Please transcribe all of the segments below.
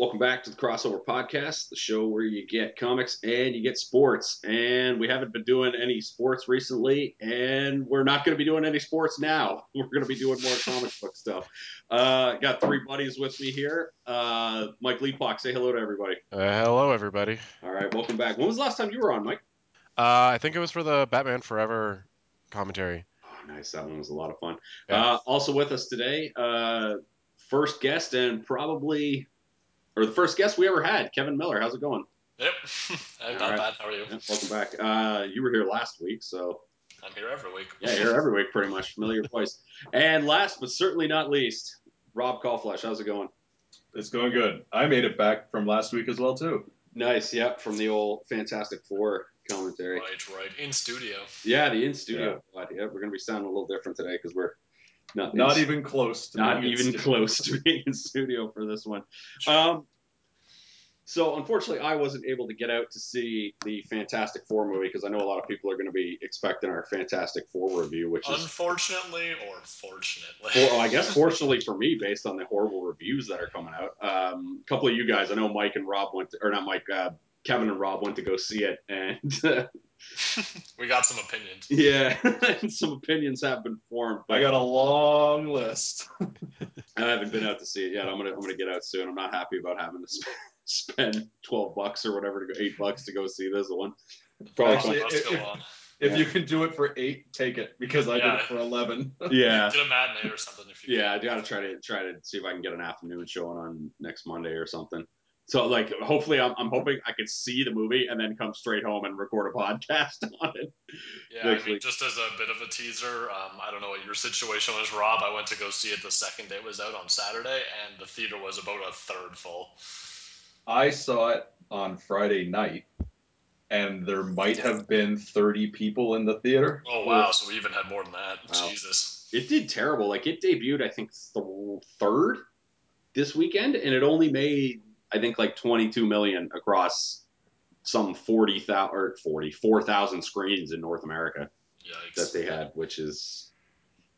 Welcome back to the Crossover Podcast, the show where you get comics and you get sports. And we haven't been doing any sports recently, and we're not going to be doing any sports now. We're going to be doing more comic book stuff. Uh, got three buddies with me here. Uh, Mike Leapock, say hello to everybody. Uh, hello, everybody. All right, welcome back. When was the last time you were on, Mike? Uh, I think it was for the Batman Forever commentary. Oh, nice. That one was a lot of fun. Yeah. Uh, also with us today, uh, first guest and probably, or the first guest we ever had, Kevin Miller. How's it going? Yep. I'm not Alright. bad. How are you? Yeah, welcome back. Uh, you were here last week, so I'm here every week. yeah, you're every week pretty much. Familiar voice. And last but certainly not least, Rob Callflesh. How's it going? It's going good. I made it back from last week as well too. Nice. Yep, from the old Fantastic Four commentary. Right, right. In studio. Yeah, the in studio. pod. Yeah, we're gonna be sounding a little different today because we're not Not even close. To not being in even studio. close to being in studio for this one. Um, so unfortunately, I wasn't able to get out to see the Fantastic Four movie because I know a lot of people are going to be expecting our Fantastic Four review, which is, Unfortunately or fortunately. well, I guess fortunately for me, based on the horrible reviews that are coming out. Um, a couple of you guys, I know Mike and Rob went, to, or not Mike, uh, Kevin and Rob went to go see it, and we got some opinions. yeah, some opinions have been formed. But I got a long list. I haven't been out to see it yet. I'm gonna I'm gonna get out soon. I'm not happy about having to sp- spend twelve bucks or whatever to go eight bucks to go see this one. Probably Actually, if- if- If Yeah. you can do it for eight, take it because I did it for eleven. yeah, Get a matinee or something if you yeah. I gotta try to try to see if I can get an afternoon showing on next Monday or something. So like, hopefully, I'm, I'm hoping I could see the movie and then come straight home and record a podcast on it. Yeah, I mean, just as a bit of a teaser, um, I don't know what your situation was, Rob. I went to go see it the second day it was out on Saturday, and the theater was about a third full. I saw it on Friday night, and there might have been thirty people in the theater. Oh wow! So we even had more than that. Wow. Jesus. It did terrible. Like it debuted, I think th- third this weekend, and it only made I think like 22 million across some 40,000 or 44,000 screens in North America. Yikes. that they had, which is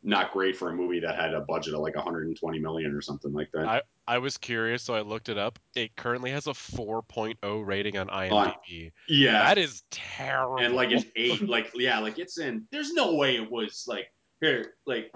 not great for a movie that had a budget of like 120 million or something like that. I was curious, so I looked it up. It currently has a 4.0 rating on IMDb. yeah, That is terrible. and like an eight, like yeah, like it's in. There's no way it was like here, like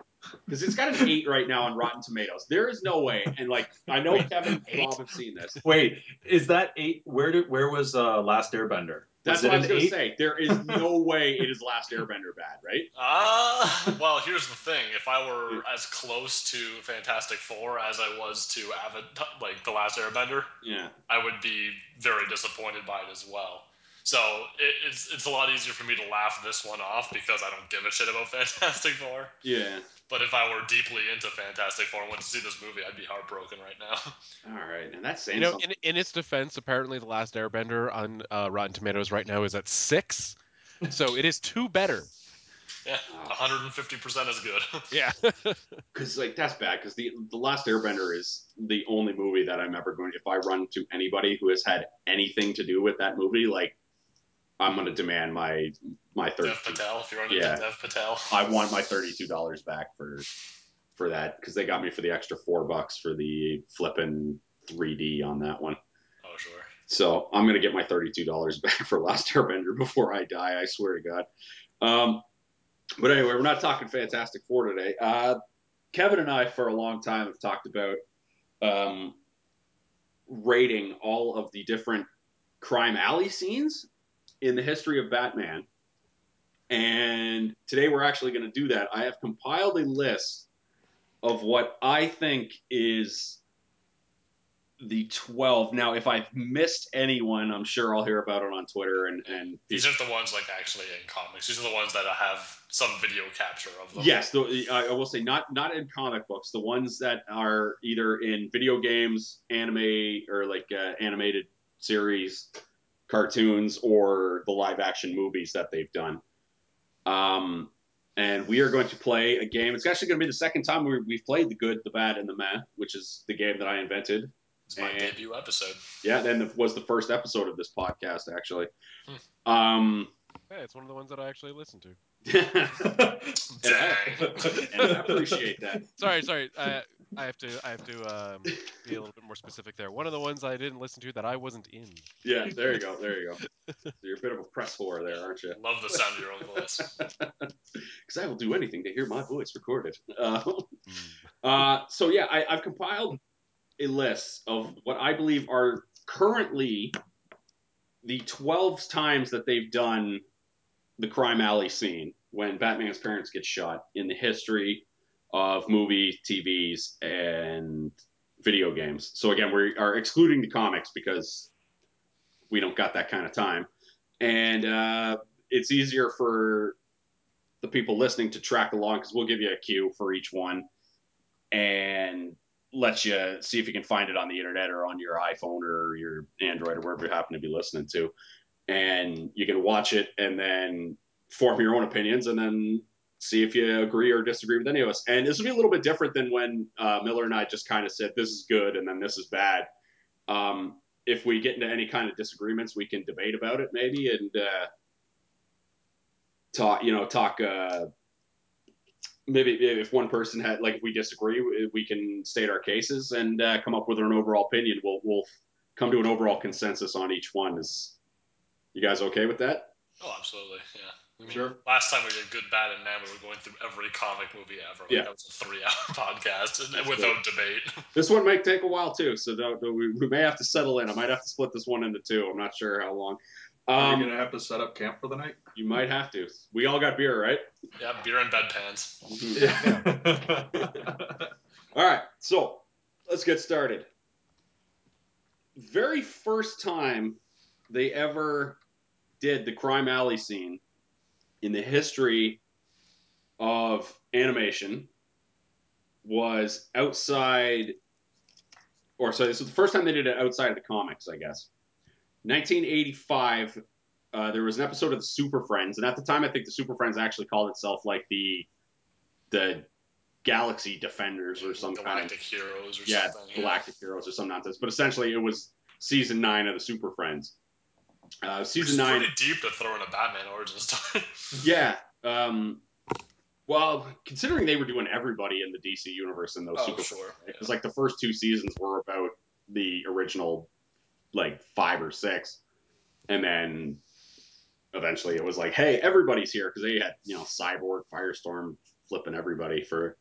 because it's got an eight right now on Rotten Tomatoes. There is no way, and like I know Wait, Kevin and eight? Rob have seen this. Wait, is that eight? Where did where was uh, Last Airbender? That's was what I it was gonna eight? say. There is no way it is Last Airbender bad, right? Uh, well, here's the thing. If I were as close to Fantastic Four as I was to Avatar, like The Last Airbender, Yeah, I would be very disappointed by it as well. So it, it's it's a lot easier for me to laugh this one off because I don't give a shit about Fantastic Four. yeah. But if I were deeply into Fantastic Four and went to see this movie, I'd be heartbroken right now. All right, and that's you know, something. in, in its defense, apparently the last Airbender on uh, Rotten Tomatoes right now is at six, so it is two better. yeah, 150% is good. Yeah. because like that's bad because the the last airbender is the only movie that i'm ever going if i run to anybody who has had anything to do with that movie like i'm going to demand my my third Dev Patel, if you're into Yeah. Dev Patel. i want my $32 back for for that because they got me for the extra four bucks for the flipping 3d on that one Oh, sure. so i'm going to get my $32 back for last airbender before i die i swear to god um, but anyway we're not talking fantastic four today uh, kevin and i for a long time have talked about um, rating all of the different crime alley scenes in the history of batman and today we're actually going to do that i have compiled a list of what i think is the 12 now if i've missed anyone i'm sure i'll hear about it on twitter and and These aren't the ones like actually in comics. These are the ones that have some video capture of them. Yes, the, I I will say not not in comic books. The ones that are either in video games, anime, or like uh, animated series, cartoons, or the live action movies that they've done. Um, and we are going to play a game. It's actually going to be the second time we, we've played the good, the bad, and the meh, which is the game that I invented. It's my And- debut episode. Yeah, then the, was the first episode of this podcast actually. Hmm. Um, Yeah, it's one of the ones that I actually listened to. And, Dang. I, and I appreciate that. Sorry, sorry. I, I have to I have to um, be a little bit more specific there. One of the ones I didn't listen to that I wasn't in. Yeah, there you go. There you go. So you're a bit of a press whore there, aren't you? Love the sound of your own voice. Because I will do anything to hear my voice recorded. Uh, Mm. uh, so yeah, I, I've compiled a list of what I believe are currently the 12 times that they've done the crime alley scene when Batman's parents get shot in the history of movie, TVs, and video games. So again, we are excluding the comics because we don't got that kind of time, and uh, it's easier for the people listening to track along because we'll give you a cue for each one and let you see if you can find it on the internet or on your iPhone or your Android or wherever you happen to be listening to. And you can watch it and then form your own opinions and then see if you agree or disagree with any of us. And this will be a little bit different than when uh, Miller and I just kind of said this is good and then this is bad. Um, if we get into any kind of disagreements, we can debate about it maybe and uh, talk, you know, talk. Uh, maybe if one person had like if we disagree we can state our cases and uh, come up with an overall opinion we'll we'll come to an overall consensus on each one is you guys okay with that Oh, absolutely. Yeah. I mean, Sure. Last time we did Good, Bad, and Man, we were going through every comic movie ever. Like, Yeah. That was a three-hour podcast and, That's without debate. this one might take a while too so don't, don't- we, we may have to settle in i might have to split this one into two i'm not sure how long Are um, you gonna have to set up camp for the night? you might have to we all got beer right yeah, beer and bedpans. All right, so let's get started. Very first time they ever did the crime alley scene in the history of animation was outside, or sorry, this was the first time they did it outside of the comics, I guess. 1985, uh, there was an episode of the Super Friends, and at the time, I think the Super Friends actually called itself like the the Galaxy Defenders or some kind of Heroes or yeah, something. Galactic Heroes or some nonsense. But essentially, it was season nine of the Super Friends. Uh, season nine, pretty deep to throw in a Batman origin story. yeah. Um, well, considering they were doing everybody in the DC universe in those Oh, Super sure, yeah. it was like the first two seasons were about the original, like five or six, and then eventually it was like, hey, everybody's here because they had you know Cyborg, Firestorm, flipping everybody for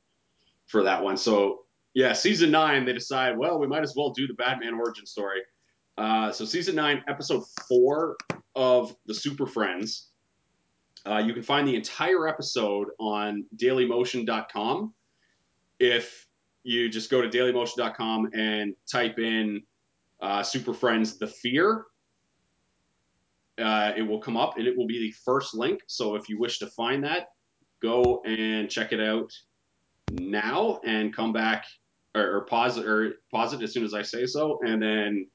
for that one. So yeah, season nine, they decide, well, we might as well do the Batman origin story. Uh, so season nine, episode four of the Super Friends. Uh, you can find the entire episode on dailymotion.com. If you just go to dailymotion.com and type in uh, Super Friends The Fear, uh, it will come up and it will be the first link. So if you wish to find that, go and check it out now and come back or, or pause or pause it as soon as I say so, and then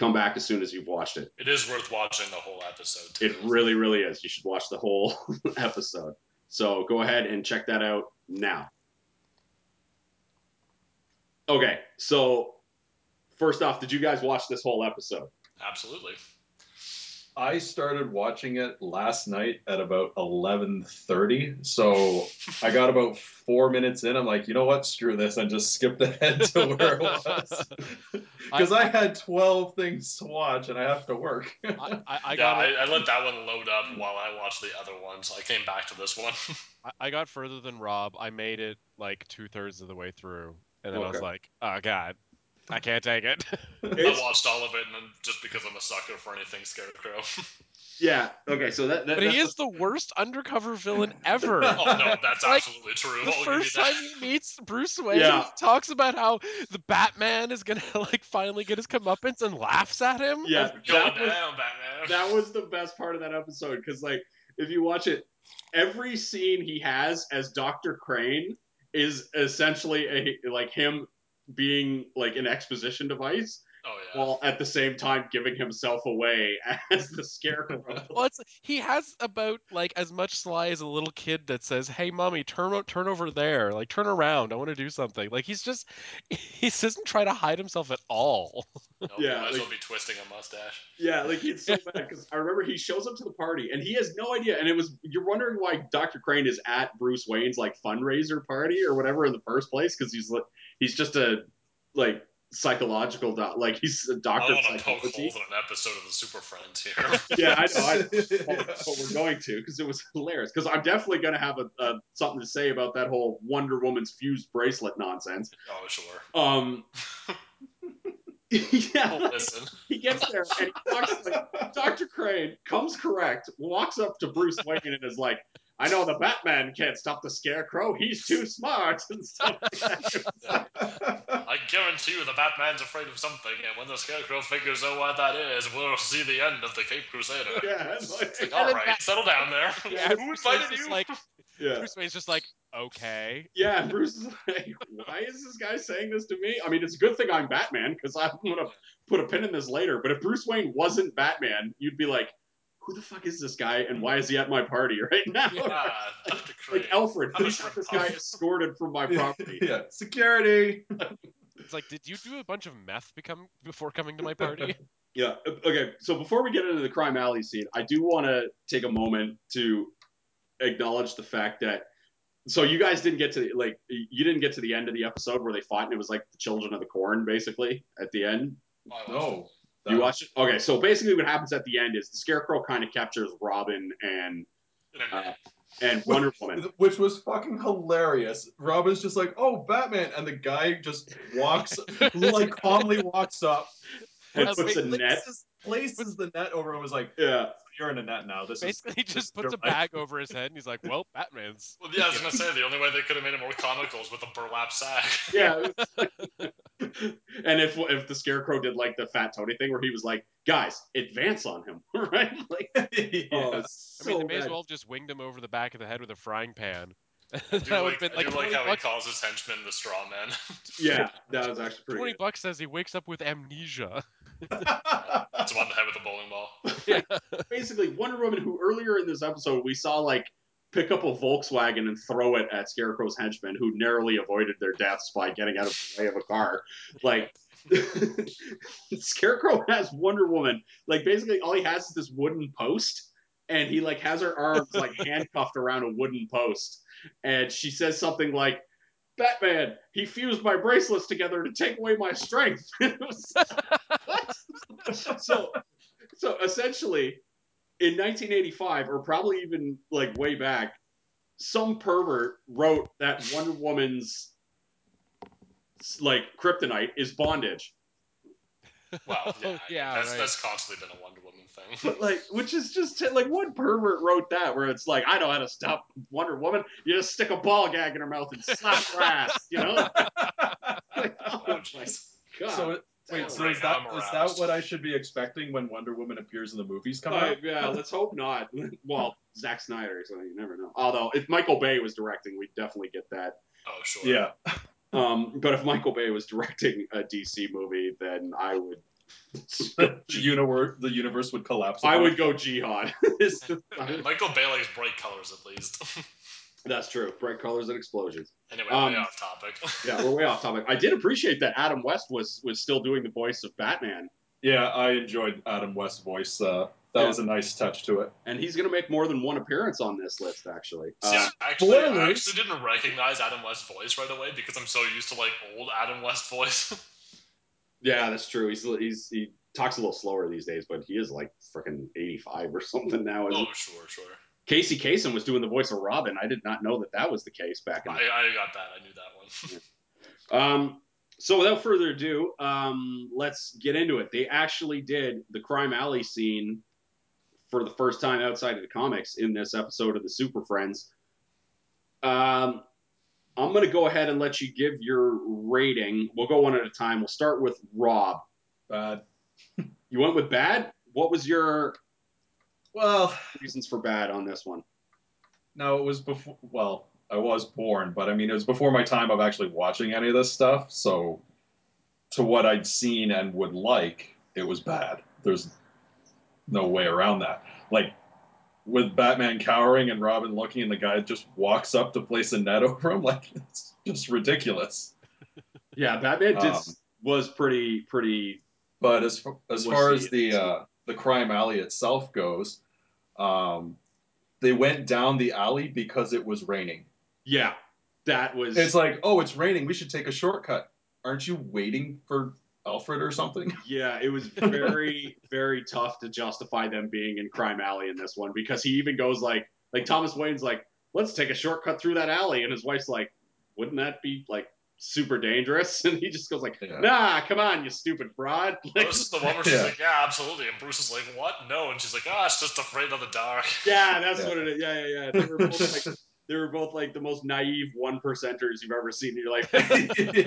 come back as soon as you've watched it. It is worth watching the whole episode too. It really, really is. You should watch the whole episode. So go ahead and check that out now. Okay, so first off, did you guys watch this whole episode? Absolutely. I started watching it last night at about eleven thirty, so I got about four minutes in. I'm like, you know what? Screw this, and just skipped ahead to where it was because I, had twelve things to watch and I have to work. I, I, I yeah, got I. I let that one load up while I watched the other ones. I came back to this one. I, I got further than Rob. I made it like two thirds of the way through, and then I was like, "Oh God, I can't take it." I watched all of it, and then just because I'm a sucker for anything Scarecrow. yeah. Okay, so that, that but he is the worst undercover villain ever. oh no, that's Like, absolutely true. the I'll give you first that. time he meets Bruce Wayne, Yeah. he talks about how the Batman is gonna like finally get his comeuppance and laughs at him. yeah. Going That was, down, Batman. that was the best part of that episode because like if you watch it every scene he has as dr crane is essentially a like him being like an exposition device oh yeah. while at the same time giving himself away as the scarecrow. Well, it's he has about like as much sly as a little kid that says, "Hey, mommy, turn turn over there, like turn around, I want to do something." Like he's just he doesn't try to hide himself at all. Oh, nope, Yeah, you might as well be twisting a mustache. Yeah, like he's so bad because I remember he shows up to the party and he has no idea. And it was you're wondering why Dr. Crane is at Bruce Wayne's like fundraiser party or whatever in the first place because he's like he's just a like psychological doc, like he's a doctor don't want to poke psychology. holes in an episode of the Super Friends here. Yeah, I know. I, Yeah. well, that's what we're going to because it was hilarious. Because I'm definitely going to have a, a something to say about that whole Wonder Woman's fused bracelet nonsense. oh, sure. Um, yeah, Well, listen. he gets there and he walks like Dr. Crane comes correct, walks up to Bruce Wayne and is like, "I know the Batman can't stop the Scarecrow. He's too smart." And stuff like. I guarantee you the Batman's afraid of something, and when the Scarecrow figures out what that is, we'll see the end of the Cape Crusader. yeah, and like- It's like, all Bat- settle down there. Yeah, Who Bruce invited Wayne's just you? like yeah. Bruce Wayne's just like, okay. Yeah, Bruce is like, why is this guy saying this to me? I mean, it's a good thing I'm Batman because I'm gonna put a pin in this later. But if Bruce Wayne wasn't Batman, you'd be like, who the fuck is this guy and why is he at my party right now? Ah, Dr. Crane. like Alfred, I'm please a have this sure- guy escorted from my property. yeah, security. It's like, did you do a bunch of meth become before coming to my party? Yeah. Okay. So before we get into the crime alley scene, I do want to take a moment to acknowledge the fact that. So you guys didn't get to like you didn't get to the end of the episode where they fought and it was like the children of the corn basically at the end. I. No. You watch it? Okay, so basically what happens at the end is the Scarecrow kind of captures Robin and uh, and Wonder Woman. Which was fucking hilarious. Robin's just like, "Oh, Batman," and the guy just walks, like, calmly walks up, And puts wait, a net. places, places the net over, and was like, Yeah, "You're in a net now. This is Basically, he just is puts your a life." bag over his head and he's like, well, Batman's. Well, yeah, I was gonna say the only way they could have made it more comical is with a burlap sack. yeah. and if if the Scarecrow did like the Fat Tony thing where he was like, "Guys, advance on him," right? Like, oh, Yeah. it's I mean, they may as well have just winged him over the back of the head with a frying pan. That do would like, have been I like do like how bucks. he calls his henchmen the straw men. Yeah, that was actually pretty. 20 Good. bucks says he wakes up with amnesia. It's in the head with a bowling ball. yeah. Basically, Wonder Woman, who earlier in this episode we saw like pick up a Volkswagen and throw it at Scarecrow's henchmen, who narrowly avoided their deaths by getting out of the way of a car. Like, Scarecrow has Wonder Woman. Like, basically, all he has is this wooden post, and he like has her arms like handcuffed around a wooden post, and she says something like. Batman, he fused my bracelets together to take away my strength. It was- what? so, so essentially, in 1985, or probably even like way back, some pervert wrote that Wonder Woman's like kryptonite is bondage. Well, yeah, Oh, yeah, that's, right. that's constantly been a Wonder Woman thing. But like, which is just like one pervert wrote that, where it's like, I know how to stop Wonder Woman. You just stick a ball gag in her mouth and slap her ass, you know? Like, oh Oh, my god. so wait, so Right is now that I'm is that aroused. what I should be expecting when Wonder Woman appears in the movies come Uh, out? yeah, let's hope not. Well, Zack Snyder, so you never know. Although if Michael Bay was directing, we'd definitely get that. Oh, sure. Yeah. Um, but if Michael Bay was directing a DC movie, then I would. the universe the universe would collapse. I would go jihad. Michael Bay likes bright colors at least. That's true. Bright colors and explosions. anyway, Um, way off topic. Yeah, we're way off topic. I did appreciate that Adam West was was still doing the voice of Batman, Yeah, I enjoyed Adam West's voice. Uh, that Yeah. was a nice touch to it. and he's going to make more than one appearance on this list. Actually, See, Uh, I actually, I actually didn't recognize Adam West's voice right away because I'm so used to like old Adam West voice. yeah, that's true. He's he's he talks a little slower these days, but he is like freaking eighty five or something now. Oh, sure, sure. Casey Kasem was doing the voice of Robin. I did not know that that was the case back in. I, I got that. I knew that one. Um, so without further ado, um, let's get into it. They actually did the crime alley scene for the first time outside of the comics in this episode of the Super Friends. Um, I'm going to go ahead and let you give your rating. We'll go one at a time. We'll start with Rob. Bad. You went with bad. What was your Well, reasons for bad on this one? no, it was before. Well, I was born, but I mean, it was before my time of actually watching any of this stuff. So, to what I'd seen and would like, it was bad. There's no way around that. Like with Batman cowering and Robin looking, and the guy just walks up to place a net over him. Like it's just ridiculous. Yeah, Batman did Um, was pretty pretty. But as far, as far as the uh, the crime alley itself goes, um, they went down the alley because it was raining. Yeah, that was. It's like, oh, it's raining. We should take a shortcut. Aren't you waiting for Alfred or something? Yeah, it was very, very tough to justify them being in Crime Alley in this one because he even goes like, like Thomas Wayne's like, let's take a shortcut through that alley, and his wife's like, wouldn't that be like super dangerous? And he just goes like, Yeah. nah, come on, you stupid broad. Well, Like, this is the one where she's Yeah. like, "Yeah, absolutely," and Bruce is like, "What? No," and she's like, "Ah, it's just afraid of the dark." yeah, that's Yeah. what it is. Yeah, yeah, yeah. They were both like, they were both like the most naive one percenters you've ever seen in your life.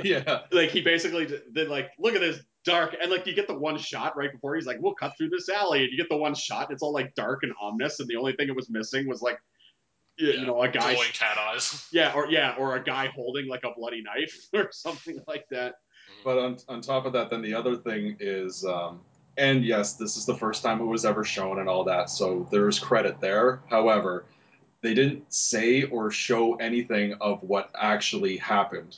yeah. like he basically d- did like look at this dark and like you get the one shot right before he's like we'll cut through this alley and you get the one shot it's all like dark and ominous and the only thing it was missing was like you, you know a guy Glowing cat eyes. yeah or yeah or a guy holding like a bloody knife or something like that But on, on top of that, then the other thing is, um, and yes, this is the first time it was ever shown and all that, so there's credit there. However, they didn't say or show anything of what actually happened.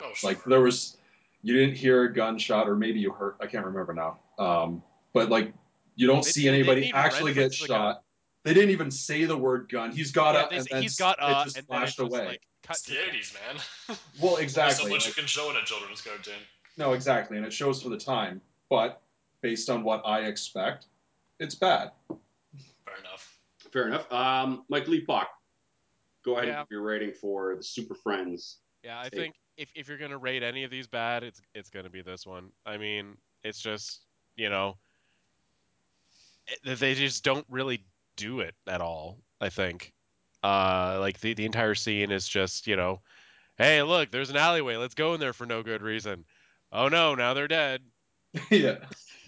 Oh, sure. Like there was, you didn't hear a gunshot, or maybe you heard. I can't remember now. Um, but like, you don't They- see anybody actually get reference the gun. shot. They didn't even say the word gun. He's got Yeah, a, they and then he's got it uh, just and then it flashed just, away. like cut it's the '80s, man. well, Only exactly. so much like- you can show in a children's cartoon. No, exactly, and it shows for the time. But based on what I expect, it's bad. Fair enough. fair enough um mike leapock go ahead Yeah. and give your rating for the super friends Yeah, I Hey. think if, if you're gonna rate any of these bad, it's it's gonna be this one. I mean, it's just you know, it- they just don't really do it at all. I think, uh, like the the entire scene is just you know, hey, look, there's an alleyway, let's go in there for no good reason. Oh no, now they're dead. yeah.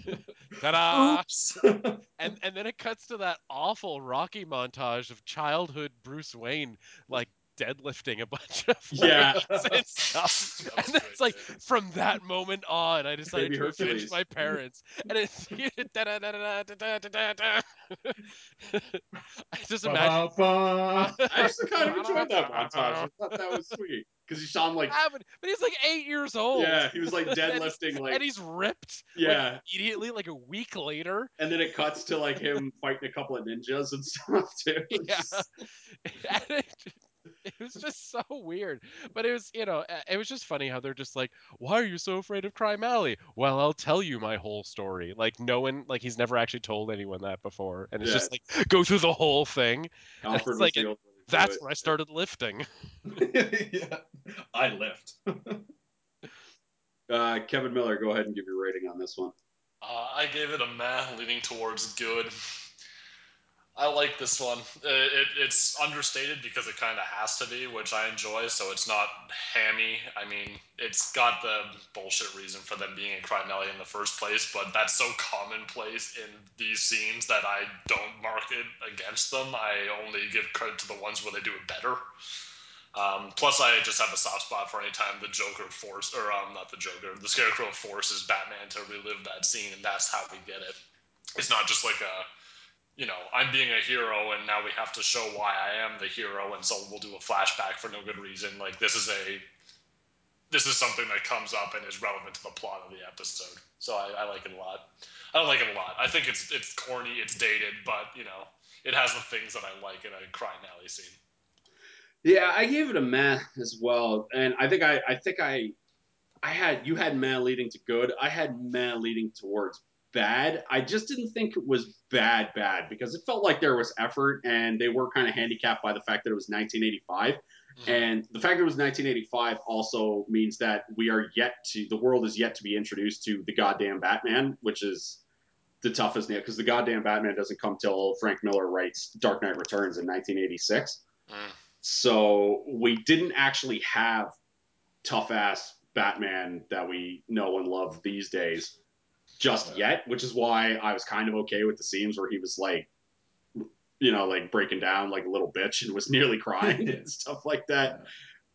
Ta-da! Oops. And and then it cuts to that awful Rocky montage of childhood Bruce Wayne like deadlifting a bunch of Yeah. and stuff. And it's like from that moment on, I decided Baby to Hercules. my parents. And it's. I just imagine. Ba-ba-ba. i actually kind of enjoyed that montage i thought that was sweet because you saw him like but, but he's like eight years old. yeah he was like deadlifting like and he's ripped. yeah Like, immediately, like a week later. and then it cuts to like him fighting a couple of ninjas and stuff too. It's Yeah. just- and it, it was just so weird. But it was, you know, uh, it was just funny how they're just like, "Why are you so afraid of Crime Alley?" Well, I'll tell you my whole story. Like no one, like he's never actually told anyone that before, and it's just like go through the whole thing. Alfred It's like the it- only one to do That's it. where I started lifting. yeah. I lift. Uh, Kevin Miller, go ahead and give your rating on this one. Uh, I gave it a meh, leaning towards good. I like this one. Uh, It, it's understated because it kind of has to be, which I enjoy. So it's not hammy. I mean, it's got the bullshit reason for them being in Crime Alley in the first place, but that's so commonplace in these scenes that I don't mark it against them. I only give credit to the ones where they do it better. Um, plus, I just have a soft spot for any time the Joker force, or um, not the Joker, the Scarecrow forces Batman to relive that scene, and that's how we get it. It's not just like a, you know, I'm being a hero, and now we have to show why I am the hero, and so we'll do a flashback for no good reason. Like this is a, this is something that comes up and is relevant to the plot of the episode. So I, I like it a lot. I don't like it a lot. I think it's it's corny, it's dated, but you know, it has the things that I like in a crime alley scene. Yeah, I gave it a meh as well, and I think I, I think I, I had you had meh leading to good. I had meh leading towards bad. I just didn't think it was bad, bad because it felt like there was effort, and they were kind of handicapped by the fact that it was 1985. And the fact that it was 1985 also means that we are yet to, the world is yet to be introduced to the goddamn Batman, which is the toughest nail because the goddamn Batman doesn't come till Frank Miller writes Dark Knight Returns in 1986. Mm. So we didn't actually have tough ass Batman that we know and love these days just yet, which is why I was kind of okay with the scenes where he was like, you know, like breaking down like a little bitch and was nearly crying and stuff like that.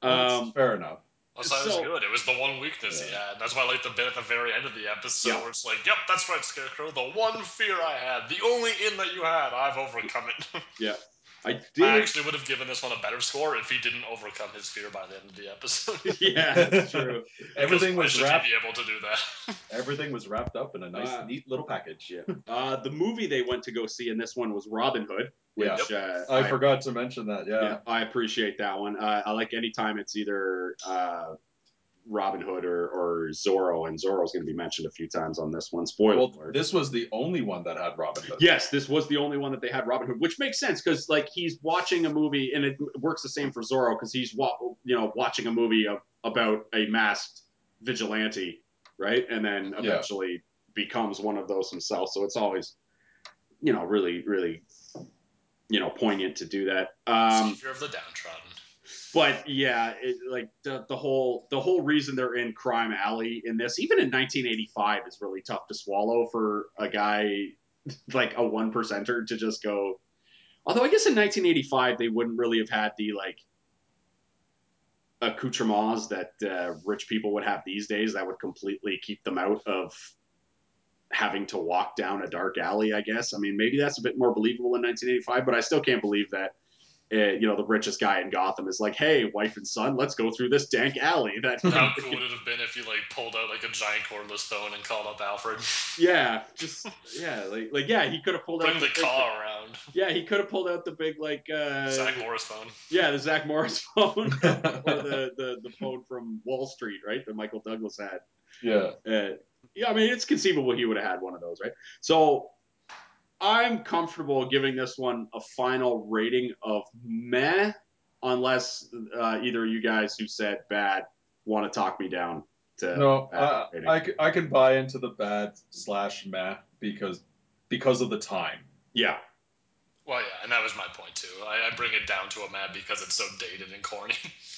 That's Um, fair enough. Well, so that was good. It was the one weakness he Yeah. had. That's why I like the bit at the very end of the episode Yeah. where it's like, "Yep, that's right, Scarecrow. The one fear I had, the only in that you had, I've overcome it." I I did. actually would have given this one a better score if he didn't overcome his fear by the end of the episode. yeah, that's true. Everything Because was wrapped. be able to do that? Everything was wrapped up in a nice, Uh, neat little package. Yeah. Uh, the movie they went to go see in this one was Robin Hood, which uh, I forgot to mention that. Yeah. yeah, I appreciate that one. Uh, I like anytime it's either uh, Robin Hood or, or Zorro, and Zorro's going to be mentioned a few times on this one. Spoiler Well, alert. this was the only one that had Robin Hood. Yes, this was the only one that they had Robin Hood, which makes sense because like he's watching a movie, and it works the same for Zorro because he's wa- you know watching a movie of, about a masked vigilante, right, and then Yeah. eventually becomes one of those himself. So it's always you know really really you know poignant to do that. Um, Savior of the downtrodden. But yeah, it, like the, the whole the whole reason they're in Crime Alley in this, even in 1985, is really tough to swallow for a guy like a one percenter to just go. Although I guess in 1985 they wouldn't really have had the like accoutrements that uh, rich people would have these days that would completely keep them out of having to walk down a dark alley. I guess. I mean, maybe that's a bit more believable in 1985, but I still can't believe that uh, you know, the richest guy in Gotham is like, "Hey, wife and son, let's go through this dank alley." That, How cool would it have been if you like pulled out like a giant cordless phone and called up Alfred? yeah, just yeah, like like yeah, he could have pulled Bring out the big- car around. Yeah, he could have pulled out the big like uh, Zack Morris phone. Yeah, the Zack Morris phone or the, the the phone from Wall Street, right? That Michael Douglas had. Yeah. Uh, yeah, I mean, it's conceivable he would have had one of those, right? So I'm comfortable giving this one a final rating of meh, unless uh, either of you guys who said bad want to talk me down to No, bad I, rating. I, c- I can buy into the bad slash meh because because of the time. yeah, Well, yeah, and that was my point too. I, I bring it down to a mad because it's so dated and corny.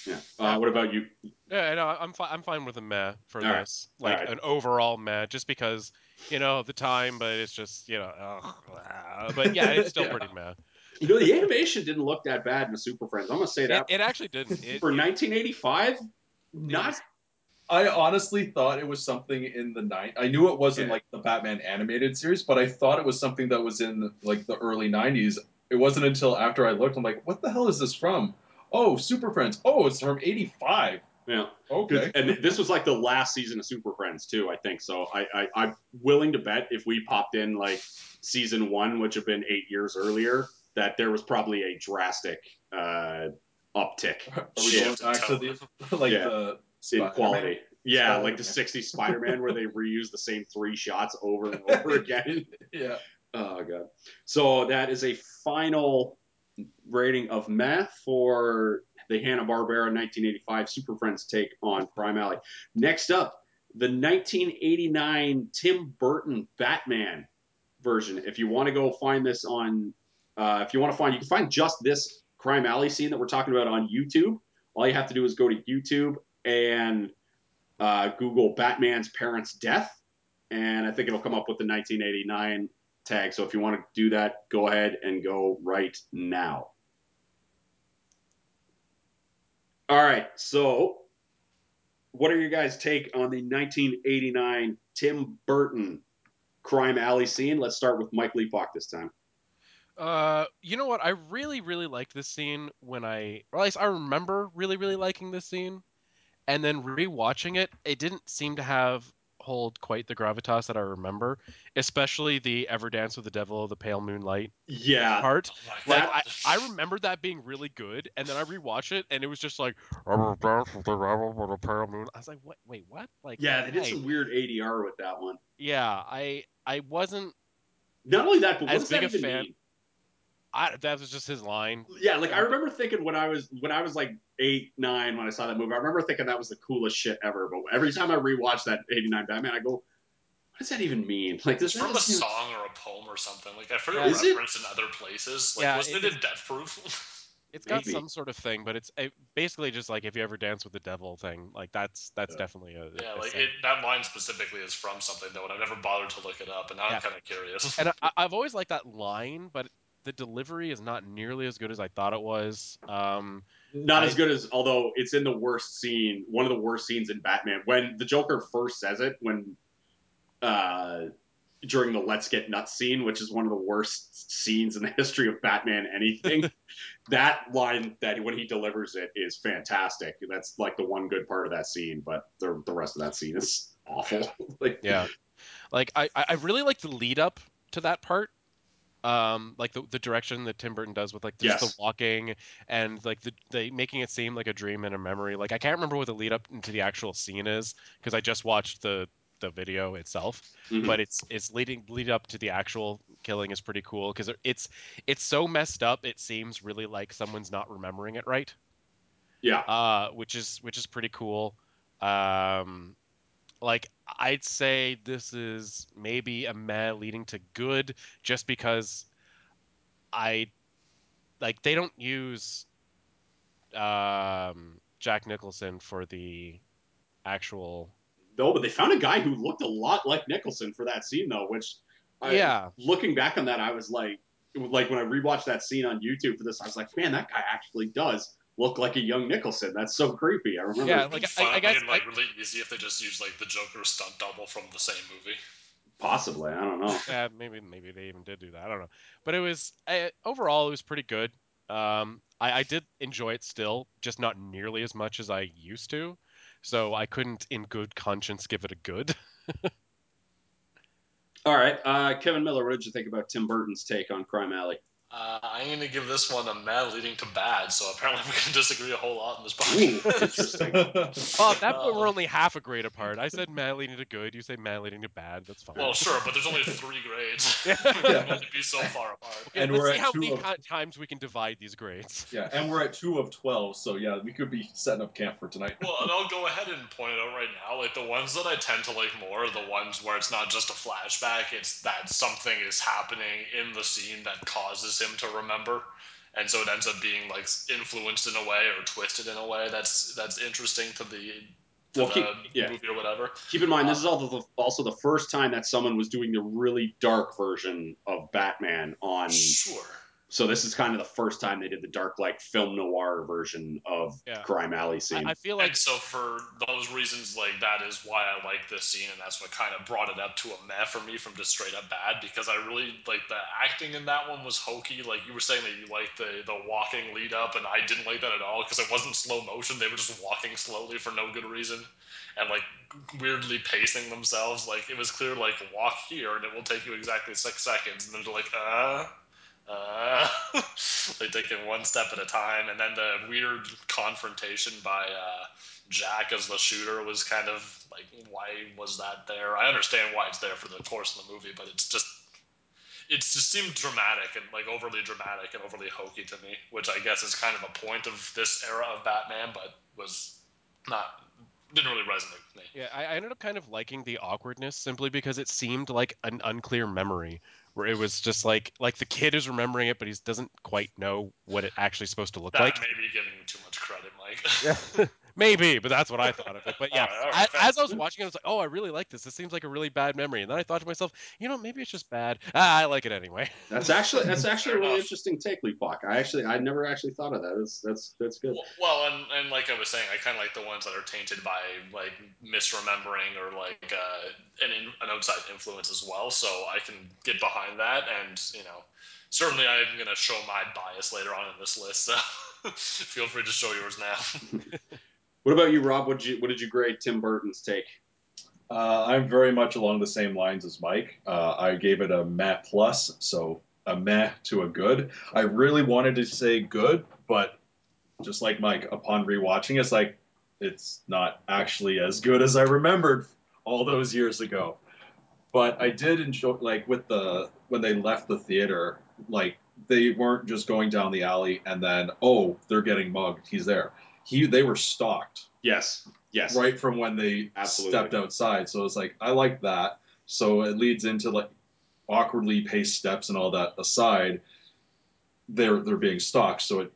yeah. Uh, what about you? Yeah, no, I'm fine. I'm fine with a meh for All right. this, like right. an overall meh, just because you know the time, but it's just you know, ugh, ah, but yeah, it's still Yeah. pretty meh. You know, the animation didn't look that bad in the Super Friends. I'm gonna say that it actually didn't. It, for it- 1985, not I honestly thought it was something in the nine. I knew it wasn't Yeah. like the Batman animated series, but I thought it was something that was in like the early '90s. It wasn't until after I looked, I'm like, what the hell is this from? Oh, Super Friends. Oh, it's from '85. 'Cause- Okay. And this was like the last season of Super Friends too, I think. So I, I I'm willing to bet if we popped in like season one, which had been eight years earlier, that there was probably a drastic uh, uptick Are we going back to the like Yeah. the in quality. Yeah, Spider-Man. like the '60s Spider-Man where they reuse the same three shots over and over again. Yeah. Oh god. So that is a final rating of math for the Hanna Barbera 1985 Super Friends take on Crime Alley. Next up, the 1989 Tim Burton Batman version. If you want to go find this on, uh, if you want to find, you can find just this Crime Alley scene that we're talking about on YouTube. All you have to do is go to YouTube and uh, Google Batman's parents' death, and I think it'll come up with the 1989 tag. So if you want to do that, go ahead and go right now. All right. So, what are your guys' take on the 1989 Tim Burton crime alley scene? Let's start with Mike Leapock this time. Uh, you know what? I really, really liked this scene when I, or at least I remember really, really liking this scene, and then rewatching it, it didn't seem to have hold quite the gravitas that I remember, especially the "Ever Dance with the Devil" of the Pale Moonlight Yeah. part. Oh Like God. I, I remember that being really good, and then I rewatched it, and it was just like "Ever Dance with the Devil with the Pale Moon." I was like, what? Wait, what? Like, Yeah, they did why? some weird ADR with that one. Yeah, I, I wasn't. Not only that, but what As does that big a even fan- mean? I, that was just his line. Yeah, like I remember thinking when I was when I was like eight, nine when I saw that movie, I remember thinking that was the coolest shit ever. But every time I rewatch that '89 Batman, I go, "What does that even mean?" Like this from a is- song or a poem or something. Like I've heard Yeah. it Is it? referenced in other places. Like Yeah, wasn't it- it, in Death Proof? It's got Maybe. some sort of thing, but it's it, basically just like if you ever dance with the devil thing. Like that's that's Yeah. definitely a, yeah, a like it, that line specifically is from something though, and I've never bothered to look it up, and now Yeah. I'm kind of curious. and I, I've always liked that line, but the delivery is not nearly as good as I thought it was. Um, Not I- as good as, although it's in the worst scene, one of the worst scenes in Batman. When the Joker first says it, when uh, during the "Let's Get Nuts" scene, which is one of the worst scenes in the history of Batman anything. that line that when he delivers it is fantastic. That's like the one good part of that scene, but the the rest of that scene is awful. like, Yeah. Like I, I I really like the lead up to that part. Um, like the, the direction that Tim Burton does with like just Yes. the walking and like the they making it seem like a dream and a memory. Like I can't remember what the lead up into the actual scene is because I just watched the the video itself. mhm. But it's it's leading lead up to the actual killing is pretty cool because it's it's so messed up. It seems really like someone's not remembering it right yeah, uh, which is which is pretty cool. Um, like I'd say this is maybe a meh leading to good, just because I like they don't use um, Jack Nicholson for the actual. no, but they found a guy who looked a lot like Nicholson for that scene, though. Which, I, Yeah. looking back on that, I was like, like when I rewatched that scene on YouTube for this, I was like, man, that guy actually does look like a young Nicholson. That's so creepy. I remember. Yeah, It'd like, be I- fun, I guess and, like really easy if they just used like the Joker stunt double from the same movie. Possibly, I don't know. Yeah, maybe maybe they even did do that. I don't know, but it was uh, overall it was pretty good. Um, I, I did enjoy it still, just not nearly as much as I used to. So I couldn't, in good conscience, give it a good. All right, uh, Kevin Miller, what did you think about Tim Burton's take on Crime Alley? Uh, I'm gonna give this one a meh leading to bad, so apparently we can disagree a whole lot in this Ooh, podcast. interesting. Well, at that point, we're Um, only half a grade apart. I said mad leading to good. You say mad leading to bad. That's fine. Well, sure, but there's only three grades. Yeah. we can only be so far apart. okay, and let's we're see at how two many of- times we can divide these grades. yeah, and we're at two of twelve, so yeah, we could be setting up camp for tonight. Well, and I'll go ahead and point it out right now. Like the ones that I tend to like more are the ones where it's not just a flashback; it's that something is happening in the scene that causes him to remember, and so it ends up being like influenced in a way or twisted in a way that's that's interesting to the to Well, the keep- yeah. movie or whatever. Keep in mind, this uh, is also the, also the first time that someone was doing the really dark version of Batman on. Sure. So this is kind of the first time they did the dark, like film noir version of Yeah. Crime Alley scene. I, I feel like and so for those reasons, like that is why I like this scene, and that's what kind of brought it up to a meh for me from just straight up bad. Because I really like the acting in that one was hokey. Like you were saying that you liked the the walking lead up, and I didn't like that at all because it wasn't slow motion. They were just walking slowly for no good reason, and like weirdly pacing themselves. Like it was clear, like walk here, and it will take you exactly six seconds, and then they're like, uh. Uh, they take it one step at a time, and then the weird confrontation by uh, Jack as the shooter was kind of like, why was that there? I understand why it's there for the course of the movie, but it's just, it just seemed dramatic and like overly dramatic and overly hokey to me, which I guess is kind of a point of this era of Batman, but was not didn't really resonate with me. Yeah, I, I ended up kind of liking the awkwardness simply because it seemed like an unclear memory where it was just like like the kid is remembering it, but he doesn't quite know what it actually supposed to look That like. may be giving too much credit, Mike. Maybe, but that's what I thought of it. But yeah, All right, all right, a- fair. as I was watching it, I was like, oh, I really like this. This seems like a really bad memory. And then I thought to myself, you know, maybe it's just bad. Ah, I like it anyway. That's actually that's actually a really interesting take, Leapwalk. I actually I never actually thought of that. That's that's that's good. Well- Well, and, and like I was saying, I kind of like the ones that are tainted by like misremembering or like uh, an in, an outside influence as well. So I can get behind that, and you know, certainly I'm gonna show my bias later on in this list. So feel free to show yours now. What about you, Rob? What did you what did you grade Tim Burton's take? Uh, I'm very much along the same lines as Mike. Uh, I gave it a meh plus, so a meh to a good. I really wanted to say good, but just like Mike, upon rewatching, it's like it's not actually as good as I remembered all those years ago. But I did enjoy, like with the when they left the theater, like they weren't just going down the alley and then oh they're getting mugged. He's there. He they were stalked Yes, yes. right from when they Absolutely. stepped outside. So it's like I like that. So it leads into like awkwardly paced steps and all that aside. They're they're being stalked, so it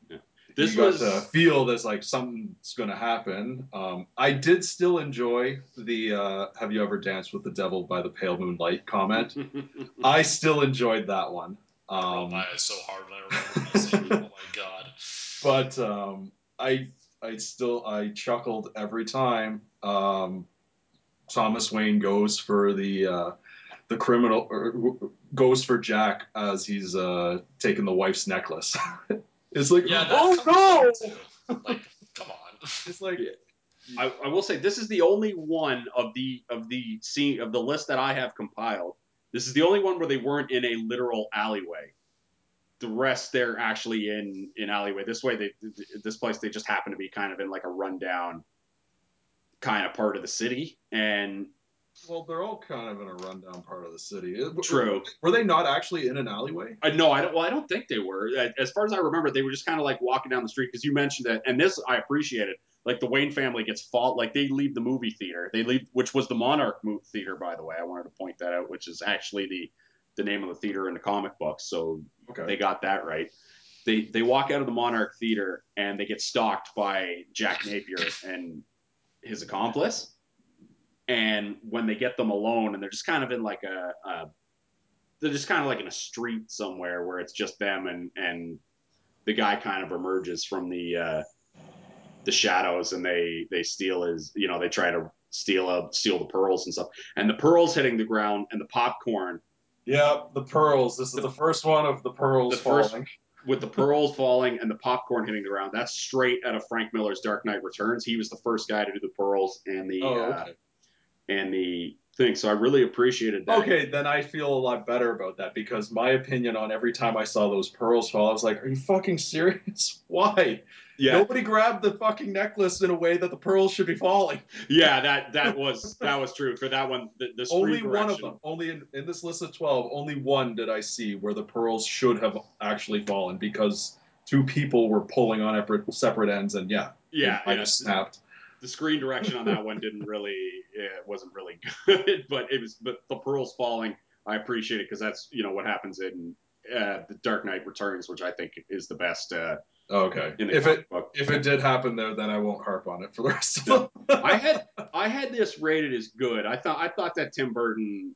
This you got was to feel there's like something's going to happen. Um, I did still enjoy the uh, "Have you ever danced with the devil by the pale moonlight?" comment. I still enjoyed that one. I rolled Um, my eyes so hard when I remember that scene. Oh my god. but um, I I still I chuckled every time um, Thomas Wayne goes for the uh, the criminal or goes for Jack as he's uh, taking the wife's necklace. it's like Yeah, oh no! Like, come on. It's like Yeah. I, I will say this is the only one of the of the scene of the list that I have compiled. This is the only one where they weren't in a literal alleyway. The rest they're actually in in alleyway. This way, they this place they just happen to be kind of in like a rundown kind of part of the city. And well, they're all kind of in a rundown part of the city. True, Were they not actually in an alleyway? I no, I don't. Well, I don't think they were. As far as I remember, they were just kind of like walking down the street because you mentioned it, and this I appreciated. Like the Wayne family gets fault, like they leave the movie theater. They leave, which was the Monarch movie theater, by the way. I wanted to point that out, which is actually the the name of the theater in the comic books. So Okay. they got that right. They they walk out of the Monarch Theater and they get stalked by Jack Napier and his accomplice. And when they get them alone, and they're just kind of in like a, a they're just kind of like in a street somewhere where it's just them and and the guy kind of emerges from the uh, the shadows and they they steal his you know they try to steal a steal the pearls and stuff and the pearls hitting the ground and the popcorn Yeah, the pearls. This is the first one of the pearls The first- falling. with the pearls falling and the popcorn hitting the ground. That's straight out of Frank Miller's Dark Knight Returns. He was the first guy to do the pearls and the Oh, uh, and the thing. So I really appreciated that. Okay, then I feel a lot better about that because my opinion on every time I saw those pearls fall, I was like, "Are you fucking serious? Why? Yeah, Nobody grabbed the fucking necklace in a way that the pearls should be falling." yeah, that that was that was true for that one. The, the Only one of them. Only in, in this list of twelve, only one did I see where the pearls should have actually fallen because two people were pulling on separate, separate ends, and yeah, Yeah, I just snapped. The screen direction on that one didn't really it wasn't really good but it was but the pearls falling i appreciate it because that's you know what happens in uh, the dark knight returns which i think is the best uh, Okay, if it book. if it did happen there, then I won't harp on it for the rest of them. i had i had this rated as good. I thought i thought that tim burton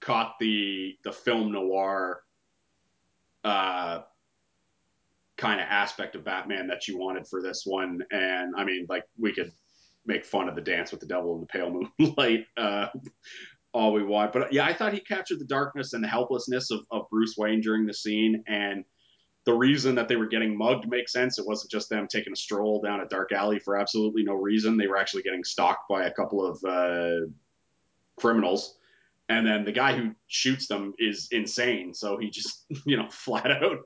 caught the the film noir uh kind of aspect of batman that you wanted for this one and i mean like we could make fun of the dance with the devil in the pale moonlight uh all we want but yeah i thought he captured the darkness and the helplessness of, of bruce wayne during the scene and the reason that they were getting mugged makes sense. It wasn't just them taking a stroll down a dark alley for absolutely no reason. They were actually getting stalked by a couple of uh, criminals. And then the guy who shoots them is insane. So he just, you know, flat out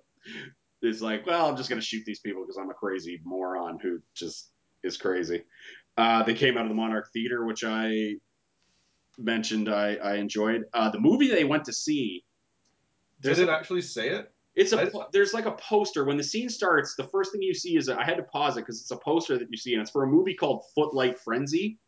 is like, well, I'm just going to shoot these people because I'm a crazy moron who just is crazy. Uh, they came out of the Monarch Theater, which I mentioned I, I enjoyed. Uh, the movie they went to see. Did it actually say it? It's a there's like a poster when the scene starts. The first thing you see is I had to pause it because it's a poster that you see, and it's for a movie called Footlight Frenzy,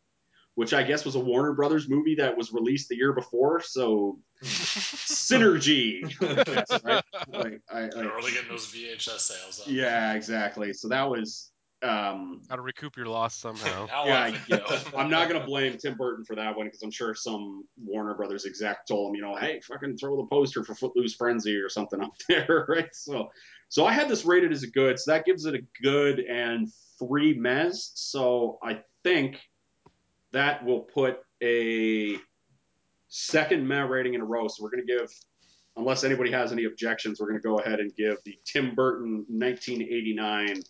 which I guess was a Warner Brothers movie that was released the year before. So synergy, Yes, right? Like, I, I, really getting those VHS sales up. yeah, exactly. So that was. Um, Got to recoup your loss somehow. Yeah, I'm- you know, I'm not gonna blame Tim Burton for that one because I'm sure some Warner Brothers exec told him, you know, hey, fucking throw the poster for Footloose Frenzy or something up there, right? So, so I had this rated as a good, so that gives it a good and three mez. So I think that will put a second meh rating in a row. So we're gonna give, unless anybody has any objections, we're gonna go ahead and give the Tim Burton 1989.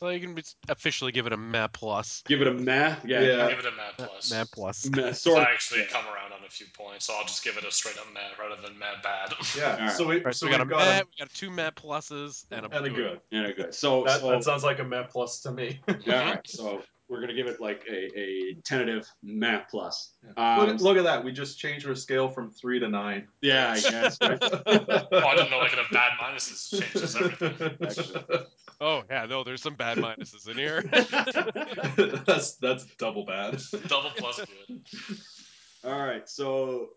Well, you can officially give it a meh plus. Give it a meh, yeah, Yeah. Give it a mad plus. Meh plus. meh, So sort of. I actually come around on a few points, so I'll just give it a straight up mad rather than mad bad. Yeah. Alright. So we Right, so so we got a we've meh, we got two meh pluses, and a, a, and a good. Yeah, good. So, That, so that sounds like a Met Plus to me. yeah, all right. So we're gonna give it like a, a tentative meh plus. look, Um, at- look at that. We just changed our scale from three to nine. yeah, I guess. Right? Oh, I didn't know I could bad minuses. It changes everything. Oh yeah, no, there's some bad minuses in here. that's that's double bad. Double plus good. all right. So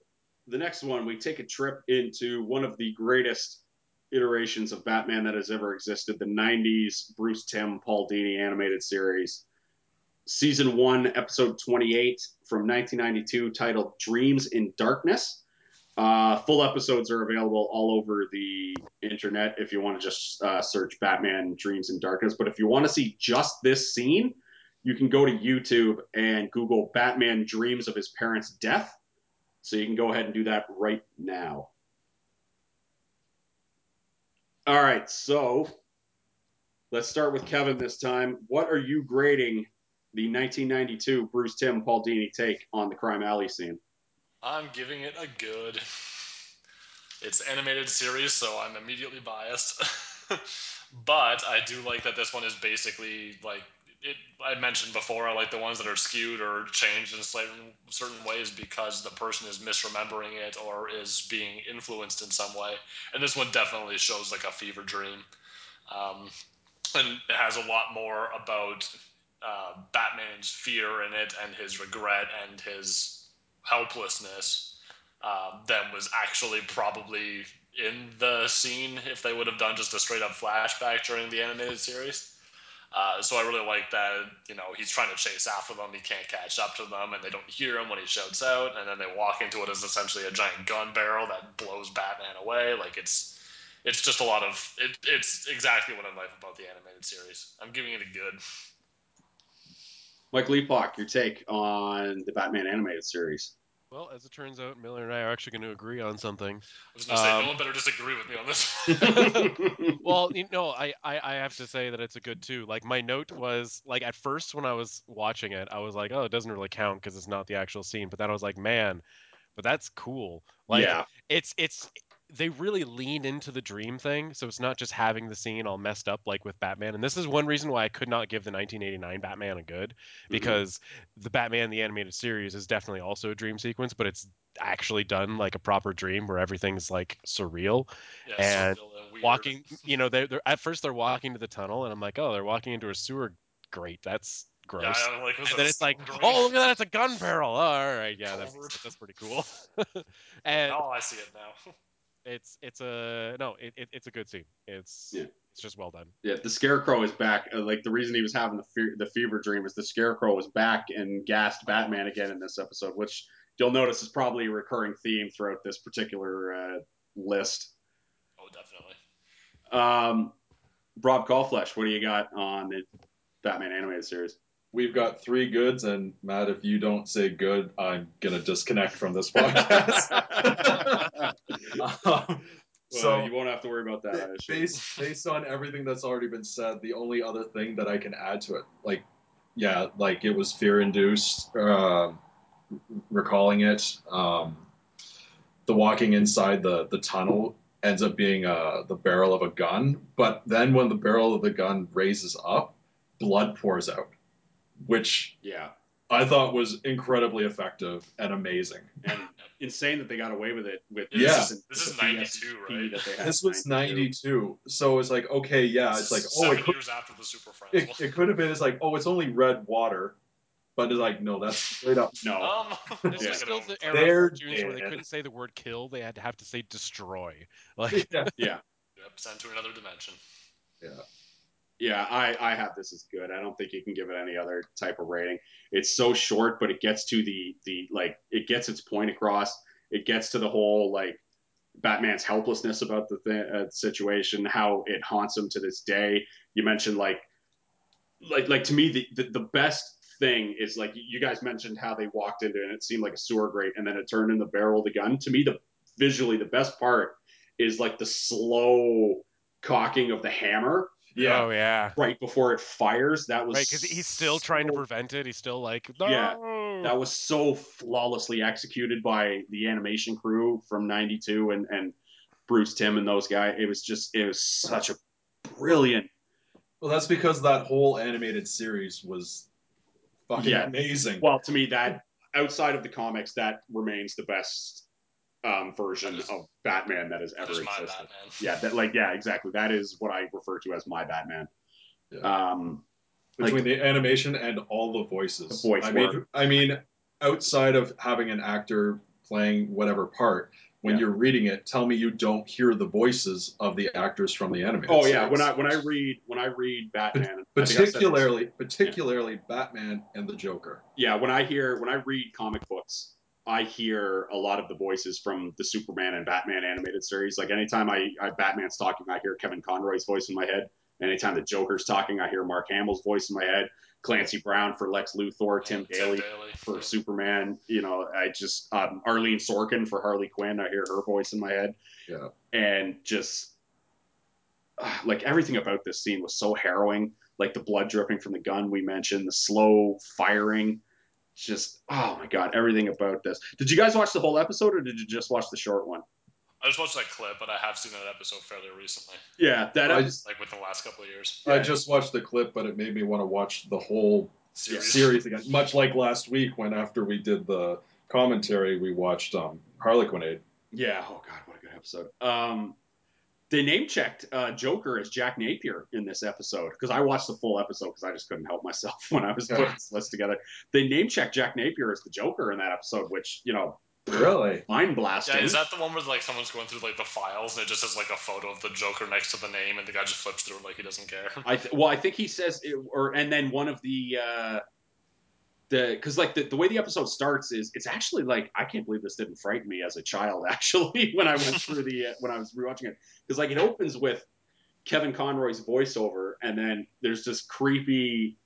the next one, we take a trip into one of the greatest iterations of Batman that has ever existed: the '90s Bruce Timm Paul Dini animated series. Season 1, Episode 28 from 1992, titled Dreams in Darkness, Uh, full episodes are available all over the internet if you want to just uh, search Batman Dreams in Darkness. But if you want to see just this scene, you can go to YouTube and Google Batman Dreams of his parents' death. So you can go ahead and do that right now. All right, so let's start with Kevin this time. What are you grading the 1992 Bruce Timm Paul Dini take on the Crime Alley scene? I'm giving it a good. It's animated series, so I'm immediately biased. but I do like that this one is basically like it. I mentioned before, I like the ones that are skewed or changed in certain certain ways because the person is misremembering it or is being influenced in some way. And this one definitely shows like a fever dream, um, and it has a lot more about uh, Batman's fear in it and his regret and his helplessness um, than was actually probably in the scene if they would have done just a straight up flashback during the animated series. Uh, so I really like that, you know, he's trying to chase after them, he can't catch up to them, and they don't hear him when he shouts out, and then they walk into what is essentially a giant gun barrel that blows Batman away. Like it's, it's just a lot of, it, it's exactly what I like about the animated series. I'm giving it a good. Mike Leapock, your take on the Batman animated series? Well, as it turns out, Miller and I are actually going to agree on something. I was going to say, Um, no one better disagree with me on this. well, you know, I, I I have to say that it's a good too. Like my note was like at first when I was watching it, I was like, oh, it doesn't really count because it's not the actual scene. But then I was like, man, but that's cool. Like yeah, it's it's they really lean into the dream thing, so it's not just having the scene all messed up like with Batman. And this is one reason why I could not give the 1989 Batman a good mm-hmm. because the Batman the animated series is definitely also a dream sequence, but it's actually done like a proper dream where everything's like surreal yeah, And surreal and walking you know they're, they're at first they're walking to the tunnel and i'm like oh they're walking into a sewer grate that's gross. Yeah, like, and then it's like oh look at that it's a gun barrel. Oh, all right yeah that's that's pretty cool. And now I see it now. It's it's a no it, it, it's a good scene it's Yeah. it's just well done yeah. The Scarecrow is back. Uh, like the reason he was having the fe- the fever dream is the Scarecrow was back and gassed Batman again in this episode, which you'll notice is probably a recurring theme throughout this particular uh, list. Oh, definitely. Um, Rob Callflesh, what do you got on the Batman animated series? We've got three goods, and Matt, if you don't say good, I'm gonna disconnect from this podcast. Um, so so you won't have to worry about that. I ba- assume. based based on everything that's already been said, the only other thing that I can add to it, like, yeah, like it was fear induced. Um, recalling it, um, the walking inside the the tunnel ends up being uh, the barrel of a gun, but then when the barrel of the gun raises up, blood pours out, which Yeah, I thought was incredibly effective and amazing. and insane that they got away with it with Yeah. This the- is, this is 92, PSP right? that they had This was 92, so it's like okay, yeah, it's like oh, seven it could, years after the Super Friends. it, it could have been. It's like oh, it's only red water, but it's like no, that's straight up. No, um, this Yeah. is still the era They're of cartoons where they couldn't say the word kill they had to have to say destroy like Yeah. yeah, Yep, sent to another dimension. yeah. I I have this as good. I don't think you can give it any other type of rating. It's so short, but it gets to the the like it gets its point across. It gets to the whole like Batman's helplessness about the th- uh, situation, how it haunts him to this day. You mentioned like like like to me the, the the best thing is like you guys mentioned how they walked into it and it seemed like a sewer grate and then it turned in the barrel of the gun. To me, the visually the best part is like the slow cocking of the hammer Yeah. oh yeah right before it fires. That was right because he's still trying to prevent it he's still like Yeah, that was so flawlessly executed by the animation crew from 92 and and Bruce Timm and those guys. It was just it was such a brilliant Well, that's because that whole animated series was fucking Yeah. amazing. well to me that outside of the comics that remains the best um, version That is- of Batman that has That ever is my existed. Batman. Yeah, that like yeah, exactly. That is what I refer to as my Batman. Yeah. Um, like- between the animation and all the voices. The voice I mean. I mean, outside of having an actor playing whatever part, when Yeah. you're reading it, tell me you don't hear the voices of the actors from the animated. oh yeah, when I when I read when I read Batman, I think I've said this- particularly particularly Batman and the Joker. yeah, when I hear when I read comic books I hear a lot of the voices from the Superman and Batman animated series. Like anytime I, I Batman's talking, I hear Kevin Conroy's voice in my head. Anytime the Joker's talking, I hear Mark Hamill's voice in my head. Clancy Brown for Lex Luthor, Tim Daly for Superman. You know, I just um, Arlene Sorkin for Harley Quinn. I hear her voice in my head. Yeah. And just uh, like everything about this scene was so harrowing. Like the blood dripping from the gun we mentioned, the slow firing. Just oh my god, everything about this. Did you guys watch the whole episode or did you just watch the short one? I just watched that clip, but I have seen that episode fairly recently. Yeah, that I episode, Like within the last couple of years. I just watched the clip, but it made me want to watch the whole Series. series again. Much like last week when after we did the commentary, we watched um, Harlequinade. Yeah. Oh God, what a good episode. Um, they name checked uh, Joker as Jack Napier in this episode because I watched the full episode because I just couldn't help myself when I was putting this list together. They name checked Jack Napier as the Joker in that episode, which you know, Really? mind blasting. Yeah, is that the one where like someone's going through like the files and it just has like a photo of the Joker next to the name and the guy just flips through it like he doesn't care? I th- well, I think he says, it, or and then one of the uh, the because like the, the way the episode starts is it's actually like I can't believe this didn't frighten me as a child actually when I went through the uh, when I was rewatching it because like it opens with Kevin Conroy's voiceover and then there's this creepy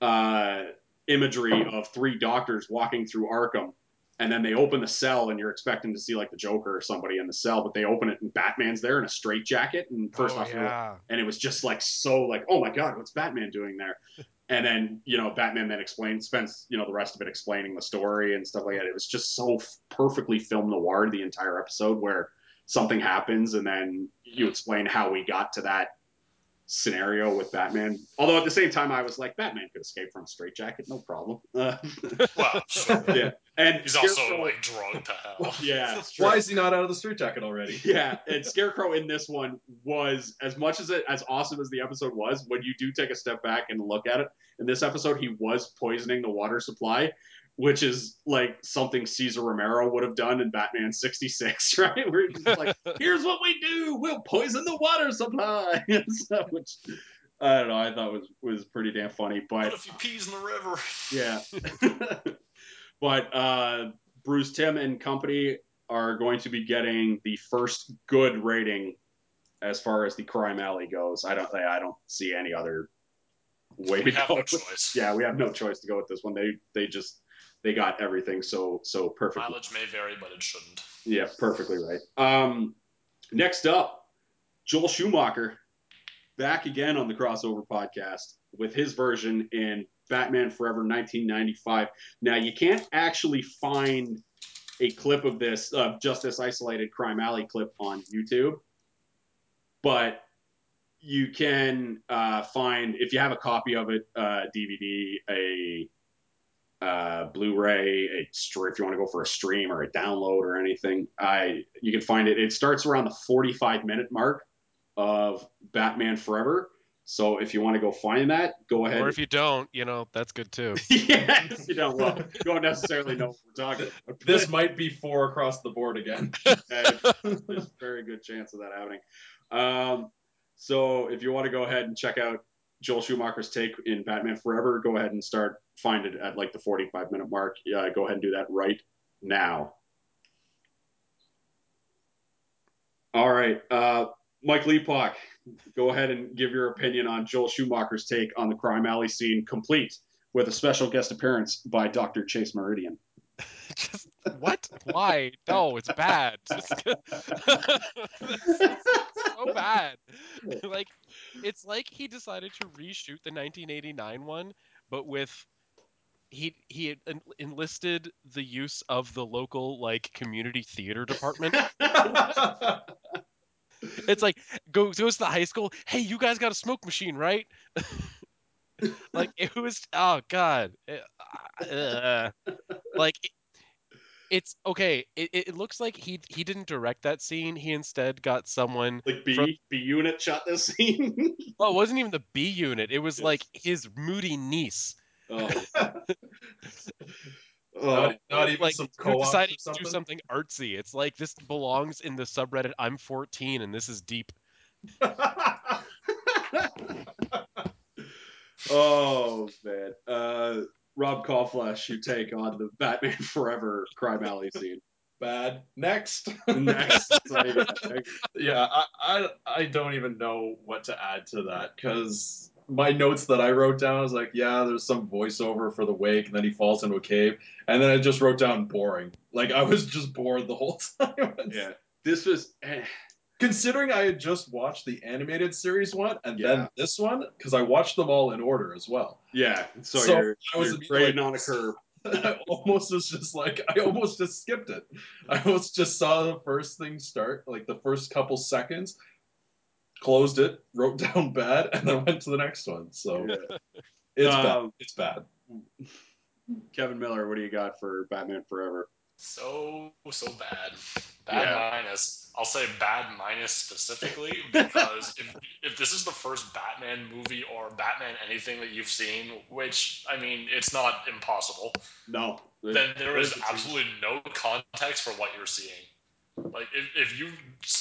uh, imagery of three doctors walking through Arkham and then they open the cell and you're expecting to see like the Joker or somebody in the cell but they open it and Batman's there in a straitjacket and first oh, off yeah. and it was just like so like oh my god what's batman doing there and then you know batman then explains spends you know the rest of it explaining the story and stuff like that. It was just so f- perfectly film noir the entire episode where something happens and then you explain how we got to that scenario with batman. Although at the same time i was like batman could escape from a straitjacket no problem. Uh, Well, yeah and He's also like drunk to hell. yeah. Why is he not out of the street jacket already? Yeah, and Scarecrow in this one was as much as it as awesome as the episode was. When you do take a step back and look at it, in this episode, he was poisoning the water supply, which is like something Cesar Romero would have done in Batman '66, right? Where he's just like, "Here's what we do: we'll poison the water supply," and stuff, which I don't know. I thought was was pretty damn funny, What but if he pees in the river? yeah. But uh, Bruce Timm and company are going to be getting the first good rating as far as the crime alley goes. I don't I don't see any other way We to have go. no choice. Yeah, we have no choice to go with this one. They they just they got everything so so perfect. Mileage may vary, but it shouldn't. Yeah, perfectly right. Um, next up, Joel Schumacher back again on the crossover podcast with his version in Batman Forever 1995. Now you can't actually find a clip of this of just this isolated Crime Alley clip on YouTube, but you can uh, find if you have a copy of it, uh, DVD, a uh, Blu-ray, a if you want to go for a stream or a download or anything, I you can find it. It starts around the 45 minute mark of Batman Forever. So if you want to go find that, go ahead. Or if you don't, you know, that's good too. yes, you don't. Well, you don't necessarily know what we're talking about. This might be four across the board again. There's a very good chance of that happening. Um, so if you want to go ahead and check out Joel Schumacher's take in Batman Forever, go ahead and start find it at like the 45 minute mark. Yeah, go ahead and do that right now. All right, uh, Mike Leapock, go ahead and give your opinion on Joel Schumacher's take on the crime alley scene, complete with a special guest appearance by Dr. Chase Meridian. Just what? Why? No, it's bad. Just- so bad. like it's like he decided to reshoot the 1989 one, but with he he enlisted the use of the local like community theater department. It's like goes goes to the high school. Hey, you guys got a smoke machine, right? like it was. Oh God. It- uh, like it- it's okay. It, it looks like he he didn't direct that scene. He instead got someone. Like B From- B unit shot this scene. Well, it wasn't even the B unit. It was Yes. like his moody niece. oh. oh. not, not even like some co-op decided or to do something artsy. It's like this belongs in the subreddit. I'm 14 and this is deep. oh man. Uh, Rob Kauflesh, you take on the Batman Forever crime alley scene. Bad. Next. Next, yeah, I, I I don't even know what to add to that because my notes that I wrote down I was like, yeah, there's some voiceover for the wake, and then he falls into a cave, and then I just wrote down boring. Like I was just bored the whole time. yeah, this was. Eh, Considering I had just watched the animated series one and Yeah. then this one, because I watched them all in order as well. yeah, so, So, you're, I was like- on a curve. I almost was just like I almost just skipped it. I almost just saw the first thing start, like the first couple seconds, closed it, wrote down bad, and then went to the next one. So Yeah. it's bad. Um, It's bad. Kevin Miller, what do you got for Batman Forever? So so bad. Bad Yeah. minus. I'll say bad minus specifically because if if this is the first Batman movie or Batman anything that you've seen, which I mean it's not impossible, No, then there is absolutely no context for what you're seeing. Like if, if you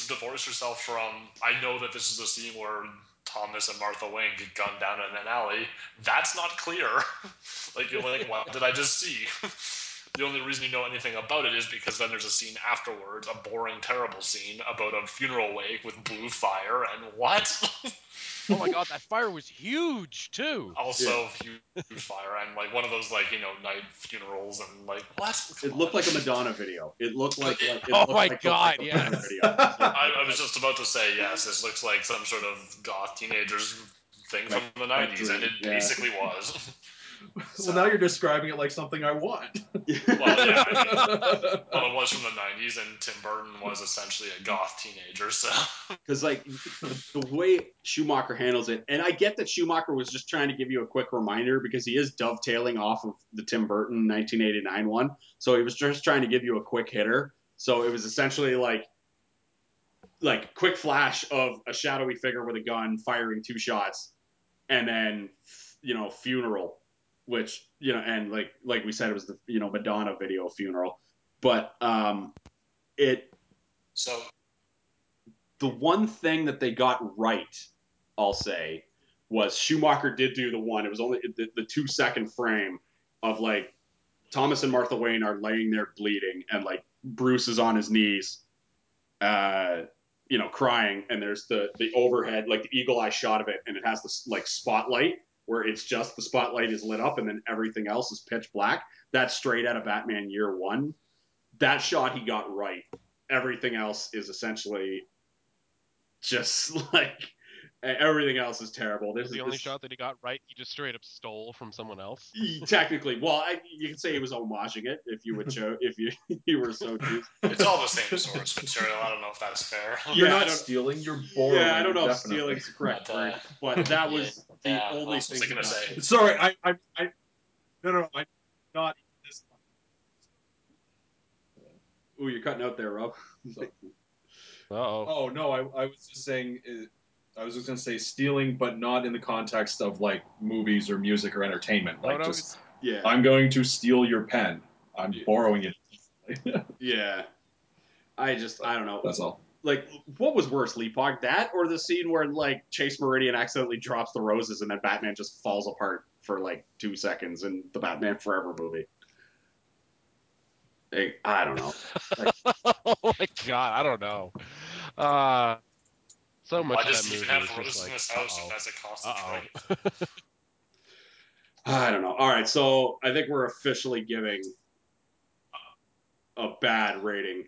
divorce yourself from I know that this is the scene where Thomas and Martha Wayne get gunned down in an alley, that's not clear. like you're like, what did I just see? the only reason you know anything about it is because then there's a scene afterwards, a boring, terrible scene about a funeral wake with blue fire and what? Oh my god, that fire was huge too. also huge fire and like one of those like you know night funerals and like what? It looked like a Madonna video. It looked like, like it Oh looked my like the God, Michael yes. I, I was just about to say yes. This looks like some sort of goth teenagers thing from the '90s, and it yeah. basically was. well, now you're describing it like something I want. Well, yeah, I mean, well, it was from the '90s, and Tim Burton was essentially a goth teenager. So because like the way Schumacher handles it, and I get that Schumacher was just trying to give you a quick reminder because he is dovetailing off of the Tim Burton 1989 one, so he was just trying to give you a quick hitter. So it was essentially like like quick flash of a shadowy figure with a gun firing two shots, and then you know funeral, which you know, and like like we said, it was the you know Madonna video funeral, but um, it so the one thing that they got right, I'll say, was Schumacher did do the one. It was only the, the two second frame of like Thomas and Martha Wayne are laying there bleeding, and like Bruce is on his knees, uh, you know, crying, and there's the the overhead, like the eagle eye shot of it, and it has this like spotlight where it's just the spotlight is lit up, and then everything else is pitch black. That's straight out of Batman Year One. That shot he got right. Everything else is essentially just like everything else is terrible. This is the only this- shot that he got right, he just straight up stole from someone else. Technically, well, I, you can say he was homaging it if you would show if you you were so choose. it's all the same source material. I don't know if that's fair. You're Yeah, not stealing. You're borrowing. Yeah, I don't know if definitely. stealing is correct But, uh, but that was the yeah, only what else was thing. I gonna say? Sorry, I, I, I, no, no, no, I, not this Ooh, you're cutting out there, Rob. Oh. Oh no, I, I was just saying. uh, I was just gonna say stealing, but not in the context of like movies or music or entertainment. Like no, just, Yeah, I'm going to steal your pen. I'm Yeah. borrowing it. yeah. I just I don't know. That's all. Like, what was worse, Leapog? That or the scene where like Chase Meridian accidentally drops the roses and then Batman just falls apart for like two seconds in the Batman Forever movie? Like, I don't know. oh my god, I don't know. Uh, so much Why of does that he movie have is roses just in his house uh-oh. that's a constant I don't know. All right, so I think we're officially giving a bad rating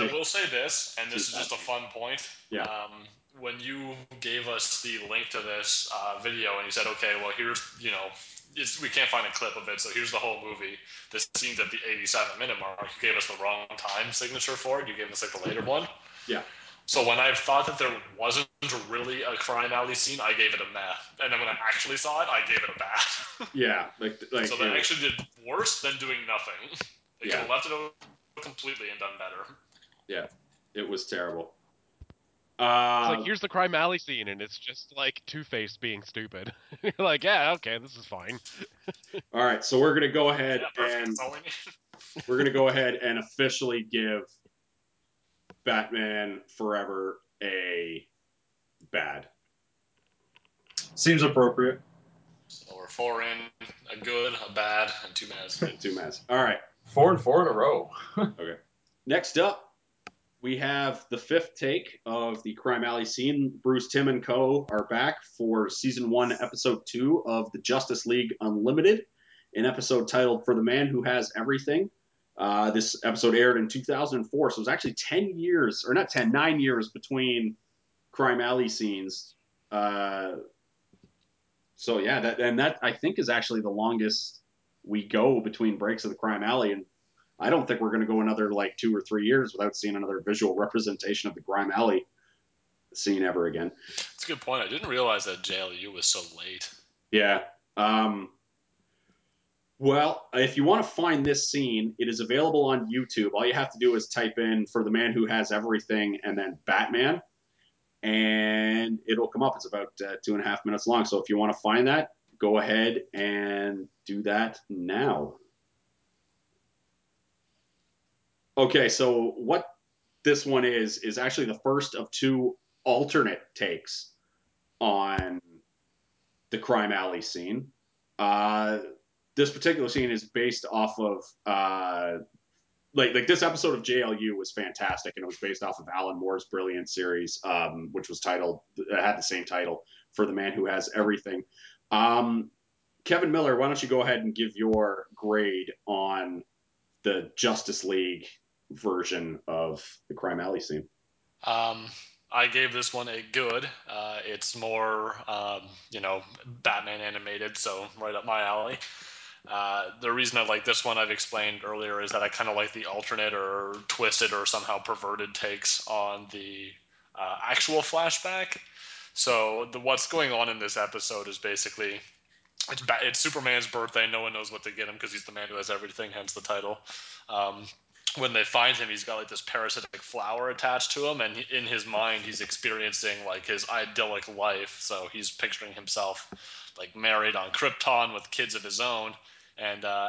I will say this, and this is just a fun point. Yeah. Um, when you gave us the link to this uh, video and you said, okay, well, here's, you know, it's, we can't find a clip of it, so here's the whole movie. This scene's at the 87 minute mark. You gave us the wrong time signature for it. You gave us like the later one. Yeah. So when I thought that there wasn't really a crime alley scene, I gave it a meh. And then when I actually saw it, I gave it a bad. yeah, like like so you that actually did worse than doing nothing. They Yeah. could have left it completely and done better. It was terrible. It's Uh, like here's the crime alley scene, and it's just like Two Face being stupid. You're like, yeah, okay, this is fine. all right, so we're gonna go ahead Yeah, and we we're gonna go ahead and officially give Batman Forever a bad. Seems appropriate. So we're four in, a good, a bad, and two bads. Two mess. All right. Four and four in a row. Okay. Next up, we have the fifth take of the Crime Alley scene. Bruce, Timm, and Co. are back for season one, episode two of the Justice League Unlimited, an episode titled For the Man Who Has Everything. Uh, this episode aired in 2004, so it was actually 10 years, or not 10, nine years between Crime Alley scenes. Uh, so yeah, that and that I think is actually the longest we go between breaks of the Crime Alley, and I don't think we're going to go another like two or three years without seeing another visual representation of the Crime Alley scene ever again. That's a good point. I didn't realize that JLU was so late. Yeah. Um, well, if you want to find this scene, it is available on YouTube. All you have to do is type in "For the Man Who Has Everything" and then Batman, and it'll come up. It's about uh, two and a half minutes long. So if you want to find that, go ahead and do that now. Okay, so what this one is is actually the first of two alternate takes on the crime alley scene. Uh, this particular scene is based off of uh, like like this episode of JLU was fantastic, and it was based off of Alan Moore's brilliant series, um, which was titled had the same title for the man who has everything. Um, Kevin Miller, why don't you go ahead and give your grade on the Justice League version of the Crime Alley scene? Um, I gave this one a good. Uh, it's more, um, you know, Batman animated, so right up my alley. Uh, the reason I like this one, I've explained earlier, is that I kind of like the alternate or twisted or somehow perverted takes on the uh, actual flashback. So the what's going on in this episode is basically it's it's Superman's birthday. No one knows what to get him because he's the man who has everything, hence the title. Um, when they find him, he's got like this parasitic flower attached to him, and in his mind, he's experiencing like his idyllic life. So he's picturing himself like married on Krypton with kids of his own, and uh,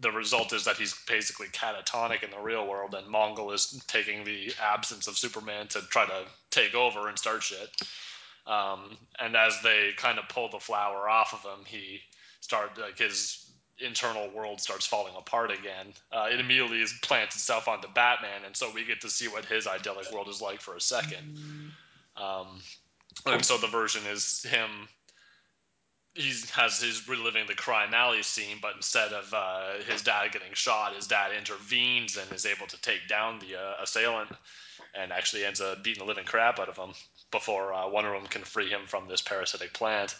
the result is that he's basically catatonic in the real world, and Mongul is taking the absence of Superman to try to take over and start shit. Um, and as they kind of pull the flower off of him, he start like his internal world starts falling apart again. Uh, it immediately plants itself onto Batman, and so we get to see what his idyllic world is like for a second. Um, and so the version is him. He has his reliving the crime alley scene, but instead of uh, his dad getting shot, his dad intervenes and is able to take down the uh, assailant, and actually ends up beating the living crap out of him before uh, of them can free him from this parasitic plant.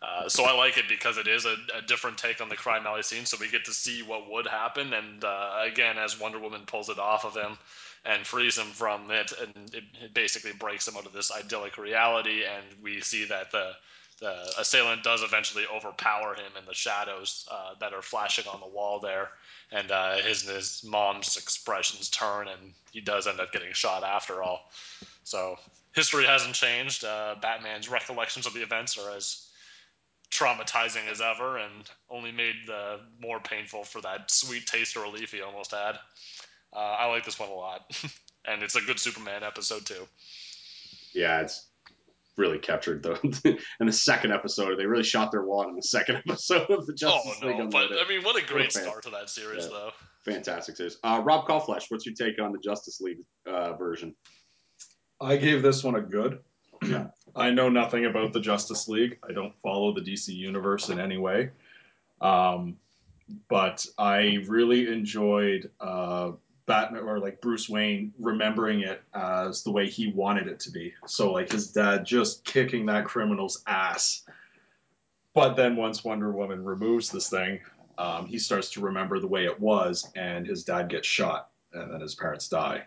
Uh, so I like it because it is a, a, different take on the crime alley scene. So we get to see what would happen, and uh, again, as Wonder Woman pulls it off of him and frees him from it, and it, it, basically breaks him out of this idyllic reality, and we see that the the assailant does eventually overpower him in the shadows uh, that are flashing on the wall there, and uh, his his mom's expressions turn, and he does end up getting shot after all. So history hasn't changed. Uh, Batman's recollections of the events are as traumatizing as ever, and only made the more painful for that sweet taste of relief he almost had. Uh, I like this one a lot, and it's a good Superman episode too. Yeah, it's really captured though. in the second episode, they really shot their wad in the second episode of the Justice oh, League. But I mean, what a great start to that series, yeah. though. Fantastic series. Uh, Rob Kauflesh, what's your take on the Justice League uh, version? I gave this one a good. Yeah. I know nothing about the Justice League. I don't follow the DC universe in any way. Um, but I really enjoyed uh, Batman or like Bruce Wayne remembering it as the way he wanted it to be. So like his dad just kicking that criminal's ass. But then once Wonder Woman removes this thing, um, he starts to remember the way it was, and his dad gets shot, and then his parents die.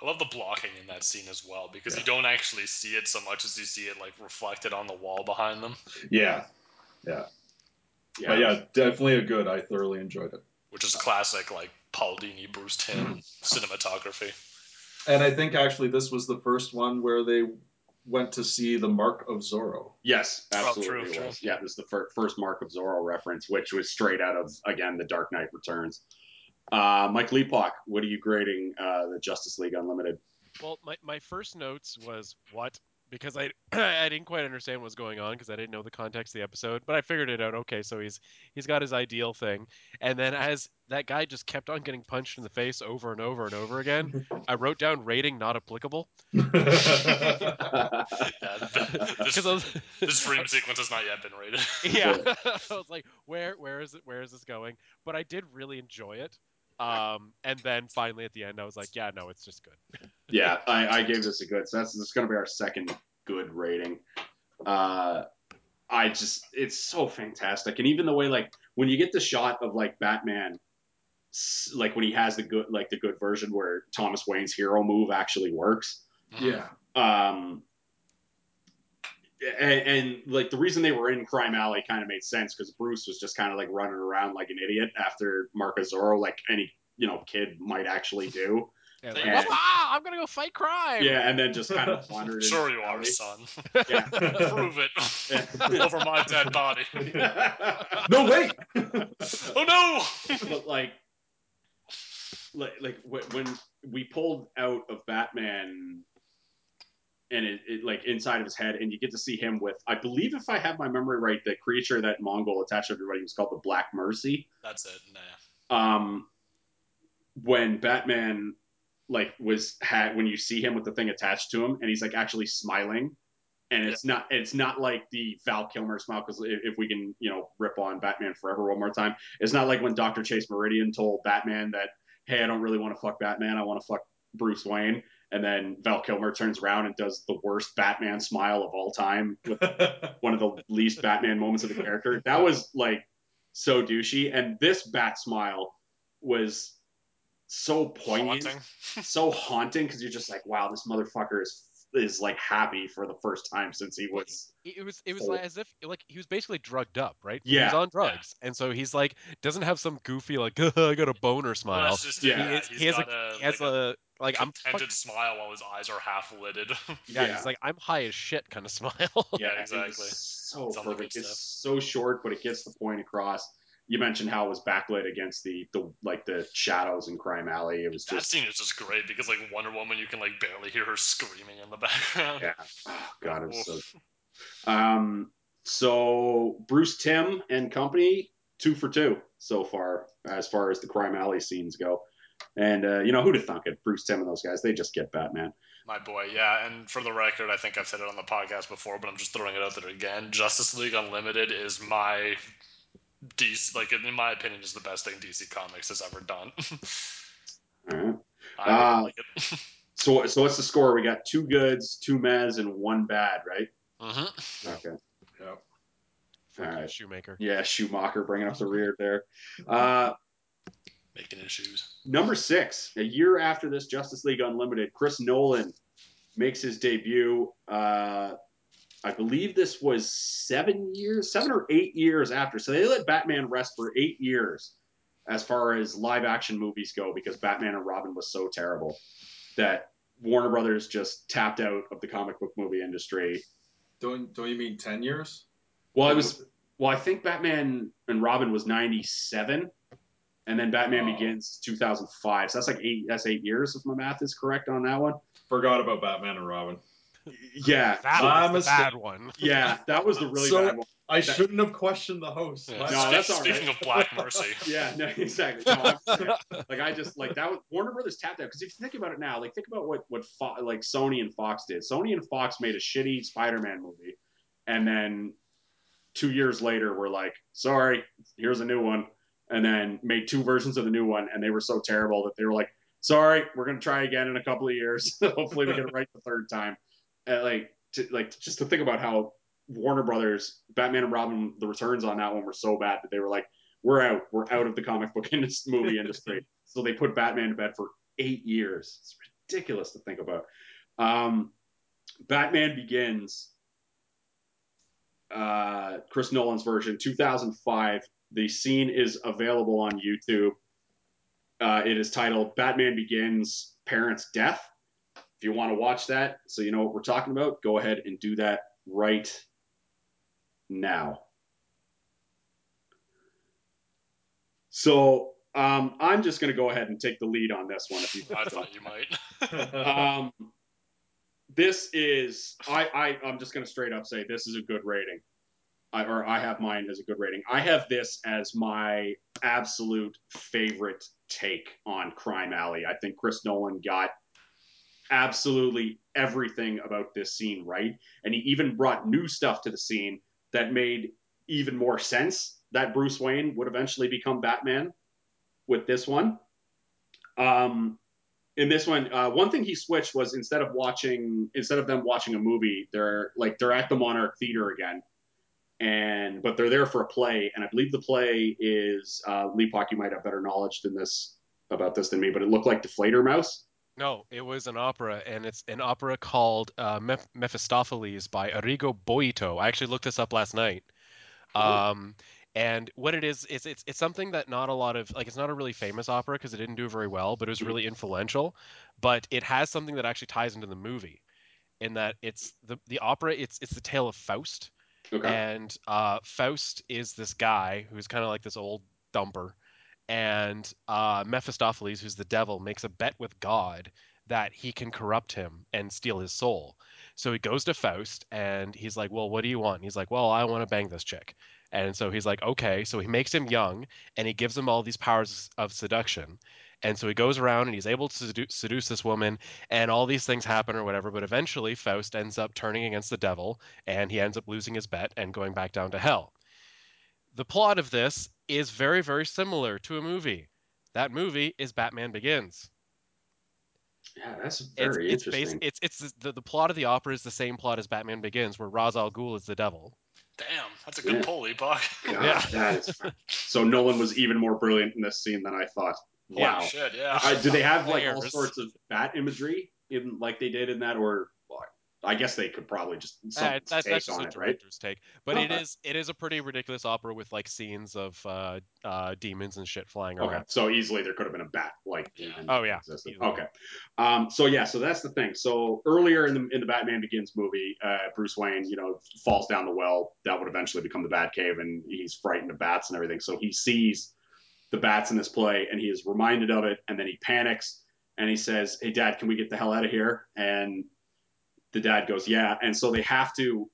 I love the blocking in that scene as well because yeah. you don't actually see it so much as you see it like reflected on the wall behind them. Yeah, yeah, yeah. But yeah, definitely a good. I thoroughly enjoyed it. Which is classic, like Paul Dini, Bruce Timm mm-hmm. cinematography. And I think actually this was the first one where they went to see the Mark of Zorro. Yes, absolutely. Oh, true, true. Yeah, this is the fir- first Mark of Zorro reference, which was straight out of again the Dark Knight Returns. Uh, Mike Leapock, what are you grading uh, the Justice League Unlimited? Well, my, my first notes was what because I I didn't quite understand what was going on because I didn't know the context of the episode, but I figured it out. Okay, so he's he's got his ideal thing, and then as that guy just kept on getting punched in the face over and over and over again, I wrote down rating not applicable Yeah, this, because was, this dream sequence has not yet been rated. yeah, I was like, where where is it? Where is this going? But I did really enjoy it. Um, and then finally at the end, I was like, yeah, no, it's just good. yeah, I, I gave this a good. So that's this going to be our second good rating. Uh, I just it's so fantastic, and even the way like when you get the shot of like Batman, like when he has the good like the good version where Thomas Wayne's hero move actually works. yeah. Um, and, and like the reason they were in Crime Alley kind of made sense because Bruce was just kind of like running around like an idiot after Mark of Zorro, like any you know kid might actually do. Yeah, They- like, ah, I'm gonna go fight crime. Yeah, and then just kind of wandered. Sure you the are, son. Yeah. Prove it. Yeah. Over my dead body. No way. Oh no! but like, like, like when we pulled out of Batman, and it, it like inside of his head, and you get to see him with, I believe, if I have my memory right, the creature that Mongul attached to everybody was called the Black Mercy. That's it. Nah. Um, when Batman like was had when you see him with the thing attached to him, and he's like actually smiling. And it's not it's not like the Val Kilmer smile because if, if we can you know rip on Batman Forever one more time, it's not like when Doctor Chase Meridian told Batman that hey I don't really want to fuck Batman I want to fuck Bruce Wayne, and then Val Kilmer turns around and does the worst Batman smile of all time with one of the least Batman moments of the character. That was like so douchey, and this bat smile was so poignant, Haunting. so haunting because you're just like, wow, this motherfucker is is like happy for the first time since he was. It it was it was Full. like as if like he was basically drugged up, right? He was on drugs, and so he's like doesn't have some goofy like I got a boner smile. that's just Yeah. yeah. He is- he has a- a, He has like a like I'm contented fuck- smile while his eyes are half lidded. yeah, Yeah. he's like I'm high as shit kind of smile. Yeah, it was exactly. So It's perfect. It's so short, but it gets the point across. You mentioned how it was backlit against the the like the shadows in Crime Alley. It was that just scene is just great because like Wonder Woman, you can like barely hear her screaming in the background. yeah. Oh god, it was so Um, so Bruce Timm and company, two for two so far, as far as the crime alley scenes go. And uh, you know who'd have thunk it? Bruce Timm and those guys, they just get Batman. My boy, yeah. And for the record, I think I've said it on the podcast before, but I'm just throwing it out there again. Justice League Unlimited is my DC, like in my opinion, is the best thing DC Comics has ever done. All right. I Uh, like it. So so what's the score? We got two goods, two mez, and one bad, right? hmm Okay. Yep. Fuck Alright. Schumacher. Yeah, Schumacher bringing up the rear there. Uh, Making issues. Number six, a year after this Justice League Unlimited, Chris Nolan makes his debut. Uh, I believe this was seven years, seven or eight years after. So they let Batman rest for eight years as far as live action movies go because Batman and Robin was so terrible that Warner Brothers just tapped out of the comic book movie industry. Don't don't you mean ten years? Well, I was well, I think Batman and Robin was ninety seven, and then Batman Oh. Begins two thousand five. So that's like eight. That's eight years if my math is correct on that one. forgot about Batman and Robin. Yeah, That My was the mistake. bad one. yeah, that was the really So- bad one. I shouldn't have questioned the host. Yeah. My- No, that's all Speaking right. of Black Mercy, Yeah, no, exactly. No, I'm saying, like I just like that was Warner Brothers tapped out because if you think about it now, like think about what what Fo- like Sony and Fox did. Sony and Fox made a shitty Spider-Man movie, and then two years later, we're like, sorry, here's a new one, and then made two versions of the new one, and they were so terrible that they were like, sorry, we're gonna try again in a couple of years. Hopefully, we get it right the third time. And like, to, like just to think about how Warner Brothers, Batman and Robin, the returns on that one were so bad that they were like, we're out, we're out of the comic book indus- movie industry. so they put Batman to bed for eight years. It's ridiculous to think about. Um, Batman Begins, uh, Chris Nolan's version, 2005. The scene is available on YouTube. Uh, it is titled Batman Begins Parents' Death. If you want to watch that, so you know what we're talking about, go ahead and do that right now. So um, I'm just going to go ahead and take the lead on this one. If you I thought you might. um, this is I, I I'm just gonna straight up say this is a good rating. I, or I have mine as a good rating. I have this as my absolute favorite take on Crime Alley. I think Chris Nolan got absolutely everything about this scene right, and he even brought new stuff to the scene that made even more sense that Bruce Wayne would eventually become Batman with this one. Um, in this one, uh, one thing he switched was instead of watching, instead of them watching a movie, they're like they're at the Monarch Theater again, and but they're there for a play, and I believe the play is uh, Leapock. You might have better knowledge than this about this than me, but it looked like Die Fledermaus. No, it was an opera, and it's an opera called uh, Meph- Mephistopheles by Arrigo Boito. I actually looked this up last night. Um, and what it is is it's it's something that not a lot of like it's not a really famous opera because it didn't do very well, but it was Mhm. really influential. But it has something that actually ties into the movie, in that it's the the opera. It's it's the tale of Faust, Okay. and uh, Faust is this guy who's kind of like this old dumper, and uh, Mephistopheles, who's the devil, makes a bet with God that he can corrupt him and steal his soul. So he goes to Faust and he's like, "Well, what do you want?" And he's like, "Well, I want to bang this chick." And so he's like, "Okay." So he makes him young and he gives him all these powers of seduction. And so he goes around and he's able to sedu- seduce this woman, and all these things happen or whatever. But eventually, Faust ends up turning against the devil, and he ends up losing his bet and going back down to hell. The plot of this is very, very similar to a movie. That movie is Batman Begins. yeah, that's very it's bas- interesting. it's it's the, the plot of the opera is the same plot as Batman Begins, where Ra's al Ghul is the devil. Damn, that's a good Yeah. pull, Epoch. God, Yeah. that is so Nolan was even more brilliant in this scene than I thought. Yeah. Wow. Shit, yeah. Uh, do they have like all sorts of bat imagery in like they did in that, or well, I guess they could probably just Uh, something that's take that's just on a it, right? take, but it Okay. is it is a pretty ridiculous opera with like scenes of uh, uh, demons and shit flying Okay, around. so easily there could have been a bat like Oh, yeah, existed. Okay, um, so yeah, so that's the thing. So earlier in the in the Batman Begins movie, uh, Bruce Wayne, you know, falls down the well that would eventually become the Batcave, and he's frightened of bats and everything. So he sees the bats in this play, and he is reminded of it, and then he panics and he says, "Hey, Dad, can we get the hell out of here?" And the dad goes, "Yeah," and so they have to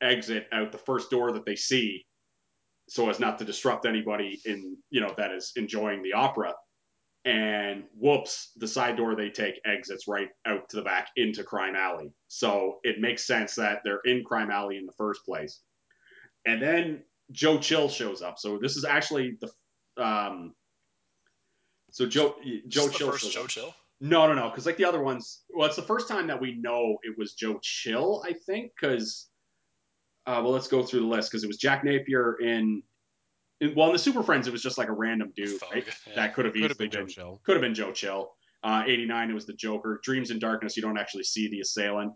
exit out the first door that they see so as not to disrupt anybody in you know that is enjoying the opera. And whoops the side door they take exits right out to the back into crime alley. So it makes sense that they're in crime alley in the first place. And then joe chill shows up. So this is actually the um so joe joe chill Joe. Chill. No, no, no. Because like the other ones, well, it's the first time that we know it was Joe Chill. I think because, uh, well, let's go through the list because it was Jack Napier in, in, well, in the Super Friends, it was just like a random dude, right? yeah. That could have easily been been, Joe Chill. could have been Joe Chill. Uh, 89, it was the Joker. Dreams in Darkness, you don't actually see the assailant.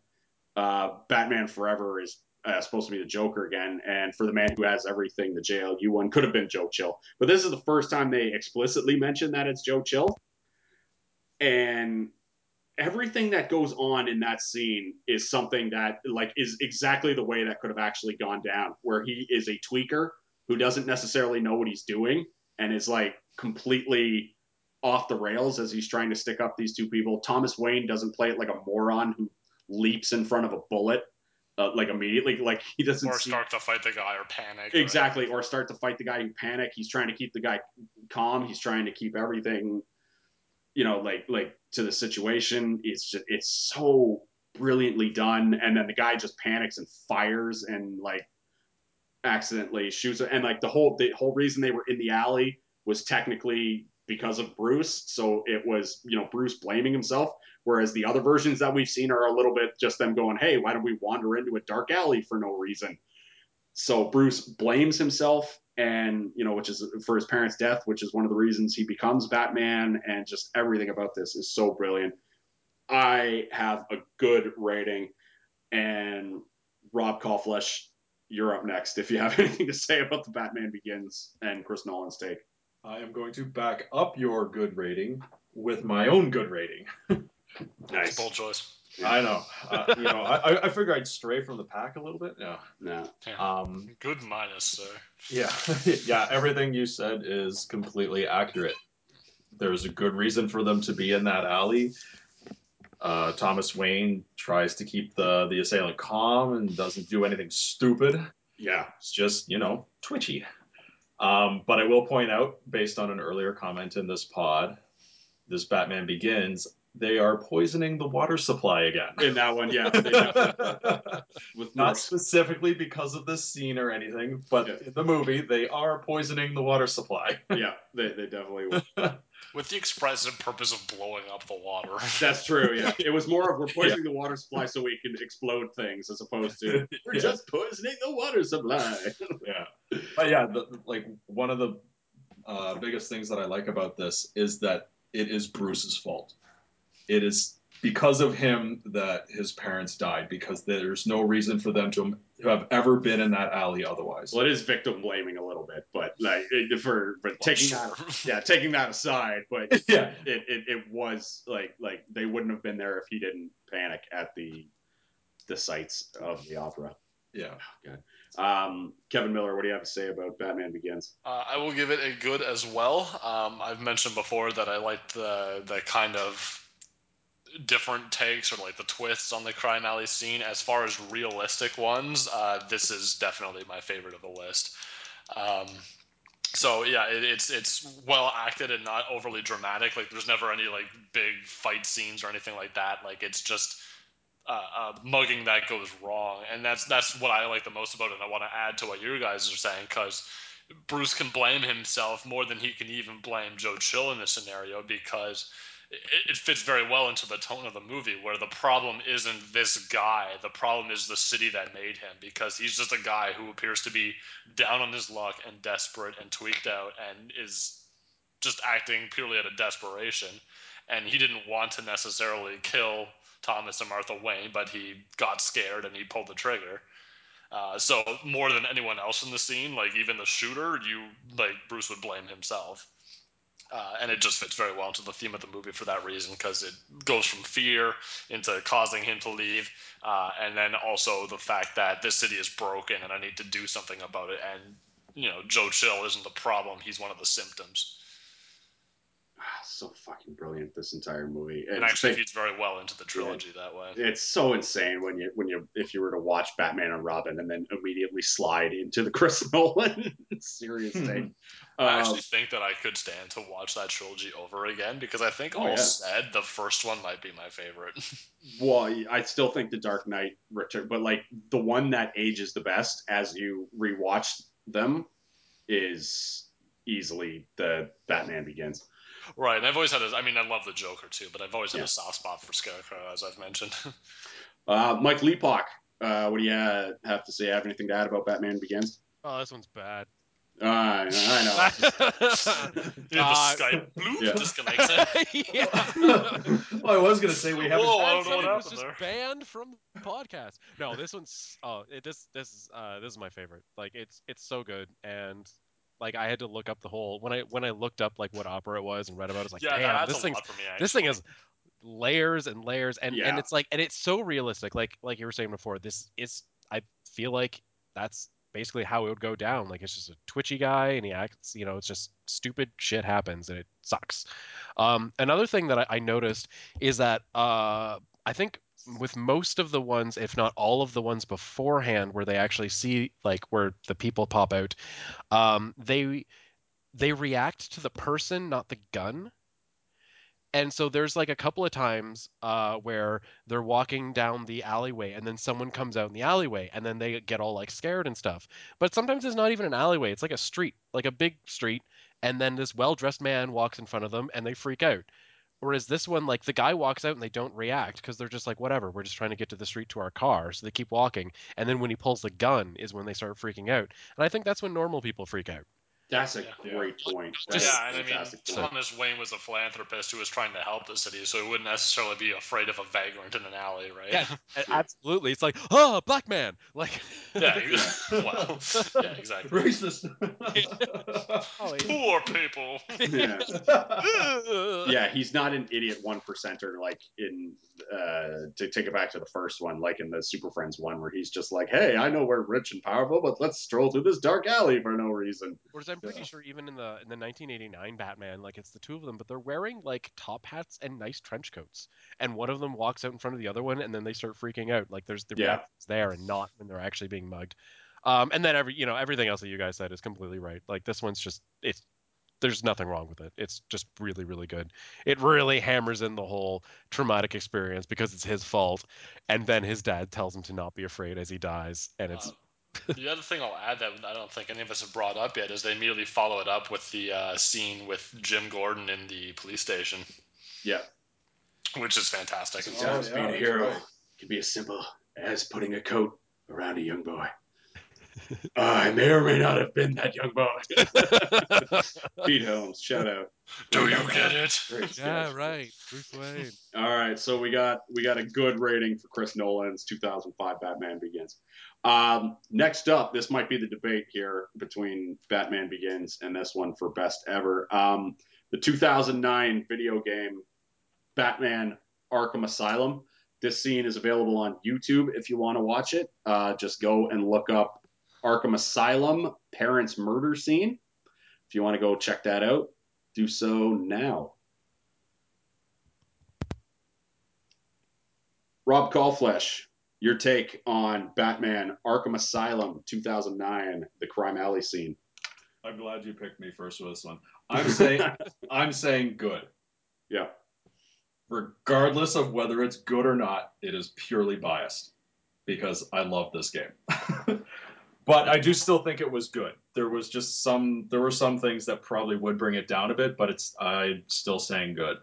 Uh, Batman Forever is uh, supposed to be the Joker again. And for the man who has everything, the JLU one could have been Joe Chill. But this is the first time they explicitly mention that it's Joe Chill. And everything that goes on in that scene is something that like is exactly the way that could have actually gone down where he is a tweaker who doesn't necessarily know what he's doing and is like completely off the rails as he's trying to stick up these two people thomas wayne doesn't play it like a moron who leaps in front of a bullet uh, like immediately like he doesn't Or see start to fight the guy or panic. right? exactly or start to fight the guy who panic he's trying to keep the guy calm he's trying to keep everything you know like like to the situation. It's just it's so brilliantly done and then the guy just panics and fires and like accidentally shoots it. and like the whole the whole reason they were in the alley was technically because of Bruce. So it was you know Bruce blaming himself. Whereas the other versions that we've seen are a little bit just them going hey why don't we wander into a dark alley for no reason? So Bruce blames himself and you know which is for his parents death which is one of the reasons he becomes Batman and just everything about this is so brilliant I have a good rating and Rob Kauflesh you're up next if you have anything to say about the Batman Begins and Chris Nolan's take I am going to back up your good rating with my own good rating. nice Bold choice. Yeah. I know. Uh, you know, I, I- I figure I'd stray from the pack a little bit. Yeah. no Um, Good minus, sir. yeah. yeah. Everything you said is completely accurate. There's a good reason for them to be in that alley. Uh, Thomas Wayne tries to keep the the assailant calm and doesn't do anything stupid. Yeah. It's just you know twitchy. Um, but I will point out, based on an earlier comment in this pod, this Batman Begins, they are poisoning the water supply again. In that one, yeah. With Not specifically because of this scene or anything, but Yeah. in the movie, they are poisoning the water supply. Yeah, they, they definitely will. With the express purpose of blowing up the water. That's true, yeah. It was more of we're poisoning the water supply so we can explode things as opposed to we're Yeah. just poisoning the water supply. yeah, but yeah, the, like one of the uh, biggest things that I like about this is that it is Bruce's fault. It is because of him that his parents died because there's no reason for them to to have ever been in that alley otherwise. Well, it is victim blaming a little bit, but like it- for taking that yeah, taking that aside, but yeah, it, it, it was like like they wouldn't have been there if he didn't panic at the the sights of the opera. yeah. Um, Kevin Miller, what do you have to say about Batman Begins? Uh, I will give it a good as well. Um, I've mentioned before that I like the the kind of different takes or like the twists on the crime alley scene. As far as realistic ones, uh, this is definitely my favorite of the list. Um, so yeah, it, it's it's well acted and not overly dramatic. Like there's never any like big fight scenes or anything like that. Like it's just uh, uh, mugging that goes wrong, and that's that's what I like the most about it. And I want to add to what you guys are saying because Bruce can blame himself more than he can even blame Joe Chill in this scenario because it, it fits very well into the tone of the movie where the problem isn't this guy, the problem is the city that made him because he's just a guy who appears to be down on his luck and desperate and tweaked out and is just acting purely out of desperation. And he didn't want to necessarily kill Thomas and Martha Wayne, but he got scared and he pulled the trigger. Uh, so more than anyone else in the scene, like even the shooter, you like Bruce would blame himself, uh, and it just fits very well into the theme of the movie for that reason because it goes from fear into causing him to leave, uh, and then also the fact that this city is broken and I need to do something about it. And you know, Joe Chill isn't the problem; he's one of the symptoms. So fucking brilliant this entire movie. And actually they- feeds very well into the trilogy that way. it's so insane when you when you if you were to watch Batman and Robin and then immediately slide into the Chris Nolan serious thing. I Um, actually think that I could stand to watch that trilogy over again because I think Oh, all yeah. said, the first one might be my favorite. well, I still think the Dark Knight Return, but like the one that ages the best as you rewatch them is easily the Batman Begins. Right, and I've always had a, I mean, I love the Joker too, but I've always had Yeah. a soft spot for Scarecrow, as I've mentioned. Uh, Mike Leapock, uh, what do you uh, have to say? Have anything to add about Batman Begins? Oh, this one's bad. Uh, I know. the Uh, Skype bloop Yeah. disconnects it. yeah. well, I was gonna say we haven't. Whoa, I don't know what someone was happened just there. banned from the podcast. No, this one's oh, it, this this is uh this is my favorite. Like it's it's so good and like I had to look up the whole when I when I looked up like what opera it was and read about it, I was like, yeah, damn, this me. this thing is layers and layers and and it's like and it's so realistic like like you were saying before this is i feel like that's basically how it would go down like it's just a twitchy guy and he acts you know it's just stupid shit happens and it sucks um another thing that i, I noticed is that uh i think with most of the ones if not all of the ones beforehand where they actually see like where the people pop out um they they react to the person not the gun and so there's like a couple of times uh, where they're walking down the alleyway and then someone comes out in the alleyway and then they get all like scared and stuff. But sometimes it's not even an alleyway, it's like a street, like a big street. And then this well dressed man walks in front of them and they freak out. Whereas this one, like the guy walks out and they don't react because they're just like, whatever, we're just trying to get to the street to our car. So they keep walking. And then when he pulls the gun is when they start freaking out. And I think that's when normal people freak out. That's a Yeah. great point. Just- That's yeah, a and I mean, fantastic point. Thomas Wayne was a philanthropist who was trying to help the city, so he wouldn't necessarily be afraid of a vagrant in an alley, right? Yeah, absolutely. It's like, oh, black man. Like, yeah. he- well, yeah, exactly. Racist. Oh, Poor people. Yeah. Yeah, he's not an idiot one percenter like in uh to take it back to the first one, like in the Super Friends one, where he's just like, Hey, I know we're rich and powerful, but let's stroll through this dark alley for no reason. Whereas I'm pretty Yeah. sure even in the in the 1989 Batman, like it's the two of them, but they're wearing like top hats and nice trench coats, and one of them walks out in front of the other one, and then they start freaking out. Like there's the Yeah. there, and not when they're actually being mugged. Um, and then every you know everything else that you guys said is completely right. Like this one's just it's there's nothing wrong with it. It's just really really good. It really hammers in the whole traumatic experience because it's his fault, and then his dad tells him to not be afraid as he dies, and it's Uh, the other thing I'll add that I don't think any of us have brought up yet is they immediately follow it up with the uh, scene with Jim Gordon in the police station, Yeah. which is fantastic. Sometimes yeah, being a hero right. can be as simple as putting a coat around a young boy. I may or may not have been that young boy. Pete Holmes, shout out. Do you get it? Great yeah sketch. right, Bruce Wayne. All right, so we got we got a good rating for Chris Nolan's 2005 Batman Begins. Um, next up, this might be the debate here between Batman Begins and this one for best ever. Um, the 2009 video game Batman Arkham Asylum. This scene is available on YouTube if you want to watch it. Uh, just go and look up Arkham Asylum parents murder scene. If you want to go check that out, do so now. Rob Callflesh, your take on Batman Arkham Asylum 2009, the crime alley scene. I'm glad you picked me first for this one. I'm saying I'm saying good. Yeah. Regardless of whether it's good or not, it is purely biased because I love this game. but I do still think it was good. There was just some there were some things that probably would bring it down a bit, but it's I'm still saying good.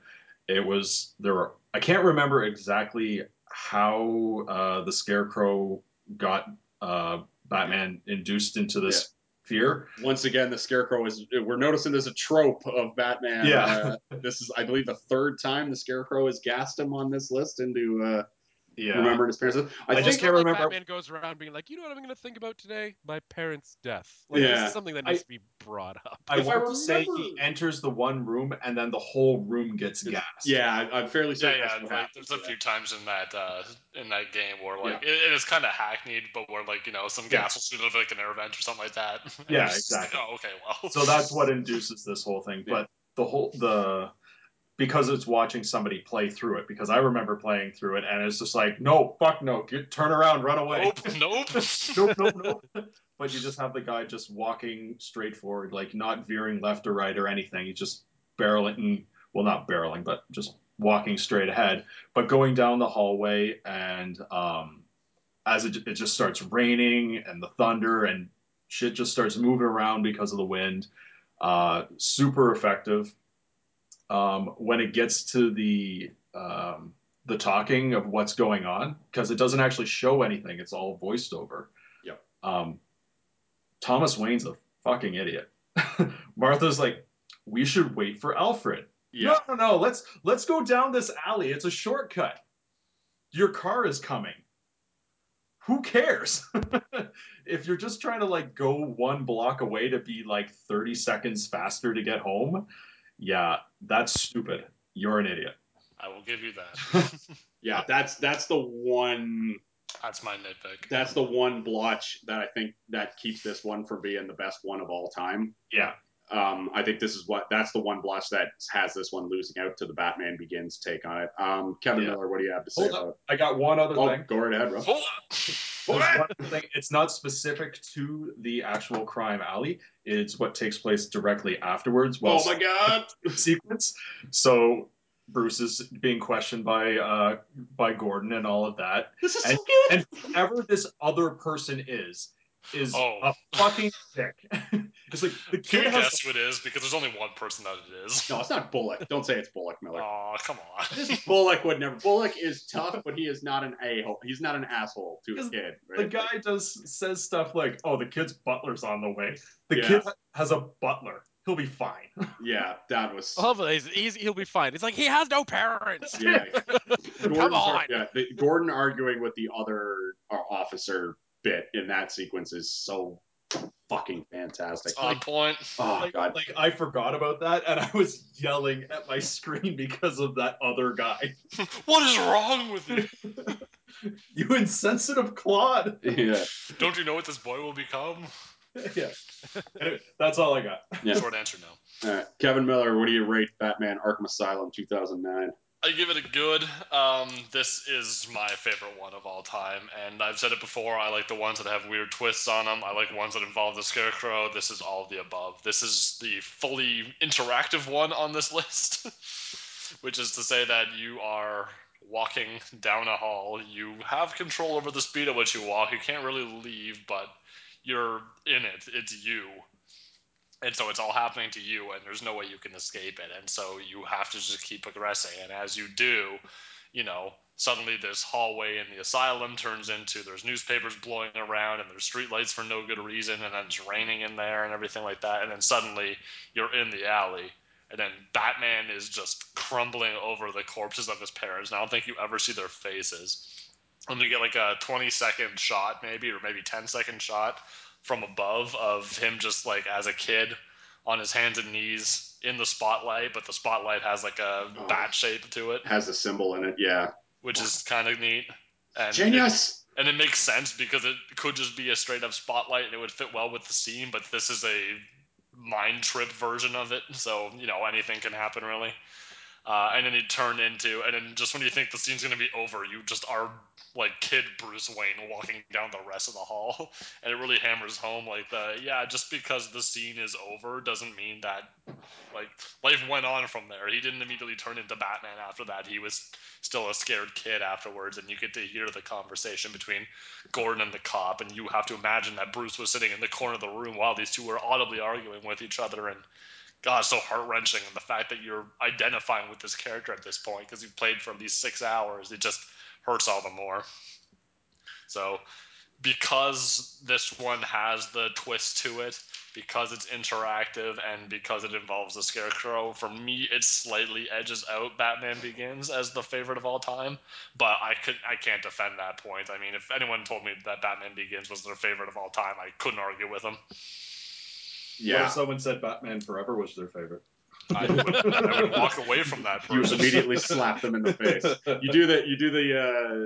It was there were I can't remember exactly how uh, the scarecrow got uh, Batman induced into this fear. Once again, the Scarecrow is, we're noticing there's a trope of Batman. Yeah. Uh, this is, I believe, the third time the Scarecrow has gassed him on this list into uh, Yeah. remembering his parents. I, I think, just can't like remember- Batman goes around being like, you know what I'm going to think about today? My parents' death. Like, this Yeah. is something that I- needs to be brought up. I If I want to say he enters the one room and then the whole room gets It's- gassed. yeah, I- I'm fairly Yeah, certain. yeah. that's Like, there's a yeah. few times in that uh, in that game where like Yeah. it, it is kind of hackneyed, but where like you know some Yeah. gas will shoot out of like an air vent or something like that. Yeah, it's just like, exactly. oh, okay, well. So that's what induces this whole thing. Yeah. But the whole the because it's watching somebody play through it. Because I remember playing through it and it's just like, no, fuck no, get turn around, run away. Nope, nope. nope, nope, nope. But you just have the guy just walking straight forward, like not veering left or right or anything. He's just barreling, well, not barreling, but just walking straight ahead. But going down the hallway, and um, as it, it just starts raining and the thunder and shit just starts moving around because of the wind. Uh, super effective. Um, when it gets to the um, the talking of what's going on, because it doesn't actually show anything; it's all voiced over. Yep. Um, Thomas Wayne's a fucking idiot. Martha's like, we should wait for Alfred. Yeah. No, no, no. Let's let's go down this alley. It's a shortcut. Your car is coming. Who cares? if you're just trying to like go one block away to be like 30 seconds faster to get home, yeah, that's stupid. You're an idiot. I will give you that. Yeah, that's that's the one That's my nitpick. that's the one blotch that I think that keeps this one from being the best one of all time. Yeah. Um, I think this is what that's the one blotch that has this one losing out to the Batman Begins take on it. Um, Kevin Yeah. Miller, what do you have to say Hold about I got one other it? Oh, thing. go right ahead, Rob. Hold There's one other thing. It's not specific to the actual crime alley. It's what takes place directly afterwards. Oh my God! sequence. So Bruce is being questioned by uh, by Gordon and all of that. This is And- so good. And whoever this other person is is Oh. a fucking dick. it's like the Can kid you has guess who it is? Because there's only one person that it is. no, it's not Bullock. Don't say it's Bullock, Miller. Oh, come on. Bullock would never. Bullock is tough, but he is not an a hole. He's not an asshole to his Because kid. the guy does says stuff like, "Oh, the kid's butler's on the way." The Yeah. kid has a butler. He'll be fine. yeah, that was. I. He's, he's, he'll be fine. It's like he has no parents. Yeah, Come Gordon's ar- on. yeah, the, Gordon arguing with the other uh, officer bit in that sequence is so fucking fantastic. It's on point. Oh like, god, like I forgot about that, and I was yelling at my screen because of that other guy. What is wrong with you? you insensitive clod. yeah. Don't you know what this boy will become? yeah. Anyway, that's all I got. Yeah. Short answer, no. All right. Kevin Miller, what do you rate Batman Arkham Asylum 2009? I give it a good. Um, this is my favorite one of all time, and I've said it before. I like the ones that have weird twists on them. I like ones that involve the Scarecrow. This is all of the above. This is the fully interactive one on this list, which is to say that you are walking down a hall. You have control over the speed at which you walk. You can't really leave, but you're in it. It's you and so it's all happening to you and there's no way you can escape it. And so you have to just keep progressing. And as you do you know suddenly this hallway in the asylum turns into there's newspapers blowing around and there's streetlights for no good reason and then it's raining in there and everything like that. And then suddenly you're in the alley and then batman is just crumbling over the corpses of his parents. And i don't think you ever see their faces. And you get like a 20 second shot maybe or maybe 10 second shot from above of him just like as a kid on his hands and knees in the spotlight, but the spotlight has like a Oh. bat shape to it, Has a symbol in it, yeah. which is kind of neat. And Genius! It, and it makes sense because it could just be a straight up spotlight and it would fit well with the scene, but this is a mind trip version of it, so you know anything can happen really. Uh, and then you turn into, and then just when you think the scene's gonna be over, you just are like kid Bruce Wayne walking down the rest of the hall, and it really hammers home like the yeah, just because the scene is over doesn't mean that like life went on from there. He didn't immediately turn into Batman after that. He was still a scared kid afterwards, and you get to hear the conversation between Gordon and the cop, and you have to imagine that Bruce was sitting in the corner of the room while these two were audibly arguing with each other, and God, so heart wrenching. And the fact that you're identifying with this character at this point because you've played for at least six hours, it just hurts all the more. So, because this one has the twist to it, because it's interactive, and because it involves the Scarecrow, for me, it slightly edges out Batman Begins as the favorite of all time. But I could, I can't defend that point. I mean, if anyone told me that Batman Begins was their favorite of all time, I couldn't argue with them. What Yeah. if someone said Batman Forever was their favorite? I would, I would walk away from that You person. immediately slap them in the face. You do the you do the Yeah,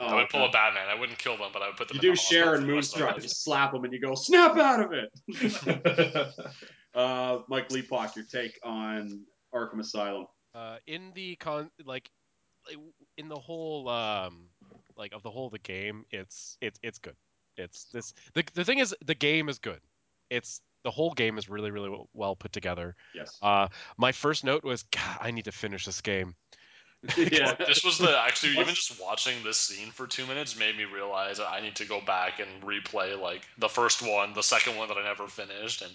Oh, I would pull okay. a Batman. I wouldn't kill them, but I would put uh them. you in do the hospital Sharon for the rest Moonstruck, just slap them and you go snap out of it. uh, Mike Leapock, your take on Arkham Asylum? Uh, in the con like like, in the whole um like of the whole of the game, it's it's it's good. It's this the the thing is the game is good. It's the whole game is really really well put together. Yes. Uh, my first note was, God, I need to finish this game. yeah. This was the actually even just watching this scene for two minutes made me realize that I need to go back and replay like the first one, the second one that I never finished, and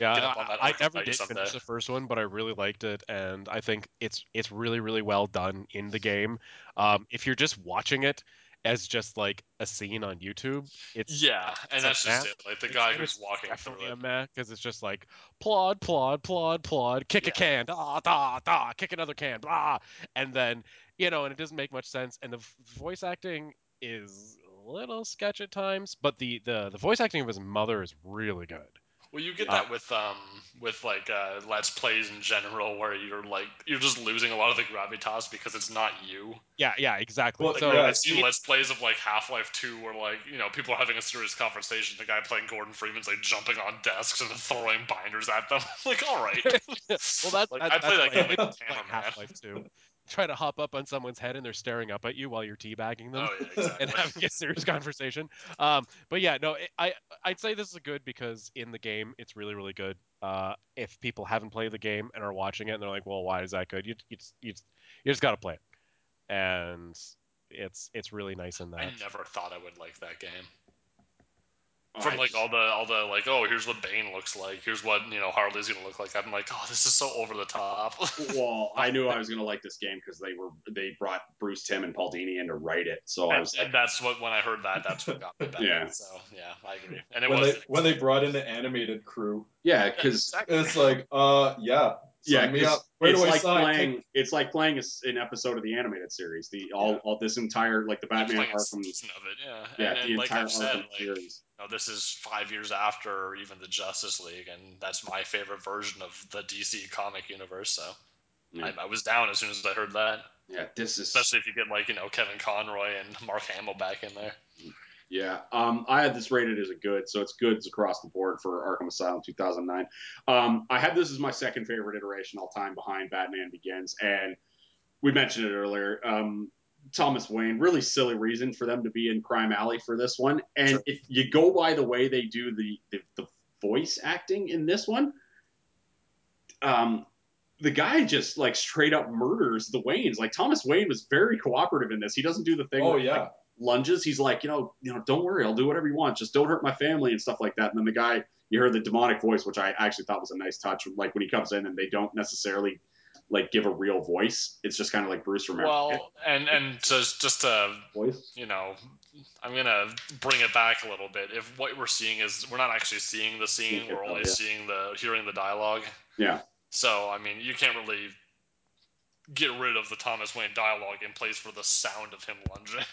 Yeah, Get up on that I, I never did someday. finish the first one, but I really liked it, and I think it's it's really really well done in the game. Um, if you're just watching it as just like a scene on YouTube, it's yeah, and that's just it. Like the It's- guy who's walking through definitely it. because it's just like plod plod plod plod, kick a can, da da da, kick another can, blah, and then you know, and it doesn't make much sense, and the voice acting is a little sketch at times, but the the the voice acting of his mother is really good. Well, you get Uh, that with um with like uh, let's plays in general, where you're like you're just losing a lot of the gravitas because it's not you. Yeah, yeah, exactly. Well, Like, so yeah, I've seen let's plays of like Half Life Two, where like you know people are having a serious conversation. The guy playing Gordon Freeman's like jumping on desks and throwing binders at them. like, all right. well, that's like that, I play that's that game why like I a play cameraman. Half-Life 2. Try to hop up on someone's head and they're staring up at you while you're teabagging them Oh yeah, exactly. and having a serious conversation. Um, but yeah, no, it, I I'd say this is good because in the game it's really really good. Uh, if people haven't played the game and are watching it and they're like, well, why is that good? You you just, you just, you just got to play it, and it's it's really nice in that. I never thought I would like that game. From like all the all the like, oh, here's what Bane looks like. Here's what you know Harley's gonna look like. I'm like, oh, this is so over the top. well, I knew I was gonna like this game because they were they brought Bruce Timm and Paul Dini in to write it, so I was like, and that's what when I heard that, that's what got me back. Yeah. So yeah, I agree. And it when was they when they brought in the animated crew, yeah, because it's like, uh, yeah, yeah, sign me 'cause it's like sign? playing it's like playing a s an episode of the animated series. The all Yeah. all this entire like the Batman playing a Arkham of it, yeah. yeah and, the like entire I've said, Arkham like series. Know, this is five years after even the Justice League, and that's my favorite version of the DC comic universe. So Yeah. I, I was down as soon as I heard that. Yeah, this is Especially if you get like you know Kevin Conroy and Mark Hamill back in there. Yeah, um, I had this rated as a good, so it's goods across the board for Arkham Asylum 2009. Um, I had this as my second favorite iteration all time behind Batman Begins, and we mentioned it earlier. Um, Thomas Wayne, really silly reason for them to be in Crime Alley for this one, and Sure. if you go by the way they do the the, the voice acting in this one, um, the guy just like straight up murders the Waynes. Like Thomas Wayne was very cooperative in this. He doesn't do the thing. Oh where, yeah. like, lunges. He's like, you know, you know, don't worry, I'll do whatever you want. Just don't hurt my family and stuff like that. And then the guy, you heard the demonic voice, which I actually thought was a nice touch. Like when he comes in and they don't necessarily like give a real voice. It's just kind of like Bruce Well, and and just just to voice. you know, I'm gonna bring it back a little bit. If what we're seeing is we're not actually seeing the scene, we're only yeah. seeing the hearing the dialogue. Yeah. So I mean, you can't really get rid of the Thomas Wayne dialogue in place for the sound of him lunging.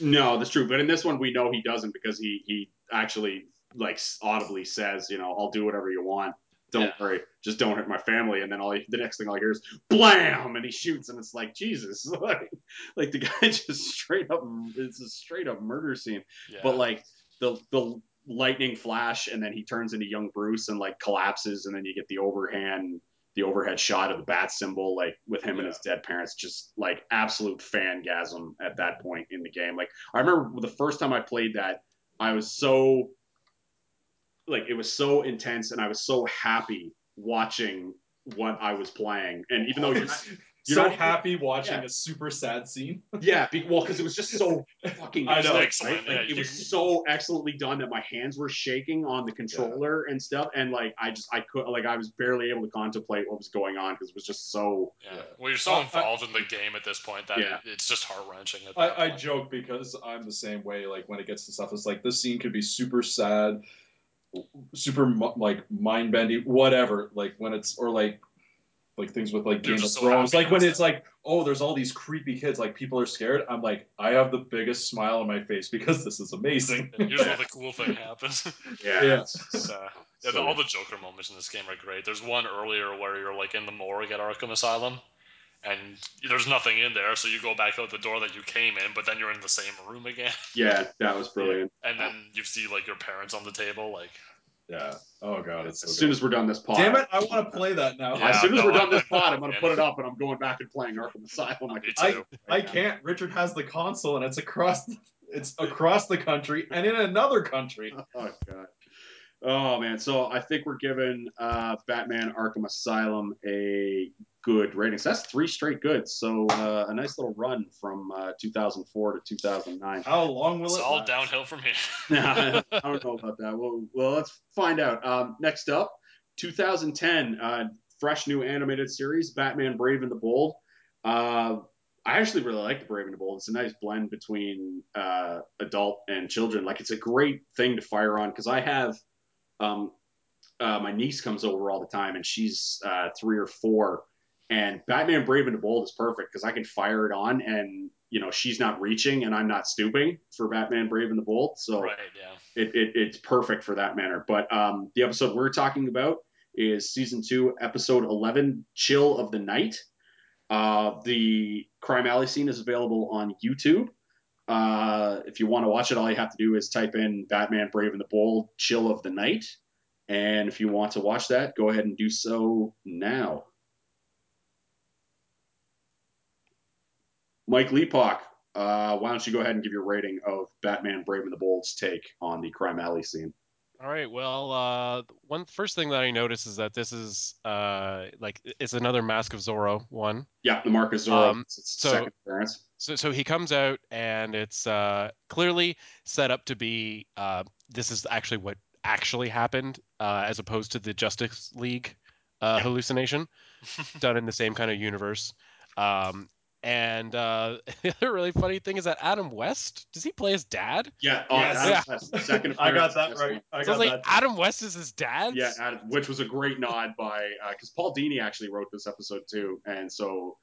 No, that's true. But in this one, we know he doesn't because he he actually like audibly says, you know, I'll do whatever you want. Don't Yeah. worry, just don't hurt my family. And then all he, the next thing I hear is blam, and he shoots, and it's like Jesus, like, like the guy just straight up, it's a straight up murder scene. Yeah. But like the the lightning flash, and then he turns into young Bruce and like collapses, and then you get the overhand, the overhead shot of the bat symbol, like with him and his dead parents, just like absolute fangasm at that point in the game. Like I remember the first time I played that, I was so like it was so intense, and I was so happy watching what I was playing, and even though you're not, you're so not happy watching Yeah. a super sad scene. yeah, be, well, because it was just so fucking I know. good, Excellent, right? Like, yeah, it was so excellently done that my hands were shaking on the controller and stuff, and like I just I could like I was barely able to contemplate what was going on because it was just so. yeah. Yeah. Well, you're so Uh, I- involved in the game at this point that Yeah. it, it's just heart wrenching. I, I joke because I'm the same way. Like when it gets to stuff, it's like this scene could be super sad, super like mind bending, whatever. Like when it's or like like things with like You're Game of just so Thrones. Like when it's like oh, there's all these creepy kids. Like people are scared. I'm like I have the biggest smile on my face because this is amazing. And here's where the cool thing happens. Yeah. Yeah. It's, uh, yeah, So- all the Joker moments in this game are great. There's one earlier where you're like in the morgue at Arkham Asylum, and there's nothing in there, so you go back out the door that you came in, but then you're in the same room again, Yeah, that was brilliant. and then you see like your parents on the table, like yeah. Oh god, it's so As soon as we're done this pod, Damn it! I want to play that now. Yeah, as soon as no, we're done this I'm pod, I'm gonna put it up and I'm going back and playing Arkham Asylum. I too. I can't. Richard has the console, and it's across. It's across the country and in another country. Oh god. Oh man, so I think we're giving uh, Batman Arkham Asylum a good ratings. That's three straight goods. So uh, a nice little run from uh, 2004 to 2009. How long will it's it It's all last? downhill from here. Nah, I don't know about that. Well, well, let's find out. Um, next up, 2010, uh, fresh new animated series, Batman: Brave and the Bold. Uh, I actually really like the Brave and the Bold. It's a nice blend between uh, adult and children. Like it's a great thing to fire on because I have um, uh, my niece comes over all the time and she's uh, three or four, and Batman: Brave and the Bold is perfect because I can fire it on and you know she's not reaching and I'm not stooping for Batman: Brave and the Bold. So right? Yeah. it, it it's perfect for that manner. But um, the episode we're talking about is season two, episode eleven, "Chill of the Night." Uh, the Crime Alley scene is available on YouTube. Uh, if you want to watch it, all you have to do is type in "Batman: Brave and the Bold, Chill of the Night," and if you want to watch that, go ahead and do so now. Mike Leapock, uh, why don't you go ahead and give your rating of Batman: Brave and the Bold's take on the Crime Alley scene? All right. Well, uh, one first thing that I noticed is that this is uh, like it's another Mask of Zorro one. Yeah, the Mark of Zorro. Um, so-. So, so he comes out and it's uh, clearly set up to be uh, this is actually what actually happened, uh, as opposed to the Justice League uh, Yeah. hallucination done in the same kind of universe. Um, and uh, the other really funny thing is that Adam West does he play his dad? Yeah, oh, Yes. Yeah. Second I got that right. I So I got was like, that. Adam West is his dad. Yeah, Adam, which was a great nod by because Paul Dini actually wrote this episode too, and so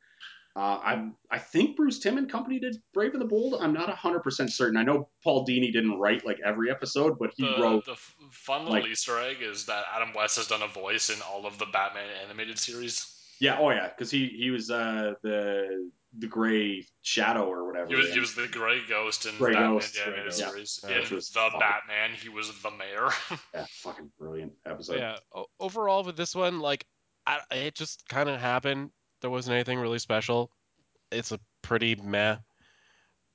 uh, I I think Bruce Timm and company did Brave and the Bold. I'm not hundred percent certain. I know Paul Dini didn't write like every episode, but he the, wrote. the f- fun little like- Easter egg is that Adam West has done a voice in all of the Batman animated series. Yeah, oh yeah, because he he was uh, the the Gray Shadow or whatever. He was, he was the Gray Ghost in Gray Batman Ghost, the Gray Animated Ghost. Series. Yeah, in was the fucking- Batman, he was the mayor. yeah, fucking brilliant episode. yeah, overall with this one, like, I, it just kind of happened. There wasn't anything really special. It's a pretty meh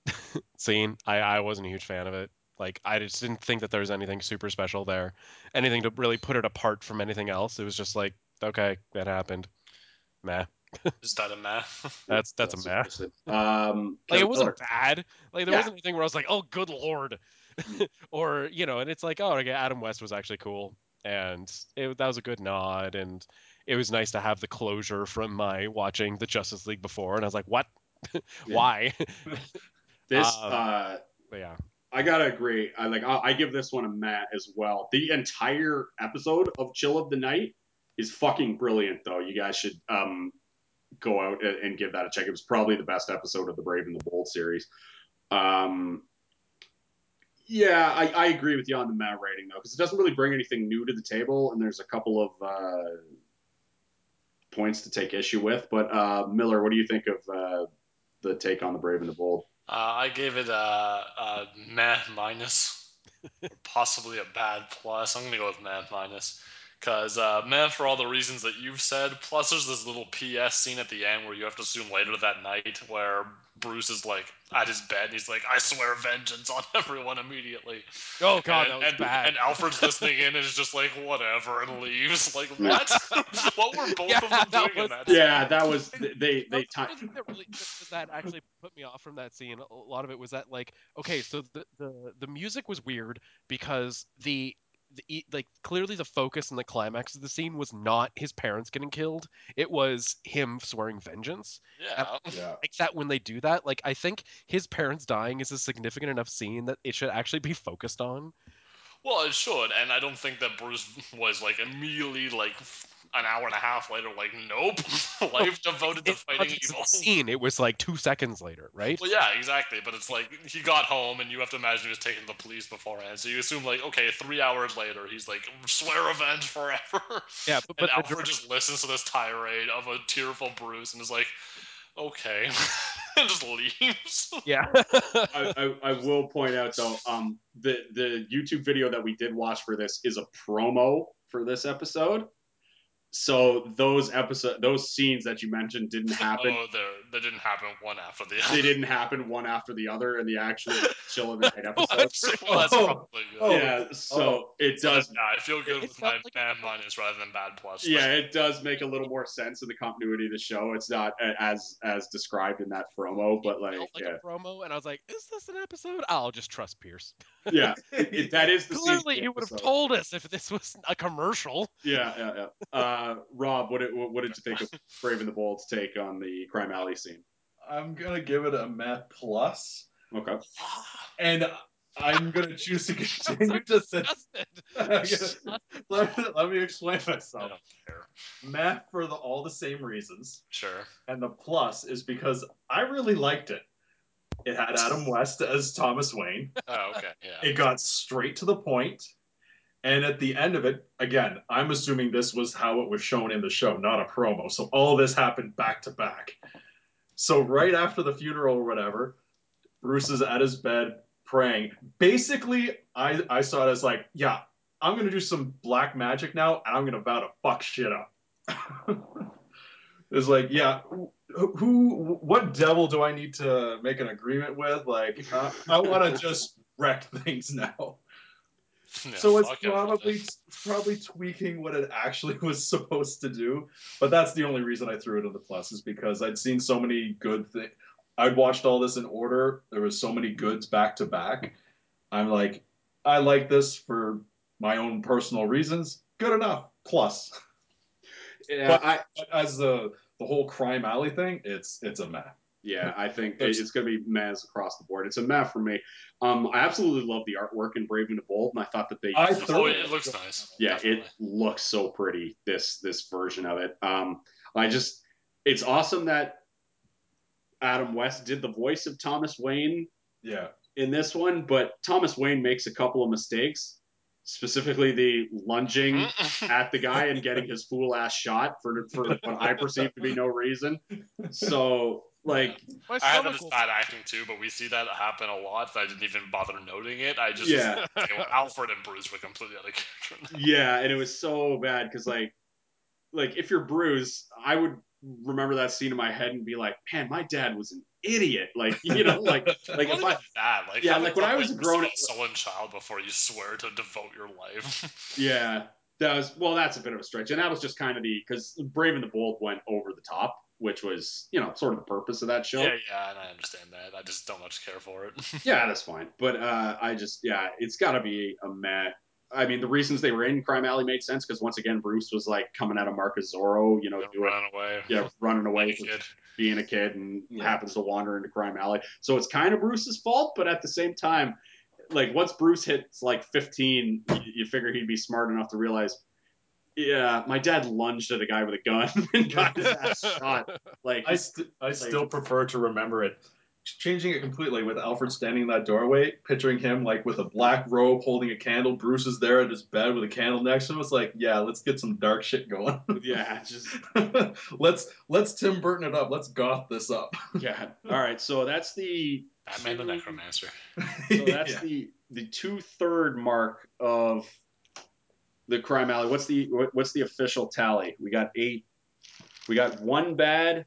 scene. I, I wasn't a huge fan of it. Like, I just didn't think that there was anything super special there, anything to really put it apart from anything else. It was just like, okay, that happened. Meh. Is that a meh? That's that's a meh. sufficient. Um, Like, it wasn't Miller. bad. Like, there Yeah. wasn't anything where I was like, oh, good lord, Mm. or you know, and it's like, oh, okay, Adam West was actually cool, and it, that was a good nod, and it was nice to have the closure from my watching the Justice League before, and I was like, what? Why? This, Um, uh, yeah, I gotta agree. I like. I, I give this one a Matt as well. The entire episode of Chill of the Night is fucking brilliant, though. You guys should um go out and, and give that a check. It was probably the best episode of the Brave and the Bold series. Um, yeah, I, I agree with you on the Matt rating though, because it doesn't really bring anything new to the table, and there's a couple of uh, points to take issue with. But uh, Miller, what do you think of uh, the take on the Brave and the Bold? Uh, I gave it a, a meh minus, possibly a bad plus. I'm gonna go with meh minus, because uh, meh for all the reasons that you've said. Plus, there's this little PS scene at the end where you have to assume later that night where Bruce is like at his bed and he's like, "I swear vengeance on everyone immediately." oh god, and, that was and, bad. and Alfred's listening in and is just like, "Whatever," and leaves. Like, what? what were both Yeah, of them that doing in that? Yeah, that was they they, they That ti- was the thing that really that, that actually put me off from that scene. A lot of it was that like okay, so the the, the music was weird because the the e- like clearly the focus and the climax of the scene was not his parents getting killed. It was him swearing vengeance. Yeah. Yeah. Like that when they do that, like I think his parents dying is a significant enough scene that it should actually be focused on. Well, it should, and I don't think that Bruce was like immediately like f- an hour and a half later, like, nope, life devoted to fighting context of evil. the scene, it was like two seconds later, right? Well, yeah, exactly. But it's like he got home, and you have to imagine he was taking the police beforehand. So you assume like, okay, three hours later, he's like, swear revenge forever. Yeah, but, but the Alfred direct- just listens to this tirade of a tearful Bruce and is like, okay, and just leaves. yeah. I, I, I will point out though, um, the the YouTube video that we did watch for this is a promo for this episode. So those episode, those scenes that you mentioned didn't oh, happen. Oh, that didn't happen one after the other. They didn't happen one after the other in the actual Chill of the Night episode. well, that's Oh. probably good. Oh. yeah, so it does. then, yeah, I feel good It with my like bad minus rather than bad plus. Yeah, it does make a little more sense in the continuity of the show. It's not as as described in that promo, but like, felt like yeah, a promo, and I was like, "Is this an episode?" I'll just trust Pierce. yeah, it, that is the scene Clearly, the he would have told us if this was a commercial. Yeah, yeah, yeah. Uh, Rob, what did, what did you think of Brave and the Bold's take on the Crime Alley scene? I'm gonna give it a Matt plus, Okay. and I'm gonna choose to continue to say. Justin. let, me, let me explain I myself. don't care. Matt for the, all the same reasons, Sure. and the plus is because I really liked it. It had Adam West as Thomas Wayne. Oh, okay. Yeah. It got straight to the point. point, and at the end of it, again, I'm assuming this was how it was shown in the show, not a promo. So all this happened back to back. So right after the funeral or whatever, Bruce is at his bed praying. Basically, I I saw it as like, yeah, I'm gonna do some black magic now, and I'm gonna vow to fuck shit up. it's like, yeah, who, who, what devil do I need to make an agreement with? Like, uh, I want to just wreck things now. Yeah, so it's probably it's probably tweaking what it actually was supposed to do. But that's the only reason I threw it in the plus is because I'd seen so many good things. I'd watched all this in order. There was so many goods back to back. I'm like, I like this for my own personal reasons. Good enough. Plus, Yeah, But- I but as the the whole crime alley thing, it's it's a meh. Yeah, I think There's- it's going to be Maz across the board. It's a Maz for me. Um, I absolutely love the artwork in Brave and the Bold, and I thought that they I used Oh, thoroughly it looks nice. yeah, Definitely. it looks so pretty. This this version of it. Um, I just it's awesome that Adam West did the voice of Thomas Wayne Yeah. in this one, but Thomas Wayne makes a couple of mistakes, specifically the lunging at the guy and getting his fool ass shot for for what I perceive to be no reason. So Like, My I had stomach that as will- bad acting too, but we see that happen a lot. That I didn't even bother noting it. I just Yeah. you know, Alfred and Bruce were completely out of character. in yeah, and it was so bad because like, like if you're Bruce, I would remember that scene in my head and be like, man, my dad was an idiot. Like, you know, like, like Not if I, even that, like Yeah, like when I couple was a years grown- of sullen child before you swear to devote your life. yeah, that was well, that's a bit of a stretch, and that was just kind of the because Brave and the Bold went over the top, which was you know sort of the purpose of that show. yeah, yeah, and I understand that. I just don't much care for it. Yeah, that's fine. But uh, I just, yeah, it's got to be a meh. I mean, the reasons they were in Crime Alley made sense because once again, Bruce was like coming out of Mark of Zorro, you know, doing, running away. yeah, running away, Like a kid. being a kid, and Yeah. happens to wander into Crime Alley. So it's kind of Bruce's fault, but at the same time, like once Bruce hits like 15, you, you figure he'd be smart enough to realize, yeah, my dad lunged at a guy with a gun and got his ass shot. Like, I st- I still prefer to remember it. Changing it completely with Alfred standing in that doorway, picturing him like with a black robe holding a candle. Bruce is there at his bed with a candle next to him. It's like, yeah, let's get some dark shit going. yeah, just let's let's Tim Burton it up. Let's goth this up. yeah. All right, so that's the Batman the Necromancer. So that's Yeah. the the two third mark of the crime alley. What's the what- what's the official tally? We got eight. We got one bad,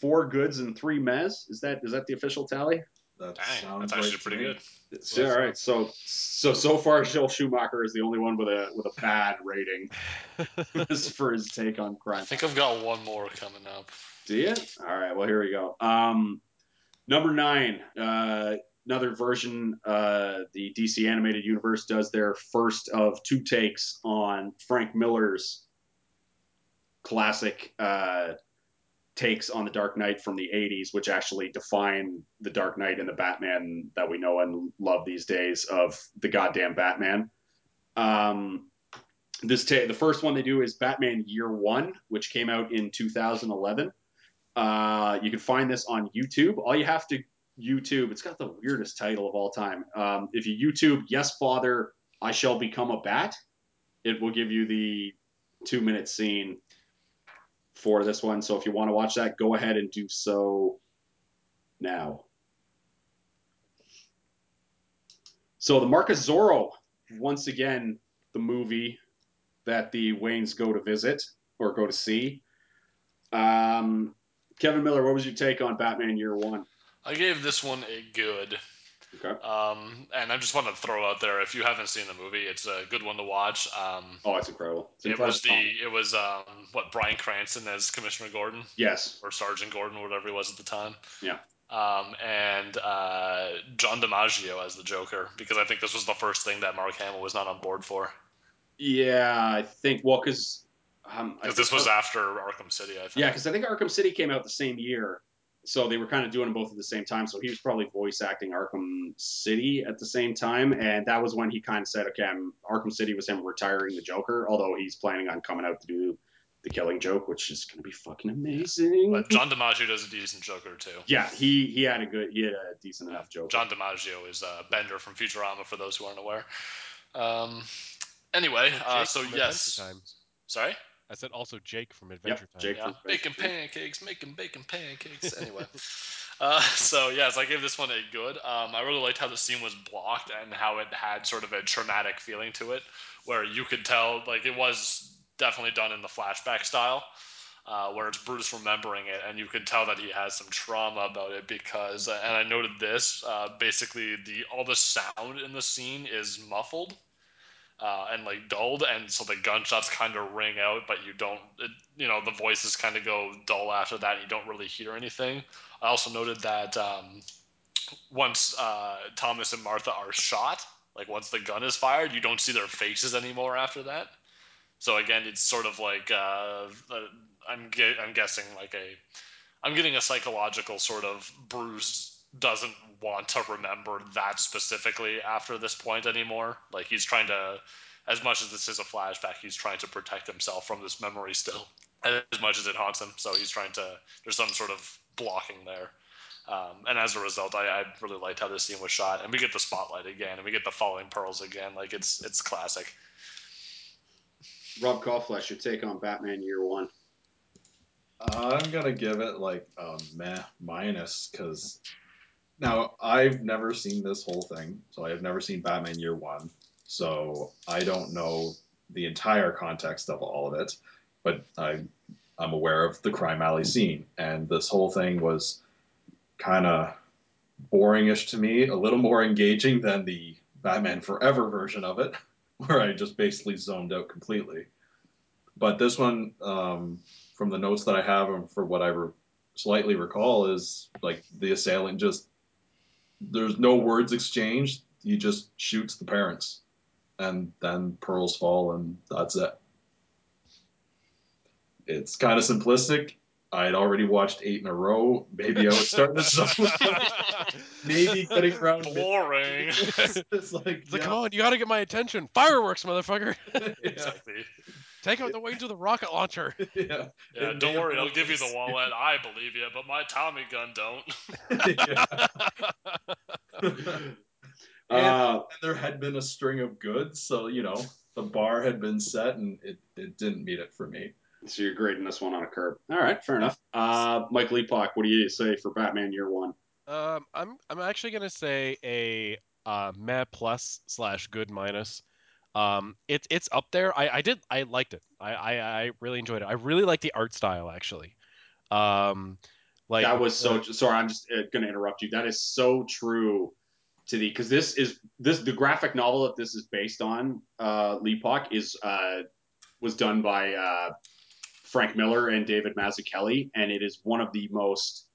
four goods, and three mez. Is that is that the official tally? That Dang, sounds that's actually right pretty me. good. So, all right. So so so far, Joel Schumacher is the only one with a with a bad rating as for his take on crime. I think I've got one more coming up. Do you? All right. Well, here we go. Um, number nine. Uh, another version. Uh, the DC animated universe does their first of two takes on Frank Miller's classic uh, takes on the Dark Knight from the '80s, which actually define the Dark Knight and the Batman that we know and love these days of the goddamn Batman. Um, this ta- the first one they do is Batman Year One, which came out in 2011. Uh, you can find this on YouTube. All you have to YouTube. It's got the weirdest title of all time. Um, if you YouTube "Yes, Father, I Shall Become a Bat," it will give you the two-minute scene for this one. So if you want to watch that, go ahead and do so now. So the Mark of Zorro, once again, the movie that the Waynes go to visit or go to see. Um, Kevin Miller, what was your take on Batman Year One? I gave this one a good. Okay. Um, and I just want to throw out there if you haven't seen the movie, it's a good one to watch. Um, Oh, it's incredible. It's it was the it was um, what Bryan Cranston as Commissioner Gordon yes. or Sergeant Gordon, or whatever he was at the time. Yeah. Um, and uh, John DiMaggio as the Joker, because I think this was the first thing that Mark Hamill was not on board for. Yeah, I think well because um, this was after Arkham City, I think. yeah because I think Arkham City came out the same year, so they were kind of doing them both at the same time. So he was probably voice acting Arkham City at the same time, and that was when he kind of said, "Okay, I'm, Arkham City was him retiring the Joker," although he's planning on coming out to do the Killing Joke, which is going to be fucking amazing. But John DiMaggio does a decent Joker too. yeah, he he had a good he had a decent enough Joker. John DiMaggio is uh, Bender from Futurama, for those who aren't aware. Um, anyway, uh, so yes. Adventure Sorry? I said also Jake from Adventure Time. Jake. Yeah. from Bacon Adventure pancakes, making bacon pancakes. Anyway. Uh, so yes, I gave this one a good. Um, I really liked how the scene was blocked and how it had sort of a traumatic feeling to it, where you could tell like it was definitely done in the flashback style, uh, where it's Bruce remembering it, and you could tell that he has some trauma about it because. And I noted this. Uh, basically, the all the sound in the scene is muffled. Uh, and like dulled, and so the gunshots kind of ring out, but you don't, it, you know, the voices kind of go dull after that. And you don't really hear anything. I also noted that um, once uh, Thomas and Martha are shot, like once the gun is fired, you don't see their faces anymore after that. So again, it's sort of like uh, uh, I'm ge- I'm guessing like a I'm getting a psychological sort of Bruce doesn't want to remember that specifically after this point anymore. Like he's trying to, as much as this is a flashback, he's trying to protect himself from this memory still, as much as it haunts him. So he's trying to. There's some sort of blocking there. Um, and as a result, I, I really liked how this scene was shot, and we get the spotlight again, and we get the falling pearls again. Like it's it's classic. Rob Kauflesh, your take on Batman Year One? I'm gonna give it like a meh minus because now I've never seen this whole thing, so I have never seen Batman Year One, so I don't know the entire context of all of it, but I I'm aware of the crime alley scene, and this whole thing was kind of boringish to me, a little more engaging than the Batman Forever version of it, where I just basically zoned out completely. But this one, um, from the notes that I have and for what I re- slightly recall, is like the assailant just there's no words exchanged. He just shoots the parents, and then pearls fall, and that's it. It's kind of simplistic. I'd already watched eight in a row. Maybe I was starting to zone. Maybe getting around. mid- Boring. it's, it's like, It's like, yeah, come on, you gotta get my attention. Fireworks, motherfucker. yeah, exactly. Take out the Waynes with the rocket launcher. yeah. Yeah, don't worry, I'll give you the this. wallet. I believe you, but my Tommy gun don't. Yeah. Uh, and there had been a string of goods, so you know the bar had been set, and it, it didn't meet it for me. So you're grading this one on a curve. All right, fair enough. Uh, Mike Leapock, what do you say for Batman Year One? Um, I'm I'm actually gonna say a uh, meh plus slash good minus. Um, it's it's up there. I I did I liked it. I I, I really enjoyed it. I really like the art style actually. Um, like that was so. the- Sorry, I'm just uh, going to interrupt you. That is so true to the because this is this the graphic novel that this is based on. Uh, Leapock is uh, was done by uh, Frank Miller and David Mazzucchelli, and it is one of the most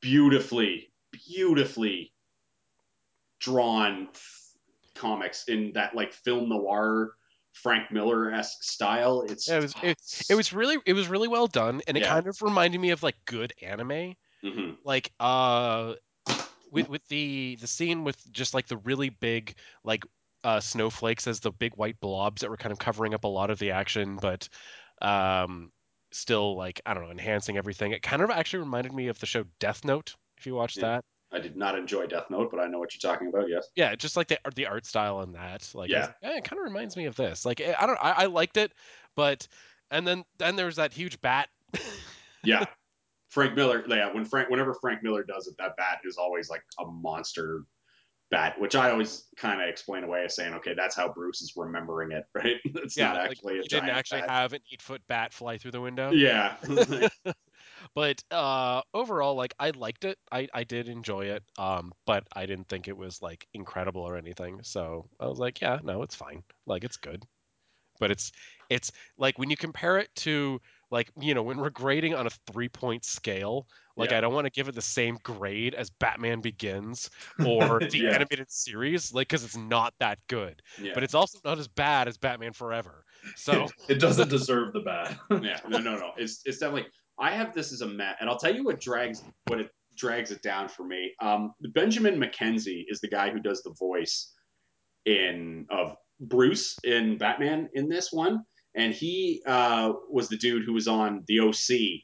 beautifully, beautifully drawn f- comics in that like film noir Frank Miller esque style. It's Yeah, it was it, it was really it was really well done, and it Yeah. kind of reminded me of like good anime. Mhm. like uh with with the the scene with just like the really big like uh snowflakes as the big white blobs that were kind of covering up a lot of the action but um still like i don't know enhancing everything it kind of actually reminded me of the show death note if you watched Yeah. that I did not enjoy Death Note, but I know what you're talking about. Yes. yeah just like the the art style in that like was Yeah. "Eh, it kind of reminds me of this like eh, i don't I, I liked it but and then then there's that huge bat Yeah. Frank Miller, yeah, when Frank whenever Frank Miller does it, that bat is always like a monster bat, which I always kind of explain away as saying, okay, that's how Bruce is remembering it, right? It's yeah not like actually you a didn't actually bat. have an eight foot bat fly through the window Yeah. but uh overall like i liked it i i did enjoy it um but i didn't think it was like incredible or anything so i was like yeah no it's fine like it's good but it's it's like when you compare it to like you know when we're grading on a three point scale like Yeah. i don't want to give it the same grade as batman begins or the Yeah. animated series like because it's not that good yeah. but it's also not as bad as batman forever so it doesn't deserve the bad. yeah, no, no, no. It's it's definitely. I have this as a mat, and I'll tell you what drags what it drags it down for me. Um, Benjamin McKenzie is the guy who does the voice in of Bruce in Batman in this one, and he uh, was the dude who was on the OC,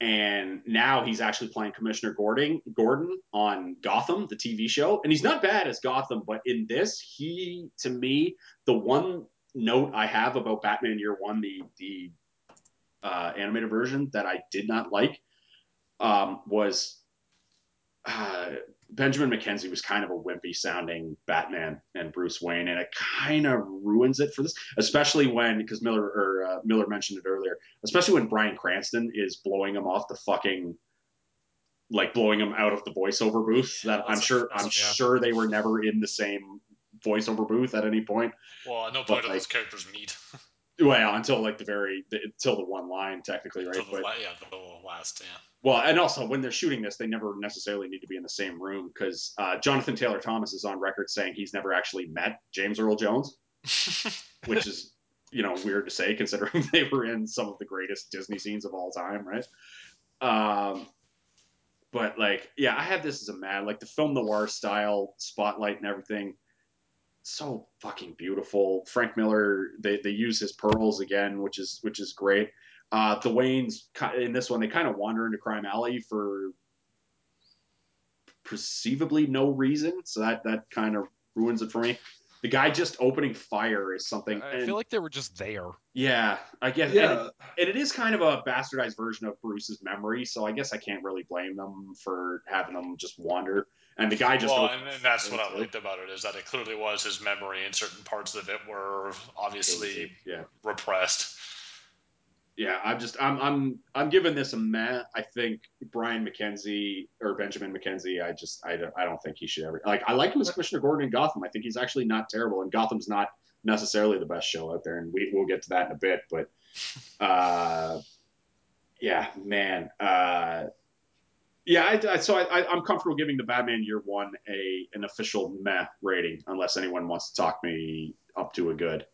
and now he's actually playing Commissioner Gordon Gordon on Gotham, the TV show, and he's not bad as Gotham, but in this, he to me the one note I have about Batman Year One, the the uh, animated version that I did not like um, was uh, Benjamin McKenzie was kind of a wimpy sounding Batman and Bruce Wayne, and it kind of ruins it for this, especially when because Miller or uh, Miller mentioned it earlier, especially when Bryan Cranston is blowing him off the fucking like blowing him out of the voiceover booth. That I'm sure I'm yeah. sure they were never in the same voiceover booth at any point. Well, at no But, point do like- those characters meet. Well, until like the very the, until the one line technically, right? The, But yeah, the last, yeah. Well, and also when they're shooting this, they never necessarily need to be in the same room because uh, Jonathan Taylor Thomas is on record saying he's never actually met James Earl Jones, which is you know weird to say considering they were in some of the greatest Disney scenes of all time, right? Um, but like, yeah, I have this as a mad like the film noir style spotlight and everything. So fucking beautiful. Frank Miller, they, they use his pearls again, which is which is great. Uh, the Waynes in this one, they kind of wander into Crime Alley for perceivably no reason, so that that kind of ruins it for me. The guy just opening fire is something. I and- feel like they were just there. yeah, I guess. and- Yeah, and it is kind of a bastardized version of Bruce's memory, so I guess I can't really blame them for having them just wander. And the guy just well, and, and that's what I liked about it is that it clearly was his memory, and certain parts of it were obviously yeah, repressed. Yeah. I'm just I'm I'm I'm giving this a meh. I think Brian McKenzie or Benjamin McKenzie. I just I don't I don't think he should ever like. I like him as Commissioner Gordon in Gotham. I think he's actually not terrible, and Gotham's not necessarily the best show out there, and we we'll get to that in a bit. But uh, yeah, man. Uh, yeah, I, I, so I, I, I'm comfortable giving the Batman Year One a an official meh rating, unless anyone wants to talk me up to a good.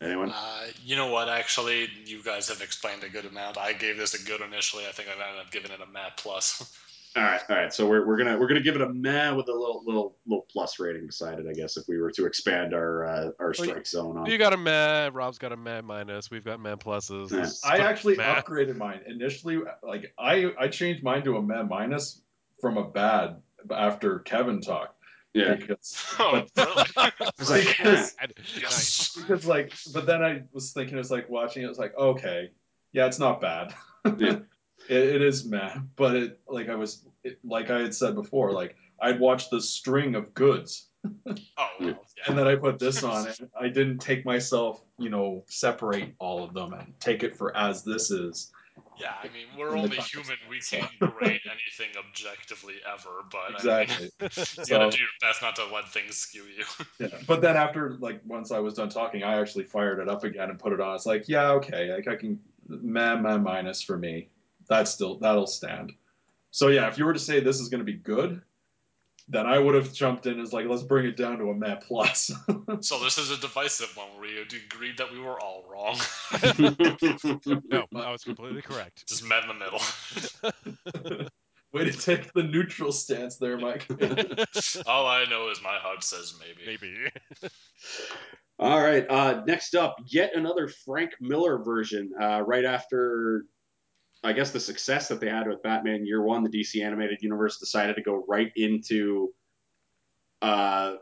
Anyone? Uh, you know what? Actually, you guys have explained a good amount. I gave this a good initially. I think I've ended up giving it a Matt plus. All right, all right. So we're, we're gonna we're gonna give it a meh with a little little little plus rating beside it, I guess, if we were to expand our uh, our strike zone on. You got a meh. Rob's got a meh minus. We've got meh pluses. Yeah. I actually meh. upgraded mine initially. Like I, I changed mine to a meh minus from a bad after Kevin talked. Yeah, Because, oh, but- really? I was like, Because- ah, yes. because like, but then I was thinking, it's like watching it. It's like, okay, yeah, it's not bad. Yeah. it, it is meh, but it like I was it, like I had said before, like I'd watched the string of goods, Oh, well, yeah. and then I put this on, and I didn't take myself, you know, separate all of them and take it for as this is. Yeah, I mean, we're only human. We can't grade anything objectively ever, but Exactly. I mean, you So- gotta do your best not to let things skew you. Yeah. But then after like once I was done talking, I actually fired it up again and put it on. It's like, yeah, okay, like I can meh meh minus for me. That's still that'll stand. So yeah, if you were to say this is gonna be good, then I would have jumped in as like, let's bring it down to a meh plus. so this is a divisive one where you agreed that we were all wrong. No, I was completely correct. Just met in the middle. Way to take the neutral stance there, Mike. all I know is my heart says maybe. Maybe. All right. Uh, next up, yet another Frank Miller version. Uh, right after, I guess, the success that they had with Batman Year One, the DC animated universe decided to go right into uh,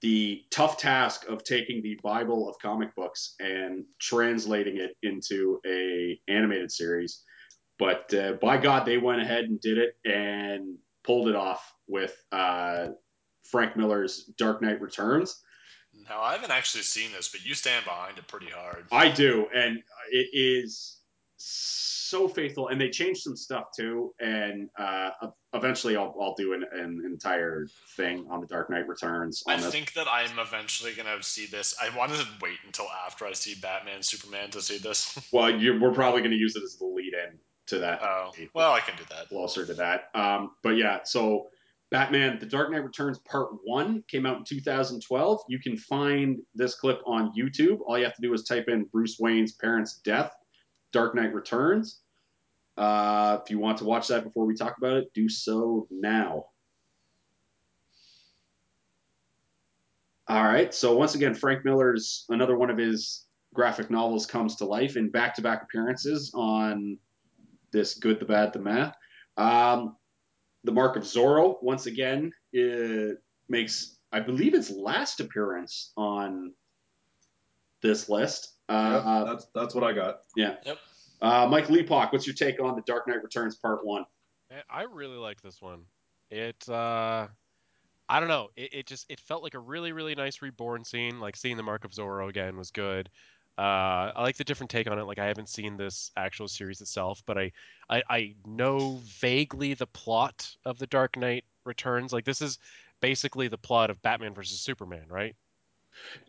the tough task of taking the Bible of comic books and translating it into a animated series. But uh, by God, they went ahead and did it and pulled it off with uh, Frank Miller's Dark Knight Returns. Now I haven't actually seen this, but you stand behind it pretty hard. I do, and it is so faithful. And they changed some stuff too. And uh, eventually, I'll, I'll do an, an entire thing on the Dark Knight Returns. I this. think that I'm eventually gonna see this. I wanted to wait until after I see Batman, Superman to see this. Well, you, we're probably going to use it as the lead-in to that. Oh, well, I can do that. closer to that. Um, but yeah, so Batman: The Dark Knight Returns Part One came out in 2012. You can find this clip on YouTube. All you have to do is type in Bruce Wayne's parents' death, Dark Knight Returns. Uh, if you want to watch that before we talk about it, do so now. All right. So once again, Frank Miller's another one of his graphic novels comes to life in back-to-back appearances on this Good, the Bad, the Meh. Um, the Mark of Zorro once again it makes, I believe, its last appearance on this list. Yep, Uh, that's that's what I got. Yeah. Uh, Mike Leapock, what's your take on the Dark Knight Returns Part One? I really like this one. It uh I don't know. It, it just it felt like a really really nice reborn scene. Like seeing the Mark of Zorro again was good. Uh, I like the different take on it. Like I haven't seen this actual series itself, but I, I I know vaguely the plot of the Dark Knight Returns. Like this is basically the plot of Batman versus Superman, right?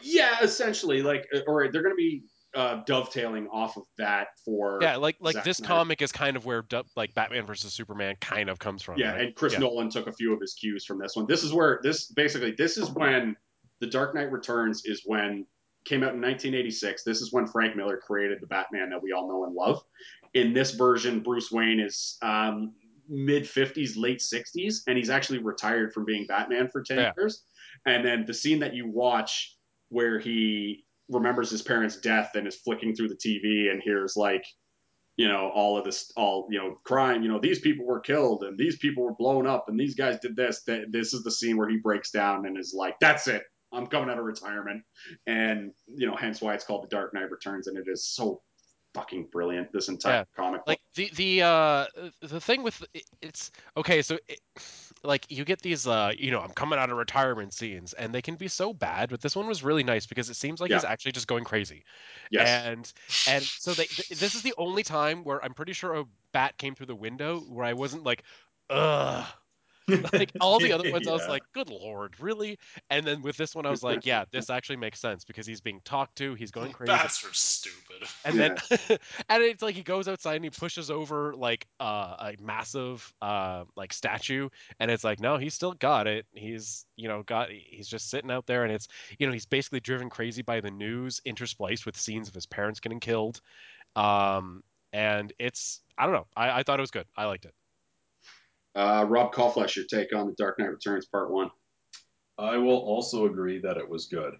Yeah, essentially, like, or they're going to be uh, dovetailing off of that for Yeah, like like Zack this Snyder. comic is kind of where like Batman versus Superman kind of comes from. Yeah, right? and Chris Yeah. Nolan took a few of his cues from this one. This is where this basically this is when The Dark Knight Returns is when came out in 1986. This is when Frank Miller created the Batman that we all know and love. In this version, Bruce Wayne is um, mid 50s, late 60s, and he's actually retired from being Batman for 10 Yeah. years. And then the scene that you watch where he remembers his parents' death and is flicking through the TV and hears like you know all of this all you know crime you know these people were killed and these people were blown up and these guys did this that this is the scene where he breaks down and is like that's it I'm coming out of retirement, and you know, hence why it's called The Dark Knight Returns, and it is so fucking brilliant. This entire Yeah. comic book. like the the uh the thing with it's okay so it, like you get these uh you know i'm coming out of retirement scenes and they can be so bad but this one was really nice because it seems like he's actually just going crazy. Yes, and and so they th- this is the only time where i'm pretty sure a bat came through the window where i wasn't like ugh like all the other ones i was like good lord really? And then with this one i was like yeah this actually makes sense because he's being talked to he's going crazy. Bats are stupid. and then and it's like he goes outside and he pushes over like uh, a massive uh like statue and it's like no he's still got it. He's you know got he's just sitting out there and it's you know he's basically driven crazy by the news interspliced with scenes of his parents getting killed. Um and it's i don't know i, I thought it was good. I liked it uh, Rob Kauflesh, your take on The Dark Knight Returns Part One? I will also agree that it was good,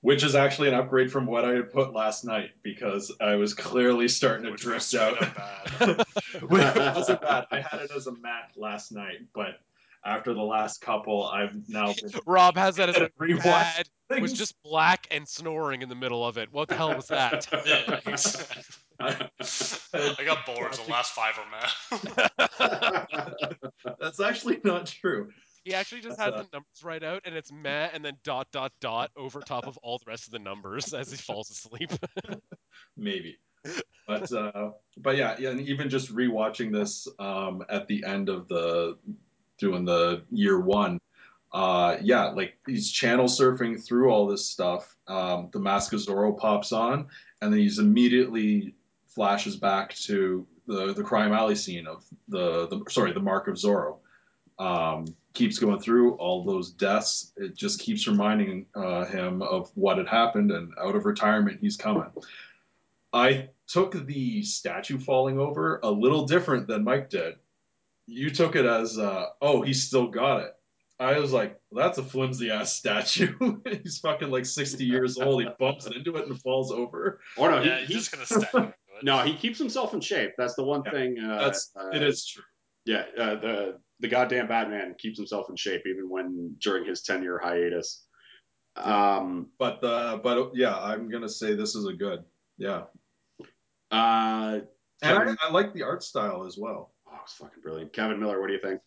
which is actually an upgrade from what I had put last night because I was clearly starting to Which was drift straight out. up bad. It wasn't bad. I had it as a mat last night, but after the last couple, I've now been rob has that as a rewatched bad things. was just black and snoring in the middle of it what the hell was that I got bored. The last five are mad. That's actually not true. He actually just That's, has uh, the numbers right out, and it's meh, and then dot dot dot over top of all the rest of the numbers as he falls asleep. maybe but uh but yeah, yeah and even just rewatching this um at the end of the doing the year one uh yeah like he's channel surfing through all this stuff um the mask of zorro pops on and then he's immediately flashes back to the the crime alley scene of the the sorry the mark of zorro um keeps going through all those deaths it just keeps reminding uh, him of what had happened and out of retirement he's coming I took the statue falling over a little different than Mike did. You took it as, uh, oh, he's still got it. I was like, that's a flimsy ass statue. he's fucking like 60 years old. He bumps into it and falls over. Oh no, yeah, he, he's just gonna stack into it. no, he keeps himself in shape. That's the one Yeah, thing. Uh, That's uh, it is true. Yeah, uh, the the goddamn Batman keeps himself in shape even when during his ten year hiatus. Um, But uh, but yeah, I'm gonna say this is a good. Yeah, uh, and I, I like the art style as well. oh, it's fucking brilliant. Kevin Miller, what do you think?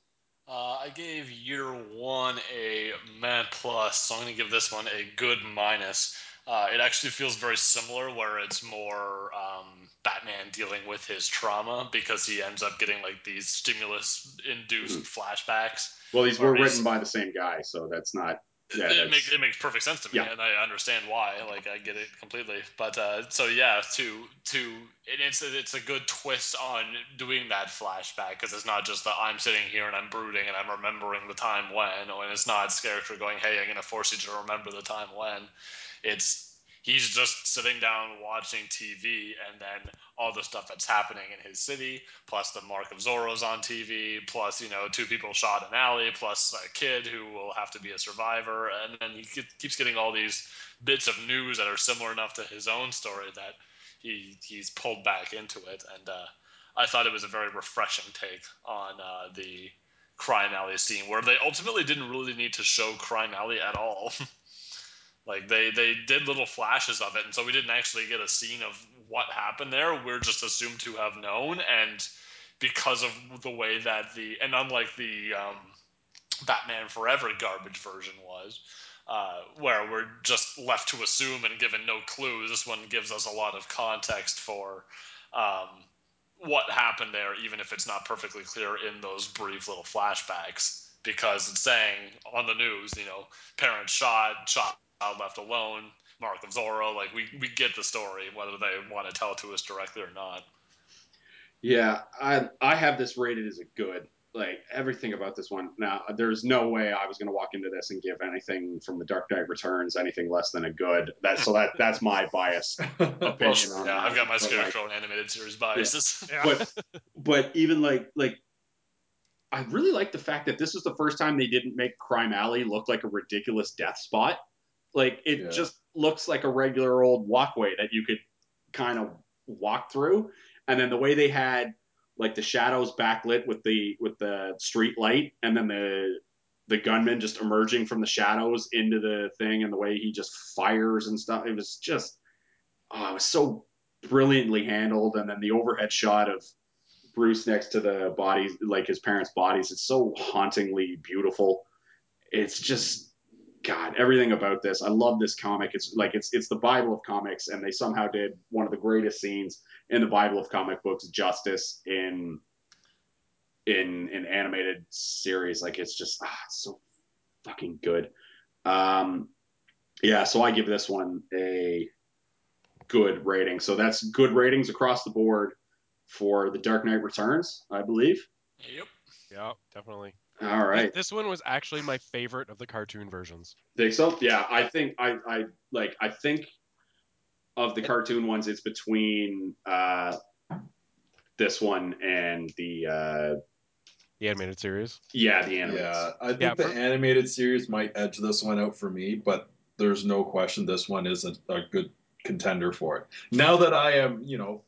Uh, I gave year one a man plus, so I'm going to give this one a good minus. Uh, it actually feels very similar, where it's more um, Batman dealing with his trauma because he ends up getting like these stimulus-induced flashbacks. Well, these were written by the same guy, so that's not. Yeah, it, makes, it makes perfect sense to me, Yeah. and I understand why. Like I get it completely. But uh, so yeah, to to and it's a, it's a good twist on doing that flashback because it's not just that I'm sitting here and I'm brooding and I'm remembering the time when, or it's not his character going, "Hey, I'm gonna force you to remember the time when." It's he's just sitting down watching TV, and then all the stuff that's happening in his city, plus the Mark of Zorro's on TV, plus you know two people shot in alley, plus a kid who will have to be a survivor, and then he keeps getting all these bits of news that are similar enough to his own story that he he's pulled back into it, and uh, I thought it was a very refreshing take on uh, the crime alley scene where they ultimately didn't really need to show crime alley at all. like they they did little flashes of it, and so we didn't actually get a scene of what happened there. We're just assumed to have known, and because of the way that the and unlike the um, Batman Forever garbage version was, uh, where we're just left to assume and given no clues. This one gives us a lot of context for um, what happened there, even if it's not perfectly clear in those brief little flashbacks, because it's saying on the news, you know, parents shot, shot, child left alone, Mark of Zorro. Like we we get the story, whether they want to tell it to us directly or not. Yeah, I I have this rated as a good. Like everything about this one. Now, there's no way I was going to walk into this and give anything from The Dark Knight Returns anything less than a good. That so that that's my bias. Well, Opinion on yeah, that, I've got my but, like- and animated series biases. But but even like like I really like the fact that this is the first time they didn't make Crime Alley look like a ridiculous death spot. Like it Yeah. just looks like a regular old walkway that you could kind of walk through. And then the way they had like the shadows backlit with the with the street light and then the the gunman just emerging from the shadows into the thing and the way he just fires and stuff. It was just, oh, it was so brilliantly handled. And then the overhead shot of Bruce next to the bodies, like his parents' bodies, it's so hauntingly beautiful. It's just, God, everything about this. I love this comic. It's like it's it's the Bible of comics, and they somehow did one of the greatest scenes in the Bible of comic books justice in in an animated series. Like it's just ah, it's so fucking good. Um, yeah, so I give this one a good rating. So that's good ratings across the board for The Dark Knight Returns, I believe. Yep. Yeah, definitely. All right. This one was actually my favorite of the cartoon versions. Think so? Yeah, I think I, I like I think of the cartoon ones, it's between uh, this one and the uh, The animated series. yeah the animated. Yeah, I think Yeah, the for- animated series might edge this one out for me, but there's no question this one is a, a good contender for it. Now that I am, you know,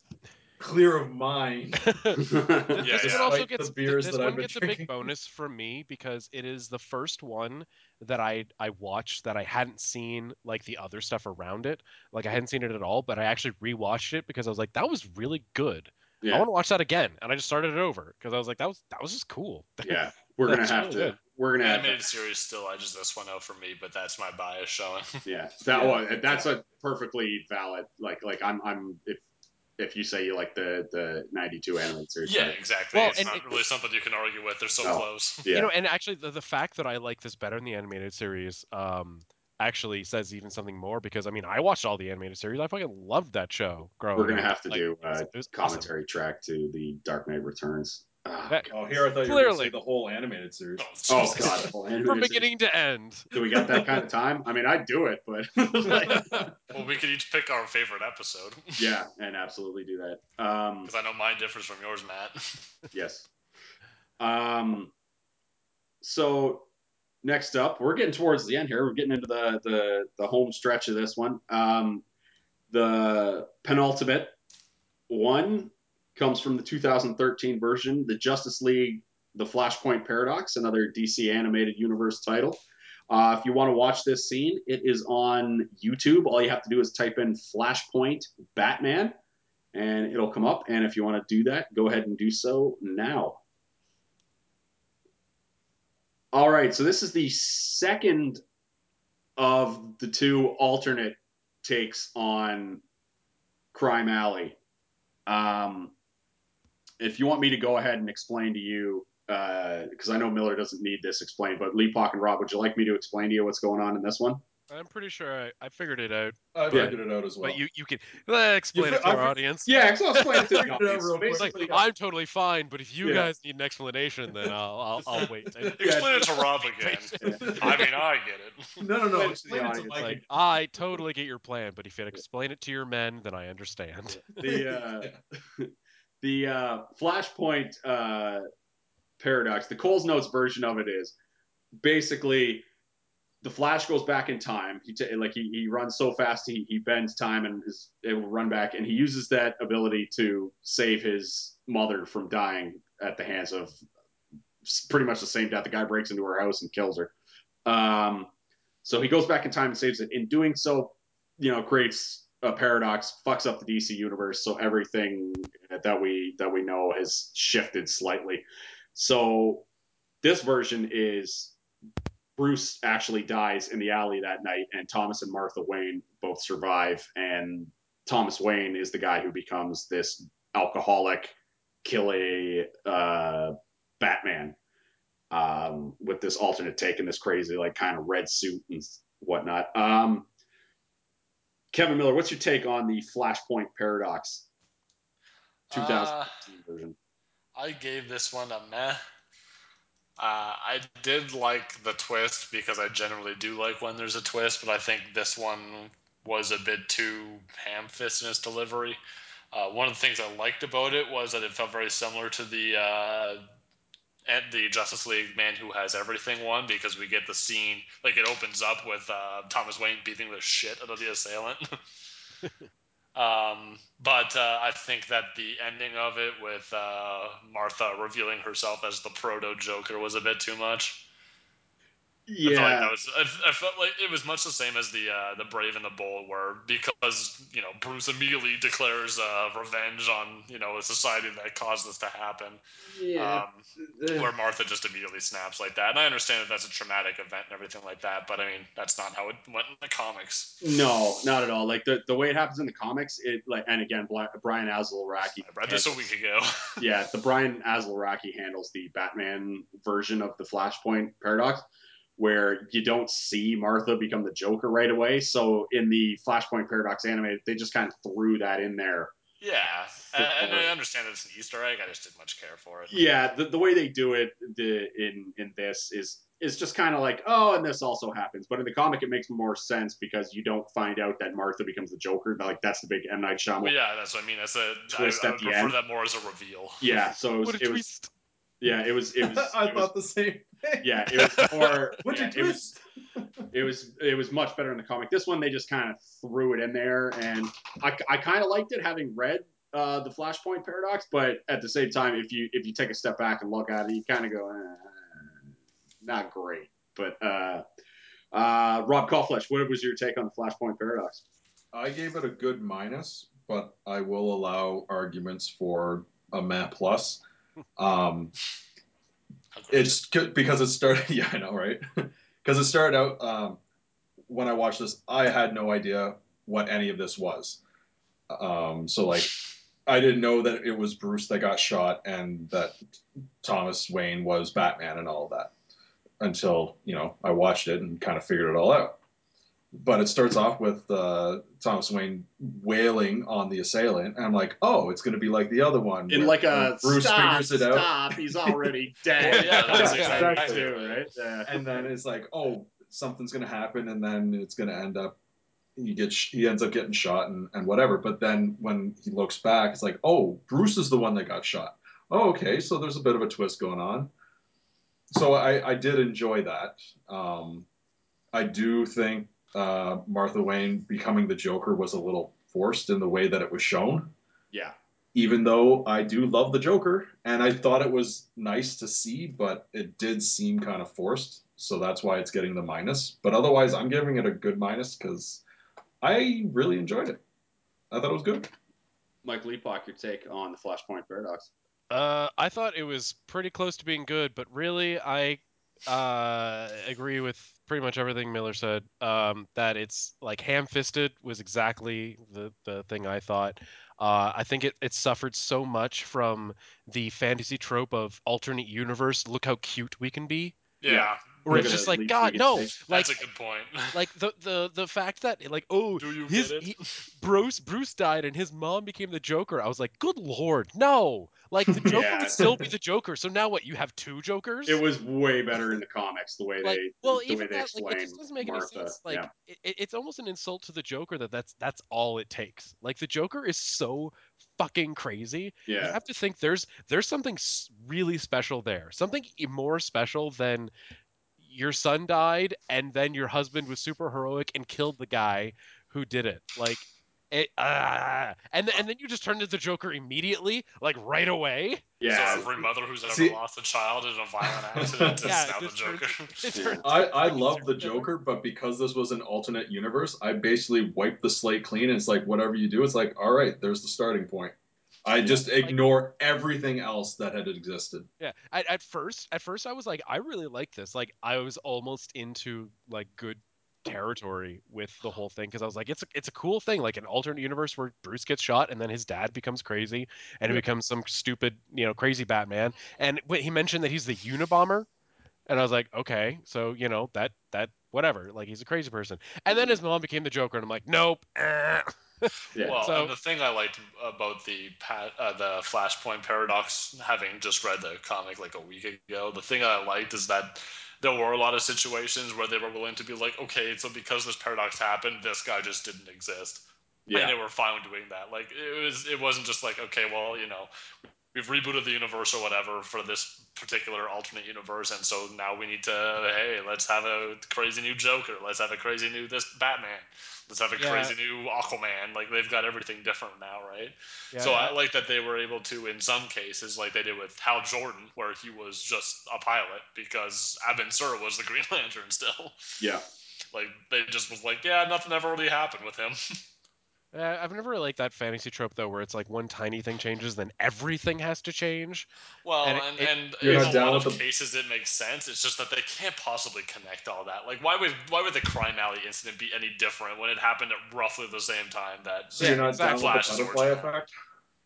clear of mind, Yeah, this yeah. one also Despite the gets beers this that I've one been gets a drinking. big bonus from me because it is the first one that I I watched that I hadn't seen like the other stuff around it. Like I hadn't seen it at all, but I actually rewatched it because I was like, that was really good. I want to watch that again, and I just started it over because I was like, that was that was just cool. yeah. We're gonna have really to. good. We're gonna have to Animated series still edges this one out for me, but that's my bias showing. Yeah, that Yeah. one. That's a perfectly valid. Like, like I'm, I'm. If if you say you like the the '92 animated series, yeah, exactly. Well, it's and not it- really something you can argue with. They're so No. close. yeah, You know, and actually, the, the fact that I like this better than the animated series, um, actually says even something more because I mean, I watched all the animated series. I fucking loved that show. Growing we're gonna up. have to Like, do a it was awesome. commentary track to the Dark Knight Returns. Ah, That- oh, here I thought you were going to Clearly. say the whole animated series. Oh, oh god, the whole animated from series. beginning to end. Do we got that kind of time? I mean, I'd do it, but like, Well, we could each pick our favorite episode. yeah, and absolutely do that. Um, Because I know mine differs from yours, Matt. Yes. Um. So next up, we're getting towards the end here. We're getting into the the the home stretch of this one. Um, the penultimate one comes from the 2013 version, the Justice League: The Flashpoint Paradox, another DC animated universe title. Uh, if you want to watch this scene, it is on YouTube. All you have to do is type in Flashpoint Batman and it'll come up. And if you want to do that, go ahead and do so now. All right, so this is the second of the two alternate takes on Crime Alley. Um, if you want me to go ahead and explain to you, because I know Miller doesn't need this explained, but Lee Pock and Rob, would you like me to explain to you what's going on in this one? I'm pretty sure I, I figured it out, I Yeah. figured it out as well. but you you can uh, explain fi- it to I our fi- audience. Yeah, so I'll explain it to the Figured it out audience. real quick. Like, Basically, I'm totally fine, but if you Yeah. guys need an explanation, then I'll I'll, I'll wait. Explain it to Rob again. I mean, I get it. no, no, no. Explain it to Explain it to audience. Mike. like I totally get your plan, but if you explain it to your men, then I understand. the uh, the uh, Flashpoint uh, paradox, the Coles Notes version of it is basically the Flash goes back in time. He ta like he, he runs so fast he, he bends time and is able to run back, and he uses that ability to save his mother from dying at the hands of pretty much the same death. The guy breaks into her house and kills her. Um, so he goes back in time and saves it. In doing so, you know, creates a paradox, fucks up the DC universe, so everything that we that we know has shifted slightly. So this version is Bruce actually dies in the alley that night, and Thomas and Martha Wayne both survive. And Thomas Wayne is the guy who becomes this alcoholic, killy uh, Batman um, with this alternate take and this crazy, like, kind of red suit and whatnot. Um, Kevin Miller, what's your take on the Flashpoint Paradox 2015 version? I gave this one a meh. Uh, I did like the twist because I generally do like when there's a twist, but I think this one was a bit too ham-fisted in its delivery. Uh, one of the things I liked about it was that it felt very similar to the uh, and the Justice League Man Who Has Everything one because we get the scene like it opens up with uh, Thomas Wayne beating the shit out of the assailant. um, but uh, I think that the ending of it with uh, Martha revealing herself as the proto Joker was a bit too much. I felt like Yeah, that was. I, I felt like it was much the same as the uh, the Brave and the Bold, where because you know Bruce immediately declares uh, revenge on you know a society that caused this to happen. yeah. Um, where Martha just immediately snaps like that. And I understand that that's a traumatic event and everything like that, but I mean that's not how it went in the comics. no, not at all. Like the, the way it happens in the comics, it like and again, Brian Azzarello. I read this a week ago. yeah, the Brian Azzarello handles the Batman version of the Flashpoint paradox, where you don't see Martha become the Joker right away. So in the Flashpoint paradox animated, they just kind of threw that in there. yeah, and, and I understand that it's an Easter egg. I just didn't much care for it. Yeah, the, the way they do it the, in in this is is just kind of like oh, and this also happens. But in the comic, it makes more sense because you don't find out that Martha becomes the Joker. Like that's the big M Night Shyamalan. Well, yeah, that's what I mean. That's a Twist I at would the prefer end. that more as a reveal. Yeah, so it was, What a it was yeah, it was it was I it was- thought the same thing. yeah, it was more What yeah, you it was it was it was much better in the comic. This one they just kind of threw it in there, and I, I kind of liked it having read uh, the Flashpoint paradox, but at the same time, if you if you take a step back and look at it, you kind of go, eh, not great. But uh, uh, Rob Kauflesh, what was your take on the Flashpoint paradox? I gave it a good minus, but I will allow arguments for a map plus. Um, it's because it started. Yeah, I know, right? Because it started out um, when I watched this, I had no idea what any of this was. Um, so like, I didn't know that it was Bruce that got shot and that Thomas Wayne was Batman and all of that until you know I watched it and kind of figured it all out. But it starts off with uh, Thomas Wayne wailing on the assailant, and I'm like, oh, it's going to be like the other one. In like a Bruce stop, figures it out. he's already dead. Well, yeah, that's exactly too, right. right? Yeah. and then it's like, oh, something's gonna happen, and then it's gonna end up he gets he ends up getting shot and, and whatever. But then when he looks back, it's like, oh, Bruce is the one that got shot. Oh, okay, so there's a bit of a twist going on. So I, I did enjoy that. Um, I do think uh, Martha Wayne becoming the Joker was a little forced in the way that it was shown Yeah. even though I do love the Joker, and I thought it was nice to see, but it did seem kind of forced, so that's why it's getting the minus. But otherwise, I'm giving it a good minus because I really enjoyed it. I thought it was good. Mike Leapock, your take on the Flashpoint paradox? Uh, I thought it was pretty close to being good, but really, I uh, agree with pretty much everything Miller said. Um, that it's like ham-fisted was exactly the the thing I thought. Uh, I think it, it suffered so much from the fantasy trope of alternate universe. Look how cute we can be. Yeah. Where it's just like God, no, like that's a good point. like the the the fact that like oh Do you his get it? he, Bruce Bruce died and his mom became the Joker. I was like, good lord, no! Like the Joker Yeah. would still be the Joker. So now what? You have two Jokers? It was way better in the comics the way like they well the way even they that like it just doesn't make Martha. any sense. Like yeah. it, it- it's almost an insult to the Joker that that's that's all it takes. Like the Joker is so fucking crazy. Yeah. You Yeah. have to think there's there's something really special there. Something more special than your son died and then your husband was super heroic and killed the guy who did it. Like it, ah, and th- and then you just turned into the Joker immediately, like right away. Yeah. So every mother who's ever See- lost a child in a violent accident is Yeah, now the Joker. it Yeah. turns I, I love the Joker. Joker, but because this was an alternate universe, I basically wiped the slate clean. And it's like whatever you do, it's like all right, there's the starting point. I just like- ignore everything else that had existed. Yeah. At, at first, at first, I was like, I really like this. Like, I was almost into like good territory with the whole thing because I was like, it's a, it's a cool thing, like an alternate universe where Bruce gets shot and then his dad becomes crazy and he Yeah. becomes some stupid, you know, crazy Batman. And he mentioned that he's the Unabomber, and I was like, okay, so you know that that whatever, like he's a crazy person. And then his mom became the Joker, and I'm like, nope. eh. Yeah. Well, So- and the thing I liked about the uh, the Flashpoint paradox, having just read the comic like a week ago, the thing I liked is that there were a lot of situations where they were willing to be like, okay, so because this paradox happened, this guy just didn't exist, and they were fine with doing that. Like it was, it wasn't just like, okay, well, you know, we've rebooted the universe or whatever for this particular alternate universe, and so now we need to hey, let's have a crazy new Joker, let's have a crazy new this Batman, let's have a Yeah. crazy new Aquaman. Like they've got everything different now, right? Yeah, so I like that they were able to, in some cases, like they did with Hal Jordan, where he was just a pilot because Abin Sur was the Green Lantern still. Yeah. Like they just was like, yeah, nothing ever really happened with him. Uh, I've never really liked that fantasy trope though, where it's like one tiny thing changes, then everything has to change. Well, And and, it- and, You're in not a down lot of with the- cases it makes sense. It's just that they can't possibly connect all that. Like, why would why would the crime alley incident be any different when it happened at roughly the same time that So Yeah, you're not exactly. down with the butterfly effect?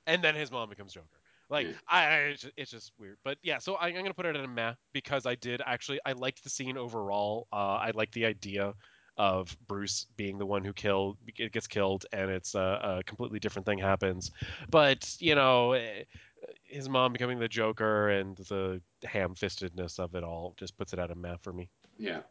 and then his mom becomes Joker. Like Yeah. I, I it's, just, weird. But yeah, so I, I'm gonna put it at a meh because I did actually I liked the scene overall. Uh, I liked the idea of Bruce being the one who killed it gets killed and it's a, a completely different thing happens. But you know. eh, His mom becoming the Joker and the ham-fistedness of it all just puts it out of meh for me. Yeah.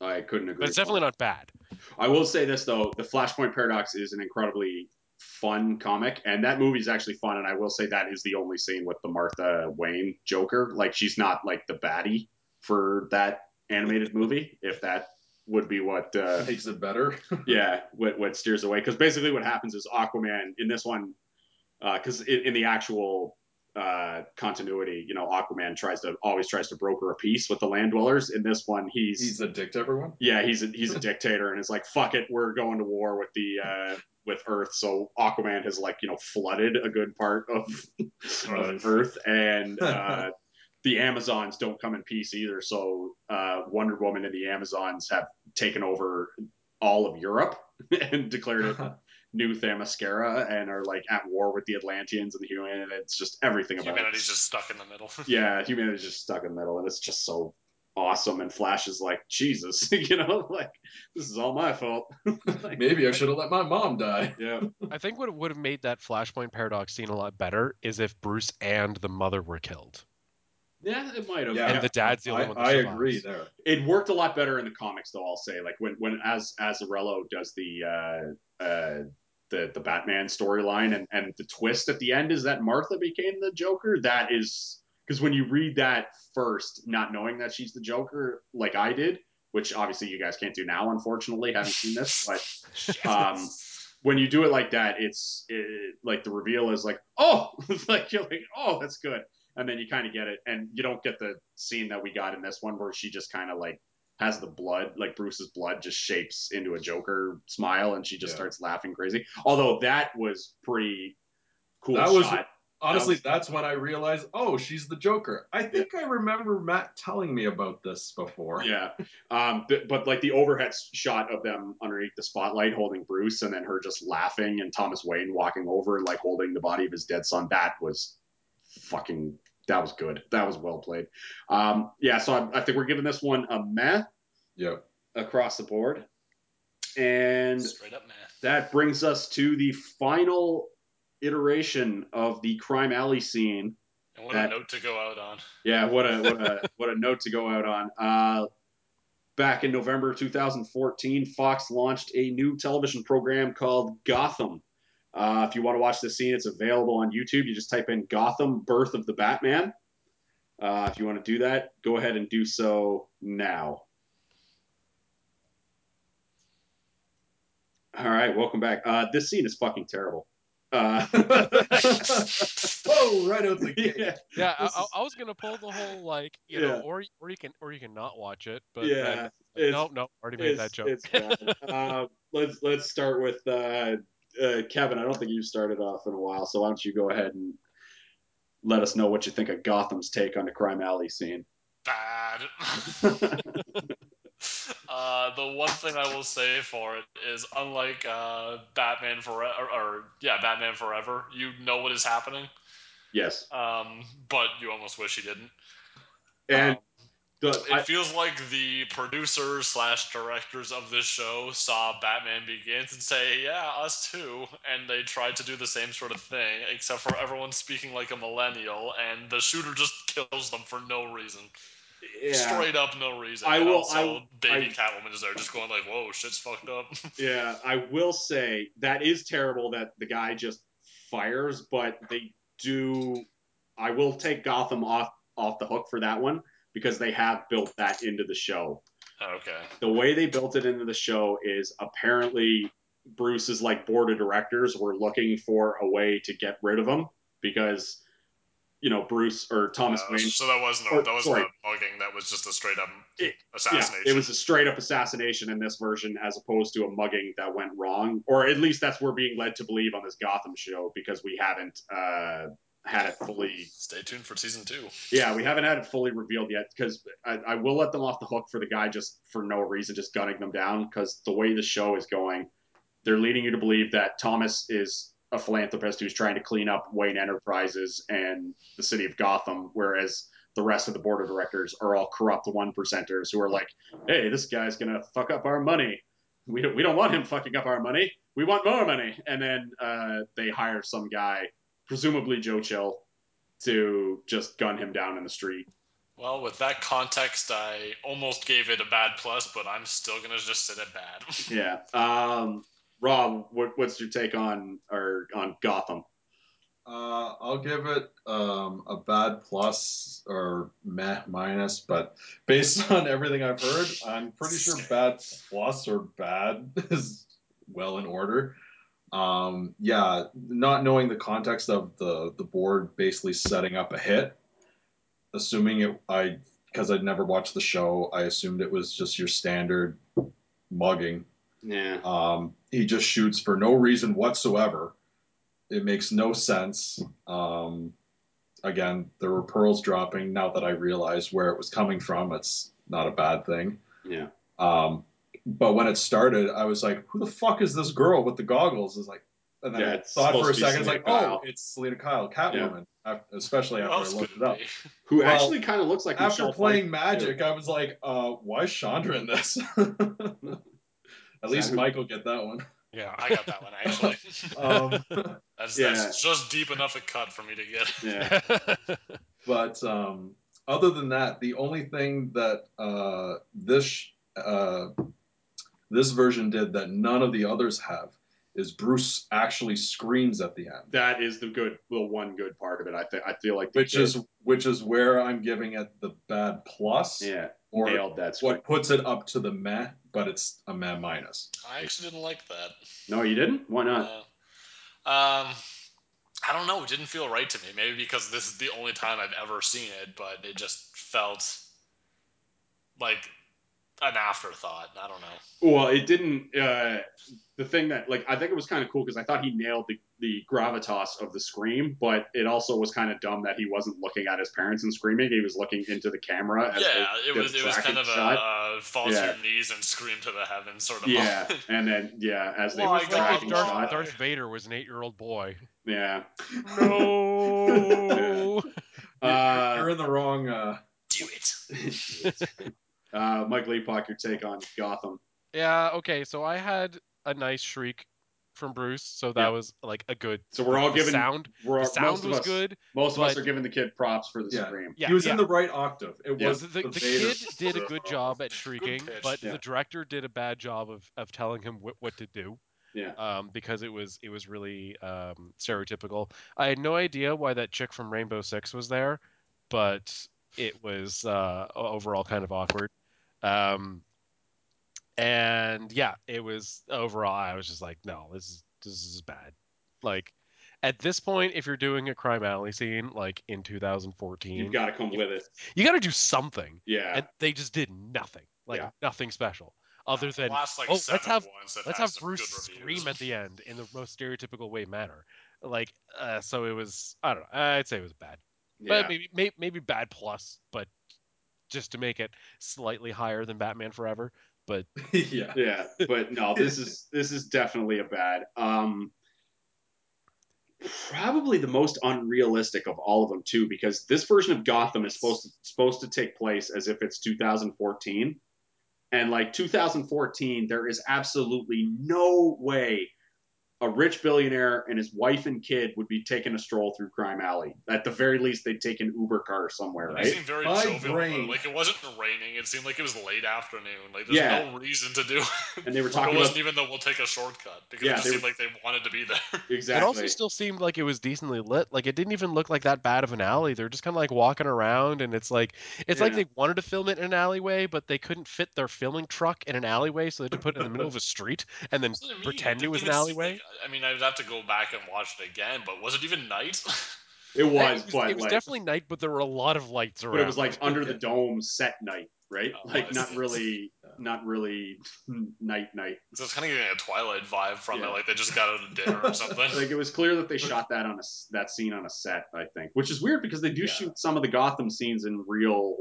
I couldn't agree. But it's definitely not bad. I will say this though: the Flashpoint Paradox is an incredibly fun comic, and that movie is actually fun. And I will say that is the only scene with the Martha Wayne Joker. Like she's not like the baddie for that animated movie. If that would be what, uh, Makes it better. yeah, what what steers away. Because basically, what happens is Aquaman in this one, because in, in the actual uh, continuity, you know, Aquaman tries to always tries to broker a peace with the land dwellers. In this one, He's he's a dick to everyone. yeah, he's a, he's a dictator, and it's like fuck it, we're going to war with the uh, with Earth. So Aquaman has like you know flooded a good part of, of Earth, and uh, the Amazons don't come in peace either. So uh, Wonder Woman and the Amazons have taken over all of Europe and declared it new Themyscira, and are like at war with the Atlanteans and the human. And it's just everything about humanity's it. just stuck in the middle. yeah, humanity's just stuck in the middle, and it's just so awesome. And Flash is like, Jesus, you know, like this is all my fault. Like, Maybe I should have let my mom die. yeah, I think what would have made that Flashpoint paradox scene a lot better is if Bruce and the mother were killed. Yeah, it might have. Yeah. And the dad's the only I, one that I survives. agree there. it worked a lot better in the comics, though. I'll say, like when when as Azzarello does the uh, uh, the the Batman storyline, and and the twist at the end is that Martha became the Joker. That is because when you read that first, not knowing that she's the Joker, like I did, which obviously you guys can't do now, unfortunately, haven't seen this, but um, when you do it like that, it's it, like the reveal is like, oh, like you're like, oh, that's good, and then you kind of get it, and you don't get the scene that we got in this one where she just kind of like has the blood, like Bruce's blood, just shapes into a Joker smile, and she just Yeah. starts laughing crazy. Although that was pretty cool That was- shot. Honestly, was- that's when I realized, oh, she's the Joker. I think I remember Matt telling me about this before. Yeah, um, but, but like the overhead shot of them underneath the spotlight holding Bruce, and then her just laughing, and Thomas Wayne walking over, like holding the body of his dead son. That was fucking. That was good. That was well played. Um, yeah, so I, I think we're giving this one a meh Yep. across the board, and Straight up, man. that brings us to the final iteration of the crime alley scene. And what That- a note to go out on. Yeah, what a what a what a note to go out on. Uh, back in November 2014, Fox launched a new television program called Gotham. Uh, if you want to watch the scene, it's available on YouTube. You just type in Gotham Birth of the Batman. Uh, if you want to do that, go ahead and do so now. All right, welcome back. Uh, this scene is fucking terrible. Uh, Whoa, right out the gate. yeah, Yeah, I, is- I was gonna pull the whole like you Yeah. know, or or you can or you can not watch it, but Yeah, then it's- no, no, already made that it's, joke. It's bad. uh, let's let's start with uh, uh, Kevin. I don't think you've started off in a while, so why don't you go ahead and let us know what you think of Gotham's take on the crime alley scene? Bad. uh, the one thing I will say for it is, unlike uh, Batman Forever, or, or yeah, Batman Forever, you know what is happening, yes, um, but you almost wish you didn't. and Um, it I, feels like the producers slash directors of this show saw Batman Begins and say, "Yeah, us too," and they tried to do the same sort of thing, except for everyone speaking like a millennial, and the shooter just kills them for no reason, yeah, straight up no reason. I will- also, I- baby I- Catwoman is there, just going like, "Whoa, shit's fucked up." yeah, I will say that is terrible that the guy just fires, but they do I will take Gotham off off the hook for that one because they have built that into the show. Okay. The way they built it into the show is apparently Bruce's like board of directors were looking for a way to get rid of him because you know Bruce or Thomas Uh, Wayne so that wasn't a, that wasn't sorry. a mugging. That was just a straight up It- assassination. Yeah, it was a straight up assassination in this version as opposed to a mugging that went wrong, or at least that's what we're being led to believe on this Gotham show because we haven't uh, had it fully. Stay tuned for season two. Yeah, we haven't had it fully revealed yet because I, I will let them off the hook for the guy just for no reason, just gunning them down because the way the show is going, they're leading you to believe that Thomas is a philanthropist who's trying to clean up Wayne Enterprises and the city of Gotham, whereas the rest of the board of directors are all corrupt one percenters who are like, hey, this guy's gonna fuck up our money. We don't, we don't want him fucking up our money. We want more money. And then uh, they hire some guy, presumably Joe Chill, to just gun him down in the street. Well, with that context, I almost gave it a bad plus, but I'm still gonna just sit at bad. Yeah. Um, Rob, what, what's your take on or on Gotham? Uh, I'll give it um, a bad plus or meh minus, but based on everything I've heard, I'm pretty sure bad plus or bad is well in order. Um, yeah, not knowing the context of the the board basically setting up a hit, assuming it, I because I'd never watched the show, I assumed it was just your standard mugging. Yeah. Um, he just shoots for no reason whatsoever. It makes no sense. Um, again, there were pearls dropping. Now that I realize where it was coming from, it's not a bad thing. Yeah. Um, but when it started, I was like, "Who the fuck is this girl with the goggles?" Is like, and then Yeah, I thought for a supposed to be second, it's like, Kyle. "Oh, it's Selina Kyle, Catwoman." Af- Especially after I looked it up. Who Well, actually kind of looks like After Michelle playing Pfeiffer, Magic, I was like, uh, "Why is Chandra in this?" At least Exactly. Mike will get that one. Yeah. I got that one actually. Um, that's, yeah. that's just deep enough a cut for me to get. Yeah. but um, other than that, the only thing that uh, this uh, this version did that none of the others have is Bruce actually screams at the end, That is the good, the one good part of it. I think I feel like which kid- is which is where I'm giving it the bad plus, yeah or nailed that. Screen. what puts it up to the meh, but it's a meh minus. I actually didn't like that. No, you didn't. Why not? Uh, um, I don't know. It didn't feel right to me. Maybe because this is the only time I've ever seen it, but it just felt like an afterthought. I don't know. Well, it didn't. Uh, the thing that, like, I think it was kind of cool because I thought he nailed the, the gravitas of the scream, but it also was kind of dumb that he wasn't looking at his parents and screaming. He was looking into the camera. As yeah, they it was it was kind tracking of a shot. uh, fall to your knees and scream to the heavens sort of. yeah, and then yeah, as they Oh were my It's God, like tracking Darth, shot. Darth Vader was an eight-year-old boy. Yeah. No. Uh, You're in the wrong. Uh, Do it. uh, Mike Leapock, your take on Gotham? yeah. Okay. So I had a nice shriek from Bruce, so that Yeah. was like a good. So we're all giving sound. We're, The sound most of was us, good. Most of us are giving the kid props for the Yeah. scream. Yeah. he was yeah. in the right octave. It Yeah. was the, the, the Vader- kid did a good job at shrieking, but Yeah. the director did a bad job of, of telling him what, what to do. Yeah. Um, because it was it was really um, stereotypical. I had no idea why that chick from Rainbow Six was there, but it was uh, overall kind of awkward. Um, and yeah, it was overall. I was just like, no, this is this is bad. Like at this point, if you're doing a crime alley scene like in 2014, You've got to come with it. you got to do something Yeah. and they just did nothing like Yeah. nothing special other than last like oh, let's have- let's have bruce scream at the end in the most stereotypical way manner like uh, so it was i don't know i'd say it was bad yeah. but maybe, maybe maybe bad plus but just to make it slightly higher than batman forever but yeah. yeah but no this is this is definitely a bad um probably the most unrealistic of all of them too because this version of gotham is supposed to supposed to take place as if it's 2014 and like 2014 there is absolutely no way a rich billionaire and his wife and kid would be taking a stroll through Crime Alley. At the very least, they'd take an Uber car somewhere, It seemed very My jovial. brain. Like it wasn't raining. It seemed like it was late afternoon. Like there's Yeah. no reason to do it. And they were it talking wasn't about even though we'll take a shortcut because Yeah, it just seemed were- like they wanted to be there. exactly. It also still seemed like it was decently lit. Like it didn't even look like that bad of an alley. They're just kind of like walking around, and it's like it's like they wanted to film it in an alleyway, but they couldn't fit their filming truck in an alleyway, so they had to put it in the middle of a street and then That's what I mean. pretend it was an alleyway. like- I mean, I'd have to go back and watch it again. But was it even night? it was, it was, but it was like, definitely night, but there were a lot of lights around. but it was like under the dome set night, right? Oh, like not see. really, not really night night. so it's kind of getting a Twilight vibe from Yeah. it. Like they just got out of dinner or something. Like it was clear that they shot that on a s- that scene on a set, I think, which is weird because they do Yeah. shoot some of the Gotham scenes in real,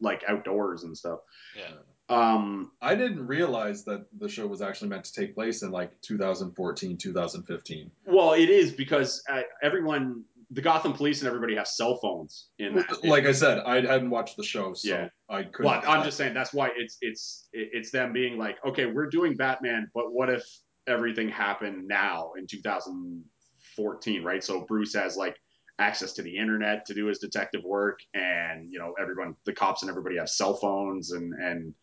like outdoors and stuff. yeah. Um, I didn't realize that the show was actually meant to take place in like 2014, 2015. well, it is because uh, everyone, the Gotham police and everybody have cell phones in that. Like I said, I hadn't watched the show, so Yeah. I couldn't. Well, I'm just saying that's why it's it's it's them being like, okay, we're doing Batman, but what if everything happened now in 2014, right? So Bruce has like access to the internet to do his detective work, and you know everyone, the cops and everybody have cell phones, and and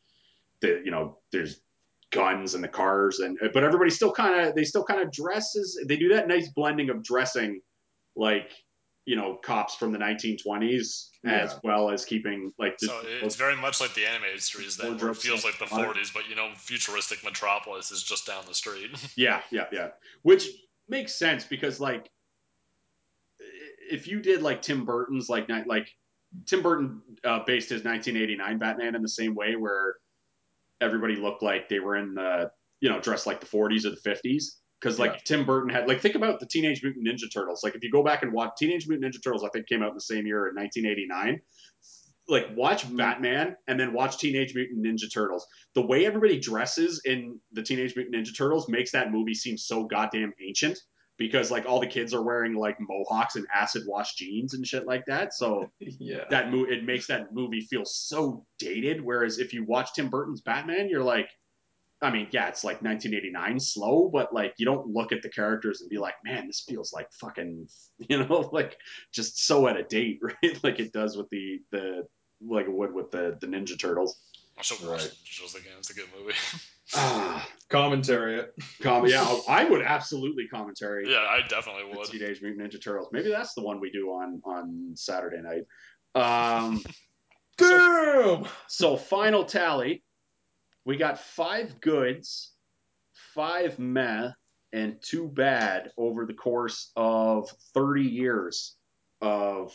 the you know there's guns in the cars, and but everybody still kind of they still kind of dresses. They do that nice blending of dressing like you know cops from the 1920s as well as keeping like So it's very much like the animated series that feels like the 40s, but you know, futuristic Metropolis is just down the street. Yeah, yeah, yeah. Which makes sense because like if you did like Tim Burton's like like Tim Burton uh, based his 1989 Batman in the same way where everybody looked like they were in the you know dressed like the 40s or the 50s because like Yeah. Tim Burton had like think about the Teenage Mutant Ninja Turtles. Like if you go back and watch Teenage Mutant Ninja Turtles I think came out in the same year in 1989 like watch Mhm. Batman and then watch Teenage Mutant Ninja Turtles. The way everybody dresses in the Teenage Mutant Ninja Turtles makes that movie seem so goddamn ancient because like all the kids are wearing like mohawks and acid wash jeans and shit like that. So yeah. that mo- it makes that movie feel so dated. Whereas if you watch Tim Burton's Batman, you're like, I mean, yeah, it's like 1989 slow, but like you don't look at the characters and be like, man, this feels like fucking, you know, like just so out of date, right? like it does with the the like it would with the the Ninja Turtles. I should watch Right. the Ninjas again. It's a good movie. Ah, Commentary it. com- yeah, I would absolutely commentary. yeah, I definitely the would. Teenage Mutant Ninja Turtles. Maybe that's the one we do on on Saturday night. Um, Damn! so final tally, we got five goods, five meh, and two bad over the course of thirty years of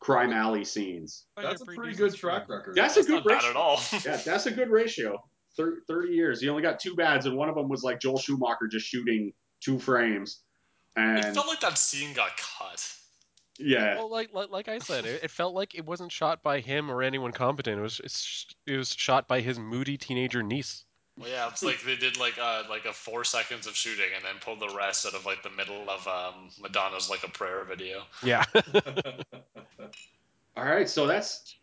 crime alley scenes. That's a pretty good track record. That's a good not ratio. at all. Yeah, that's a good ratio. Thir- Thirty years. He only got two bads, and one of them was like Joel Schumacher just shooting two frames. And it felt like that scene got cut. yeah, Well, like, like like I said, it, it felt like it wasn't shot by him or anyone competent. It was it's, it was shot by his moody teenager niece. Well, yeah, it's like they did like uh, like a four seconds of shooting and then pulled the rest out of like the middle of um, Madonna's like a prayer video. Yeah. All right, so that's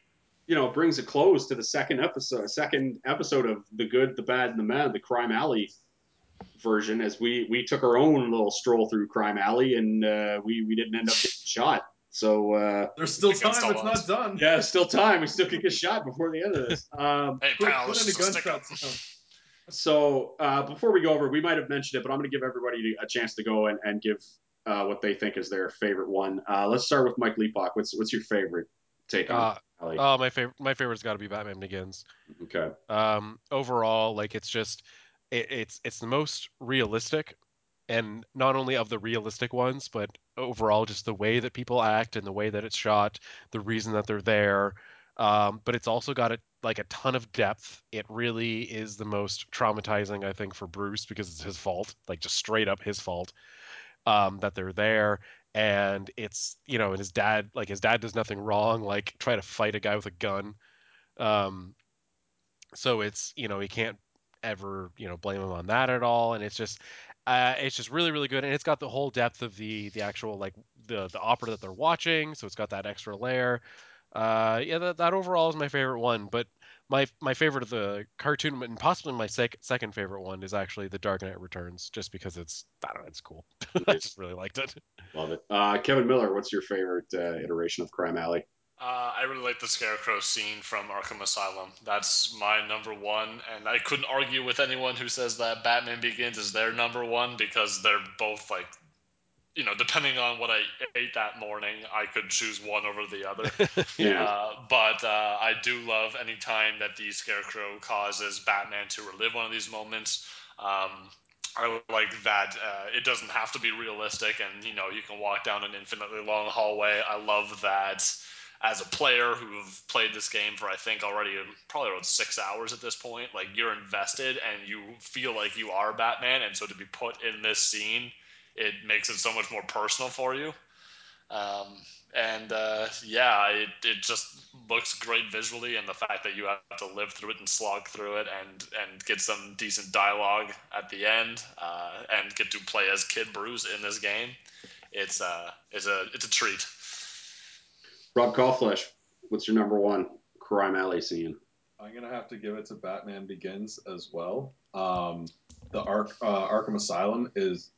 you know brings a close to the second episode, second episode of the good, the bad, and the mad, the Crime Alley version. As we we took our own little stroll through Crime Alley, and uh, we we didn't end up getting shot. So uh, There's still time. all It's odds. not done. yeah, still time. We still could get shot before the end of this. Um, Hey, pal, put this in the stick up. so uh, before we go over, we might have mentioned it, but I'm going to give everybody a chance to go and, and give uh, what they think is their favorite one. Uh, let's start with Mike Leapock. What's what's your favorite take on Oh, my favorite my favorite's got to be Batman Begins. okay. Um, overall, like it's just it, it's it's the most realistic, and not only of the realistic ones, but overall just the way that people act and the way that it's shot, the reason that they're there. Um, but it's also got a, like a ton of depth. It really is the most traumatizing, I think, for Bruce because it's his fault, like just straight up his fault um, that they're there. And it's you know, and his dad, like his dad does nothing wrong, like try to fight a guy with a gun. Um, so it's you know he can't ever you know blame him on that at all and it's just uh, it's just really really good and it's got the whole depth of the the actual like the the opera that they're watching so it's got that extra layer uh yeah that, that overall is my favorite one but my my favorite of the cartoon and possibly my sec- second favorite one is actually The Dark Knight Returns, just because it's I don't know, it's cool. I just really liked it. Love it. Uh, Kevin Miller, what's your favorite uh, iteration of Crime Alley? Uh, I really like the Scarecrow scene from Arkham Asylum. That's my number one, and I couldn't argue with anyone who says that Batman Begins is their number one because they're both like, you know, depending on what I ate that morning, I could choose one over the other. Yeah. Uh, but uh, I do love any time that the Scarecrow causes Batman to relive one of these moments. Um, I like that uh, it doesn't have to be realistic, and you know you can walk down an infinitely long hallway. I love that. As a player who've played this game for I think already probably around six hours at this point, like you're invested and you feel like you are Batman, and so to be put in this scene, it makes it so much more personal for you. Um, and uh, yeah, it, it just looks great visually, and the fact that you have to live through it and slog through it, and and get some decent dialogue at the end, uh, and get to play as Kid Bruce in this game, it's uh, it's a it's a treat. Rob Kauflesh, what's your number one Crime Alley scene? I'm gonna have to give it to Batman Begins as well. Um, the Ark uh, Arkham Asylum is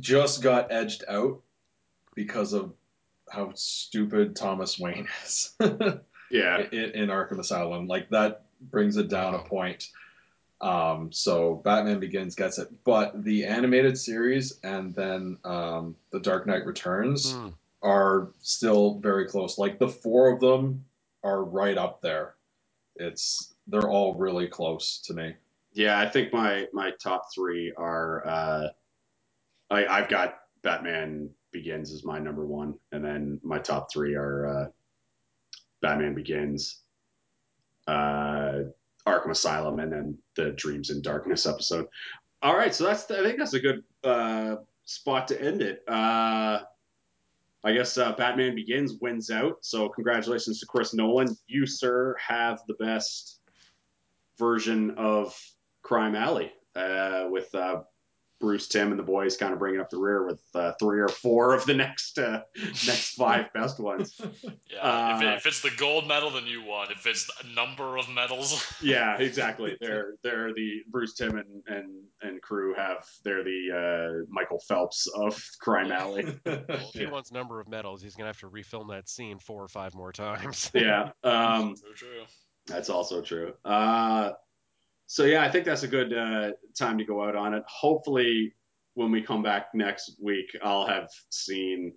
just got edged out because of how stupid Thomas Wayne is Yeah. in, in Arkham Asylum. Like that brings it down a point. Um, so Batman Begins gets it, but the animated series and then um, the Dark Knight Returns Hmm. are still very close. Like the four of them are right up there. It's they're all really close to me. Yeah, I think my my top three are uh, I I've got Batman Begins as my number one, and then my top three are uh, Batman Begins, uh, Arkham Asylum, and then the Dreams in Darkness episode. All right, so that's I think that's a good uh, spot to end it. Uh, I guess uh, Batman Begins wins out. So congratulations to Chris Nolan. You, sir, have the best version of Crime Alley uh, with uh, Bruce, Timm, and the boys kind of bringing up the rear with uh, three or four of the next uh, next five best ones. Yeah, if, it, Uh, if it's the gold medal, then you won. If it's a number of medals, Yeah, exactly. They're they're the Bruce, Timm, and and, and crew have they're the uh, Michael Phelps of Crime Alley. Well, if he Yeah. wants number of medals, he's gonna have to refilm that scene four or five more times. Yeah. Um, true, true. That's also true. Uh, so yeah, I think that's a good uh, time to go out on it. Hopefully, when we come back next week, I'll have seen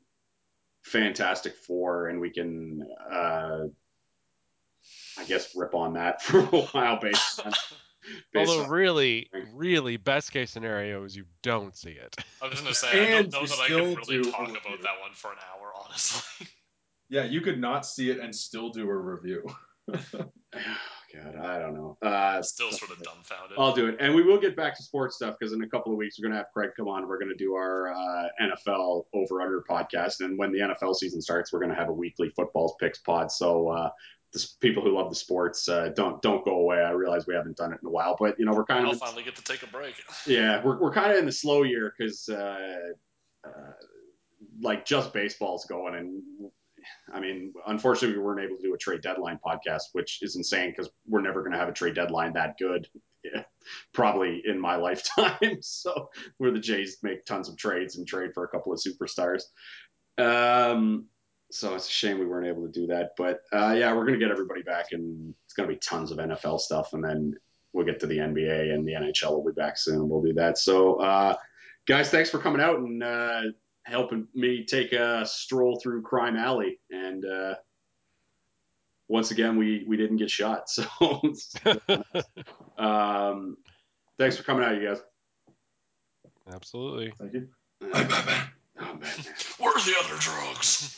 Fantastic Four, and we can, uh, I guess, rip on that for a while based on. Based Although on really, really, best case scenario is you don't see it. I was gonna say I And don't know that I still could really do talk review. about that one for an hour, honestly. yeah, you could not see it and still do a review. God, I don't know. Uh, Still sort of dumbfounded. I'll do it, and we will get back to sports stuff because in a couple of weeks we're going to have Craig come on. We're going to do our uh, NFL over under podcast, and when the NFL season starts, we're going to have a weekly football picks pod. So uh, the people who love the sports uh, don't don't go away. I realize we haven't done it in a while, but you know we're kind I'll of finally get to take a break. yeah we're we're kind of in the slow year because uh, uh, like just baseball's going and. I mean, unfortunately, we weren't able to do a trade deadline podcast, which is insane because we're never going to have a trade deadline that good, yeah, probably in my lifetime. so, where the Jays make tons of trades and trade for a couple of superstars. Um, so it's a shame we weren't able to do that. But uh, yeah, we're going to get everybody back, and it's going to be tons of NFL stuff, and then we'll get to the NBA and the NHL will be back soon. We'll do that. So, uh, guys, thanks for coming out and. Uh, helping me take a stroll through Crime Alley. And uh, once again, we we didn't get shot. So um, thanks for coming out, you guys. Absolutely. Thank you. Oh, man. Where are the other drugs?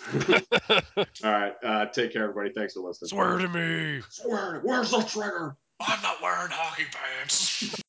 All right. Uh, take care, everybody. Thanks for listening. Swear to me. Swear. Where's the trigger? I'm not wearing hockey pants.